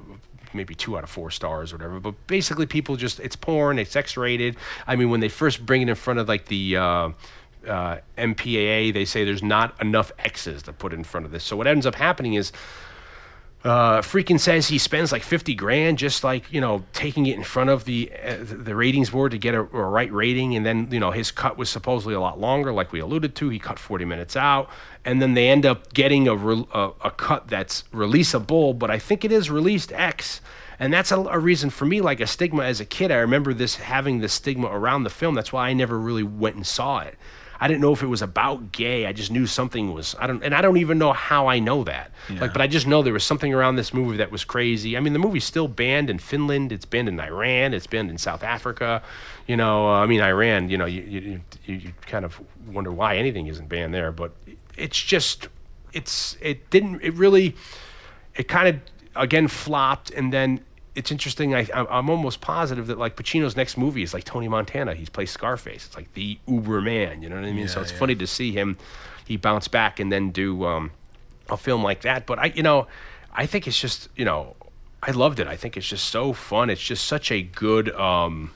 maybe two out of four stars or whatever. But basically, people just it's porn, it's X-rated. I mean, when they first bring it in front of like the uh, uh, MPAA, they say there's not enough X's to put in front of this. So what ends up happening is. Uh, Friedkin says he spends like 50 grand just like you know taking it in front of the uh, the ratings board to get a, a right rating. And then you know his cut was supposedly a lot longer like we alluded to. He cut 40 minutes out. And then they end up getting a, re- a, a cut that's releasable but i think it is released x. And that's a, a reason for me like a stigma as a kid. I remember this having the stigma around the film. That's why i never really went and saw it I didn't know if it was about gay. I just knew something was. I don't, and I don't even know how I know that. Like, but I just know there was something around this movie that was crazy. I mean, the movie's still banned in Finland. It's banned in Iran. It's banned in South Africa. You know, uh, I mean, Iran. You know, you you, you you kind of wonder why anything isn't banned there. But it's just, it's it didn't. It really, it kind of again flopped, and then it's interesting. I, I'm almost positive that like Pacino's next movie is like Tony Montana. He's plays Scarface. It's like the Uber man. You know what I mean? so it's funny to see him. He bounce back and then do um, a film like that. But I, you know, I think it's just you know, I loved it. I think it's just so fun. It's just such a good. Um,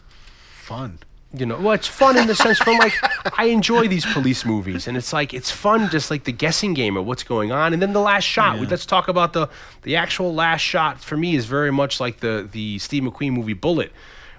Fun. You know, well, it's fun in the sense from like I enjoy these police movies, and it's like it's fun, just like the guessing game of what's going on, and then the last shot. We, let's talk about the the actual last shot. For me, is very much like the the Steve McQueen movie Bullitt,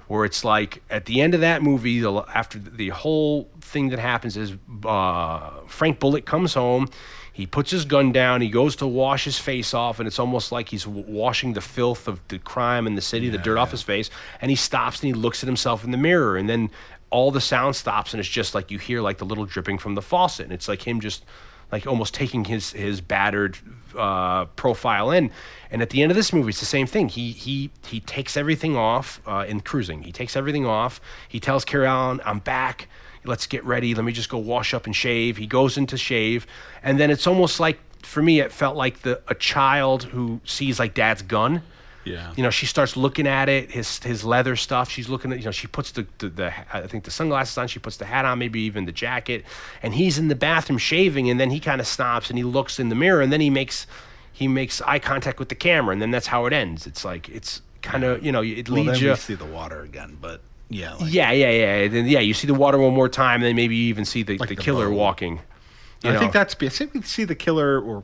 where it's like at the end of that movie, the, after the whole thing that happens is uh, Frank Bullitt comes home. He puts his gun down. He goes to wash his face off, and it's almost like he's w- washing the filth of the crime in the city, the dirt off his face. And he stops and he looks at himself in the mirror, and then all the sound stops, and it's just like you hear like the little dripping from the faucet, and it's like him just like almost taking his his battered uh, profile in. And at the end of this movie, it's the same thing. He he he takes everything off uh, in cruising. He takes everything off. He tells Karen Allen, "I'm back. Let's get ready. Let me just go wash up and shave." He goes into shave, and then it's almost like for me, it felt like the a child who sees like dad's gun. Yeah. You know, she starts looking at it, his his leather stuff. She's looking at, you know, she puts the, the, the I think the sunglasses on. She puts the hat on, maybe even the jacket. And he's in the bathroom shaving, and then he kind of stops and he looks in the mirror, and then he makes he makes eye contact with the camera, and then that's how it ends. It's like it's kind of you know it leads Well, then you. we see the water again, but yeah. Like, Yeah, yeah, yeah. Then yeah, you see the water one more time, and then maybe you even see the, Like the the killer boat. walking. I know. think that's. I think we see the killer or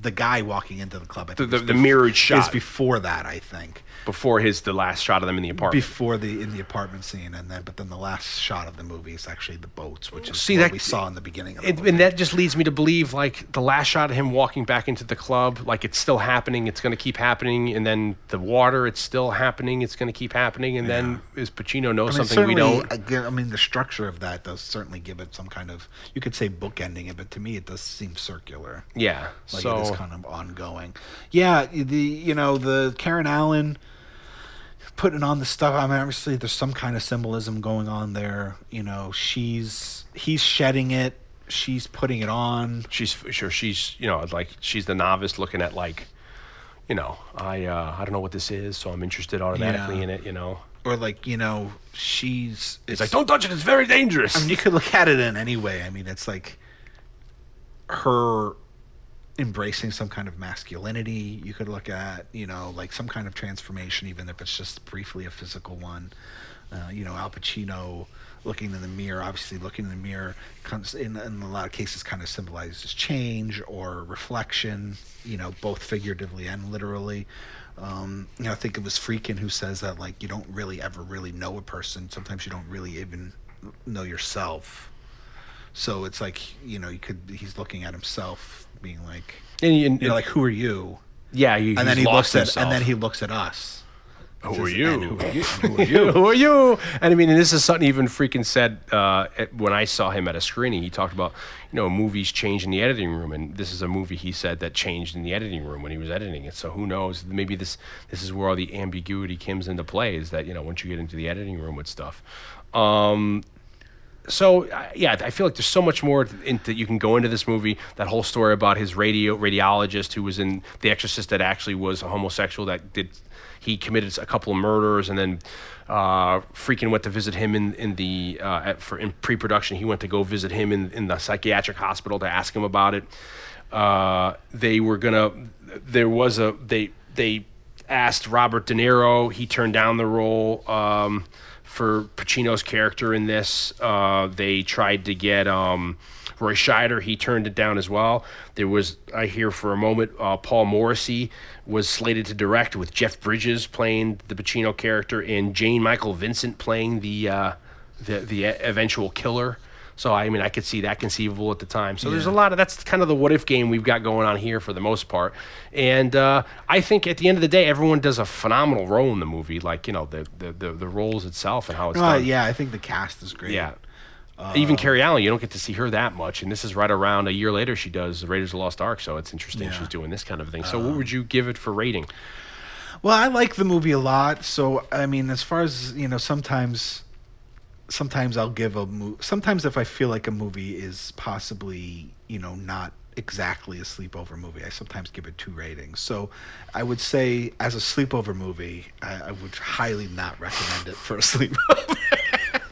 the guy walking into the club. I think the- the bef- mirrored is before that. I think before his the last shot of them in the apartment. before the in the apartment scene, and then but then the last shot of the movie is actually the boats, which is See, what that- we saw in the beginning. Of the It, movie. and that just leads me to believe like the last shot of him walking back into the club like it's still happening it's going to keep happening and then the water it's still happening it's going to keep happening and then is pacino know I mean, something we certainly, don't Again, I mean, the structure of that does certainly give it some kind of. You could say bookending it, but to me, it does seem circular. yeah Like so it is kind of ongoing. Yeah, the you know the Karen Allen putting on the stuff. I mean, obviously there's some kind of symbolism going on there. You know, she's he's shedding it. She's putting it on. she's sure she's you know like she's the novice looking at like you know i uh i don't know what this is so i'm interested automatically Yeah. in it you know Or like you know, she's it's like don't touch it it's very dangerous I mean, you could look at it in any way. I mean, it's like her embracing some kind of masculinity. You could look at, you know, like some kind of transformation, even if it's just briefly a physical one. Uh, you know, Al Pacino looking in the mirror. Obviously, looking in the mirror comes in, in a lot of cases kind of symbolizes change or reflection. You know, both figuratively and literally. Um, you know, I think it was Friedkin who says that like you don't really ever really know a person. Sometimes you don't really even know yourself. So it's like you know, you could he's looking at himself, being like, And, and, you know, like who are you? yeah, you, And then he's he lost looks at and then he looks at us. Who Says, are you? "And Who are you? Who are you? Who are you? And I mean, and this is something even Friedkin said uh, at, when I saw him at a screening. He talked about, you know, movies change in the editing room, and this is a movie he said that changed in the editing room when he was editing it. So who knows? Maybe this this is where all the ambiguity comes into play. Is that you know once you get into the editing room with stuff. Um, so yeah, I feel like there's so much more in, that you can go into this movie. That whole story about his radio radiologist who was in The Exorcist that actually was a homosexual that did he committed a couple of murders and then uh, Friedkin went to visit him in in the uh, at, for in pre-production. He went to go visit him in in the psychiatric hospital to ask him about it. Uh, they were gonna. There was a they they asked Robert De Niro. He turned down the role. Um, for Pacino's character in this. Uh, they tried to get um, Roy Scheider. He turned it down as well. There was, I hear for a moment, uh, Paul Morrissey was slated to direct with Jeff Bridges playing the Pacino character and Jan-Michael Vincent playing the uh, the the eventual killer. So I mean, I could see that conceivable at the time. So there's a lot of that's kind of the what if game we've got going on here for the most part. And uh, I think at the end of the day, everyone does a phenomenal role in the movie. Like you know the the the, the roles itself and how it's Uh, done. yeah, I think the cast is great. Yeah. Even Karen Allen, you don't get to see her that much, and this is right around a year later. She does Raiders of the Lost Ark, so it's interesting Yeah. she's doing this kind of thing. So, what would you give it for rating? Well, I like the movie a lot. So I mean, as far as you know, sometimes, sometimes I'll give a movie. Sometimes if I feel like a movie is possibly you know not exactly a sleepover movie, I sometimes give it two ratings. So I would say as a sleepover movie, I, I would highly not recommend it for a sleepover.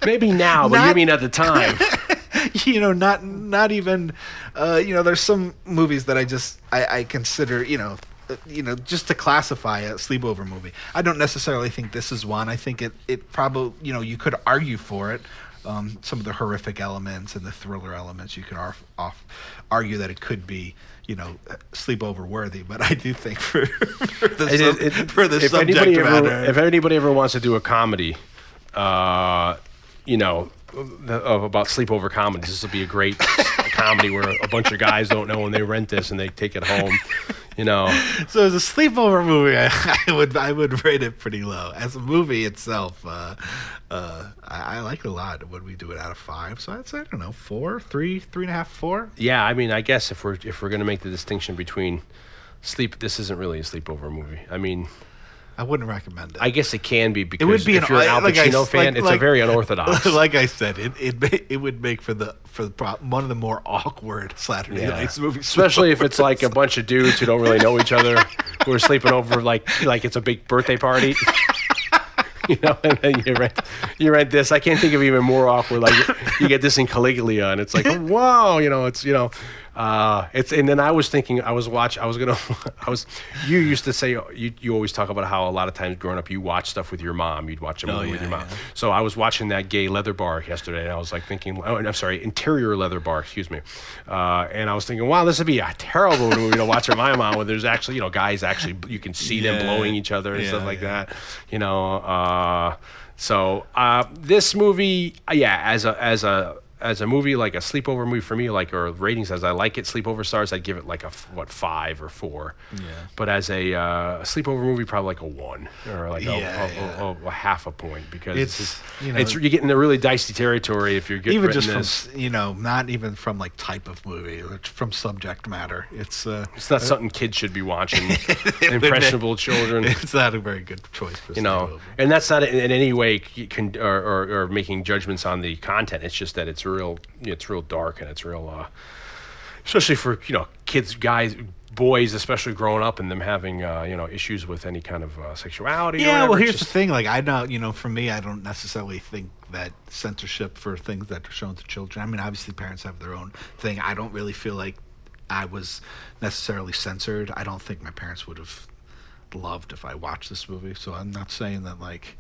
Maybe now, but you mean at the time? you know, not not even, uh, you know, there's some movies that I just I, I consider, you know, you know, just to classify a sleepover movie. I don't necessarily think this is one. I think it it probably, you know, you could argue for it. Um, some of the horrific elements and the thriller elements, you could off, argue that it could be, you know, sleepover worthy. But I do think for for the, It- sub- it- for the if subject anybody ever, matter, if anybody ever wants to do a comedy, uh, you know, the, of about sleepover comedies, this would be a great comedy where a bunch of guys don't know when they rent this and they take it home. You know, So as a sleepover movie, I, I would I would rate it pretty low. As a movie itself, uh, uh, I, I like it a lot. Would we do it out of five? So I'd say I don't know, four, three, three and a half, four. yeah. I mean, I guess if we're if we're gonna make the distinction between sleep, this isn't really a sleepover movie. I mean, I wouldn't recommend it. I guess it can be because it would be if an, you're an Al like I- Pacino fan, like- it's a very unorthodox. Like I said, it it it would make for the for the pro- one of the more awkward Saturday Yeah. nights movies, Especially if it's like a bunch of dudes who don't really know each other who are sleeping over like like it's a big birthday party. you know, and then you rent you rent this. I can't think of even more awkward. Like you get this in Caligula, and it's like, wow, you know, it's you know, uh, it's. And then I was thinking, I was watch, I was gonna, I was. You used to say you you always talk about how a lot of times growing up you watch stuff with your mom. You'd watch a movie with yeah, your mom. yeah. So I was watching that gay leather bar yesterday, and I was like thinking, oh, I'm sorry, interior leather bar, excuse me. Uh, and I was thinking, wow, this would be a terrible movie to watch with my mom, where there's actually, you know, guys actually, you can see them blowing each other and Yeah, stuff like yeah. that. You know, uh, so uh, this movie, yeah, as a as a as a movie like a sleepover movie for me, like or ratings as I like it, sleepover stars, I'd give it like a what five or four. Yeah. But as a, uh, sleepover movie, probably like a one or like a, Yeah, a, yeah. A, a, a half a point because It's, it's, you know- it's you get into really dicey territory if you're getting even just this. from you know, not even from like type of movie, from subject matter. It's uh, It's not something kids should be watching. Impressionable children. it's not a very good choice. For you know, sleepover. and that's not in, in any way or, or, or making judgments on the content. It's just that it's real, it's real dark and it's real, uh, especially for you know kids, guys, boys, especially growing up and them having uh, you know issues with any kind of uh, sexuality. or Yeah, well, here's just- the thing. Like, I know, you know, for me, I don't necessarily think that censorship for things that are shown to children. I mean, obviously, parents have their own thing. I don't really feel like I was necessarily censored. I don't think my parents would have loved if I watched this movie. So I'm not saying that like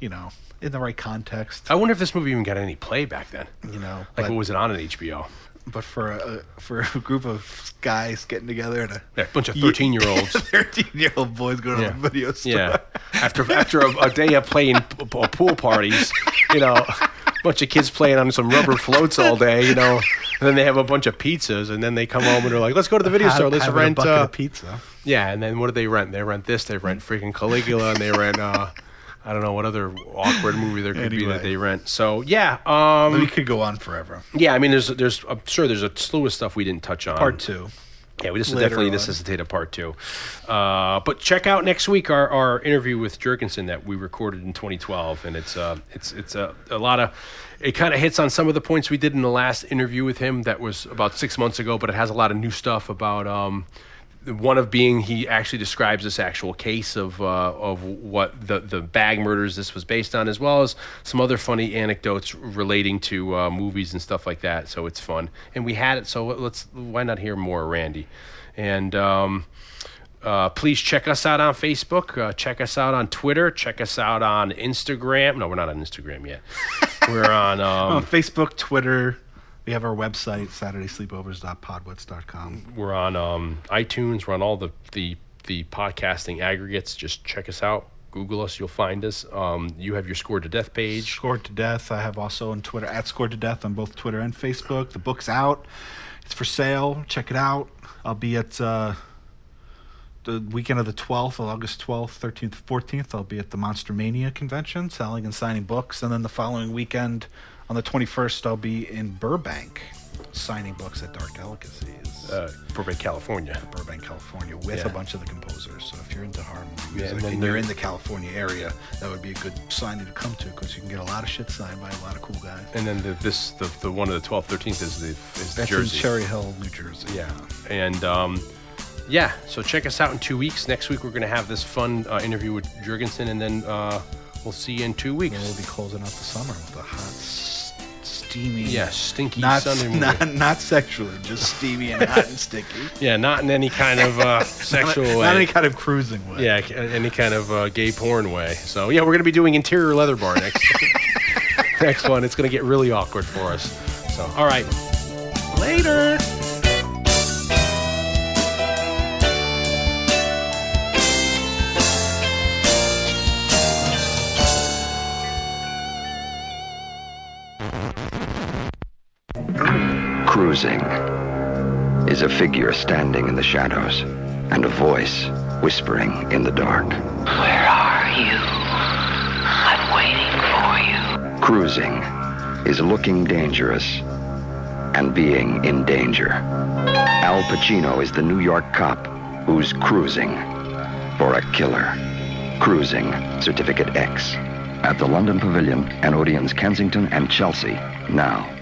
you know, in the right context, I wonder if this movie even got any play back then. you know. Like, But, what was it on an HBO? but for a for a group of guys getting together and a Yeah, bunch of 13 year olds. thirteen year old boys going Yeah. to the video store. Yeah. After after a, a day of playing p- p- pool parties, you know, a bunch of kids playing on some rubber floats all day, you know, and then they have a bunch of pizzas, and then they come home and they're like, "Let's go to the video store. Let's rent a Uh, of pizza. yeah, and then what do they rent? They rent this. They rent freaking Caligula, and they rent. Uh, I don't know what other awkward movie there could be that they rent. So yeah, um, we could go on forever. yeah. I mean, there's there's I'm sure there's a slew of stuff we didn't touch on. Part two. Yeah, we just later definitely on. necessitate a part two. Uh, but check out next week our, our interview with Jurgensen that we recorded in 2012, and it's uh, it's it's a, a lot of it kind of hits on some of the points we did in the last interview with him that was about six months ago, but it has a lot of new stuff about. Um, one of being he actually describes this actual case of uh, of what the the bag murders this was based on, as well as some other funny anecdotes relating to uh, movies and stuff like that. So it's fun, and we had it. So let's why not hear more, Randy? And um, uh, please check us out on Facebook. Uh, check us out on Twitter. Check us out on Instagram. No, we're not on Instagram yet. we're on. Um, on Facebook, Twitter. We have our website, SaturdaySleepovers.podwits.com. We're on um, iTunes. We're on all the, the the podcasting aggregates. Just check us out. Google us. You'll find us. Um, you have your Scored to Death page. Scored to Death. I have also on Twitter at Scored to Death on both Twitter and Facebook. The book's out. It's for sale. Check it out. I'll be at uh, the weekend of the 12th, August 12th, 13th, 14th. I'll be at the Monster Mania convention selling and signing books. And then the following weekend on the 21st, I'll be in Burbank signing books at Dark Delicacies. Uh, Burbank, California. Burbank, California, with Yeah. a bunch of the composers. So if you're into harmony movie Yeah, and then and you're in the California area, that would be a good signing to come to because you can get a lot of shit signed by a lot of cool guys. And then the, this the, the one of the 12th, 13th is the is That's Jersey. in Cherry Hill, New Jersey. Yeah, and um, yeah. So check us out in two weeks. Next week we're gonna have this fun uh, interview with Jurgensen, and then uh, we'll see you in two weeks. And we'll be closing out the summer with a hot, steamy. Yeah, stinky Not, Sunday movie. not not sexually, just steamy and hot and sticky. Yeah, not in any kind of uh, sexual not, way. not any kind of cruising way. Yeah, any kind of uh, gay porn way. So yeah, we're gonna be doing interior leather bar next next one. It's gonna get really awkward for us. So all right, later. Cruising is a figure standing in the shadows and a voice whispering in the dark. Where are you? I'm waiting for you. Cruising is looking dangerous and being in danger. Al Pacino is the New York cop who's cruising for a killer. Cruising Certificate X at the London Pavilion and Odeon's Kensington and Chelsea now.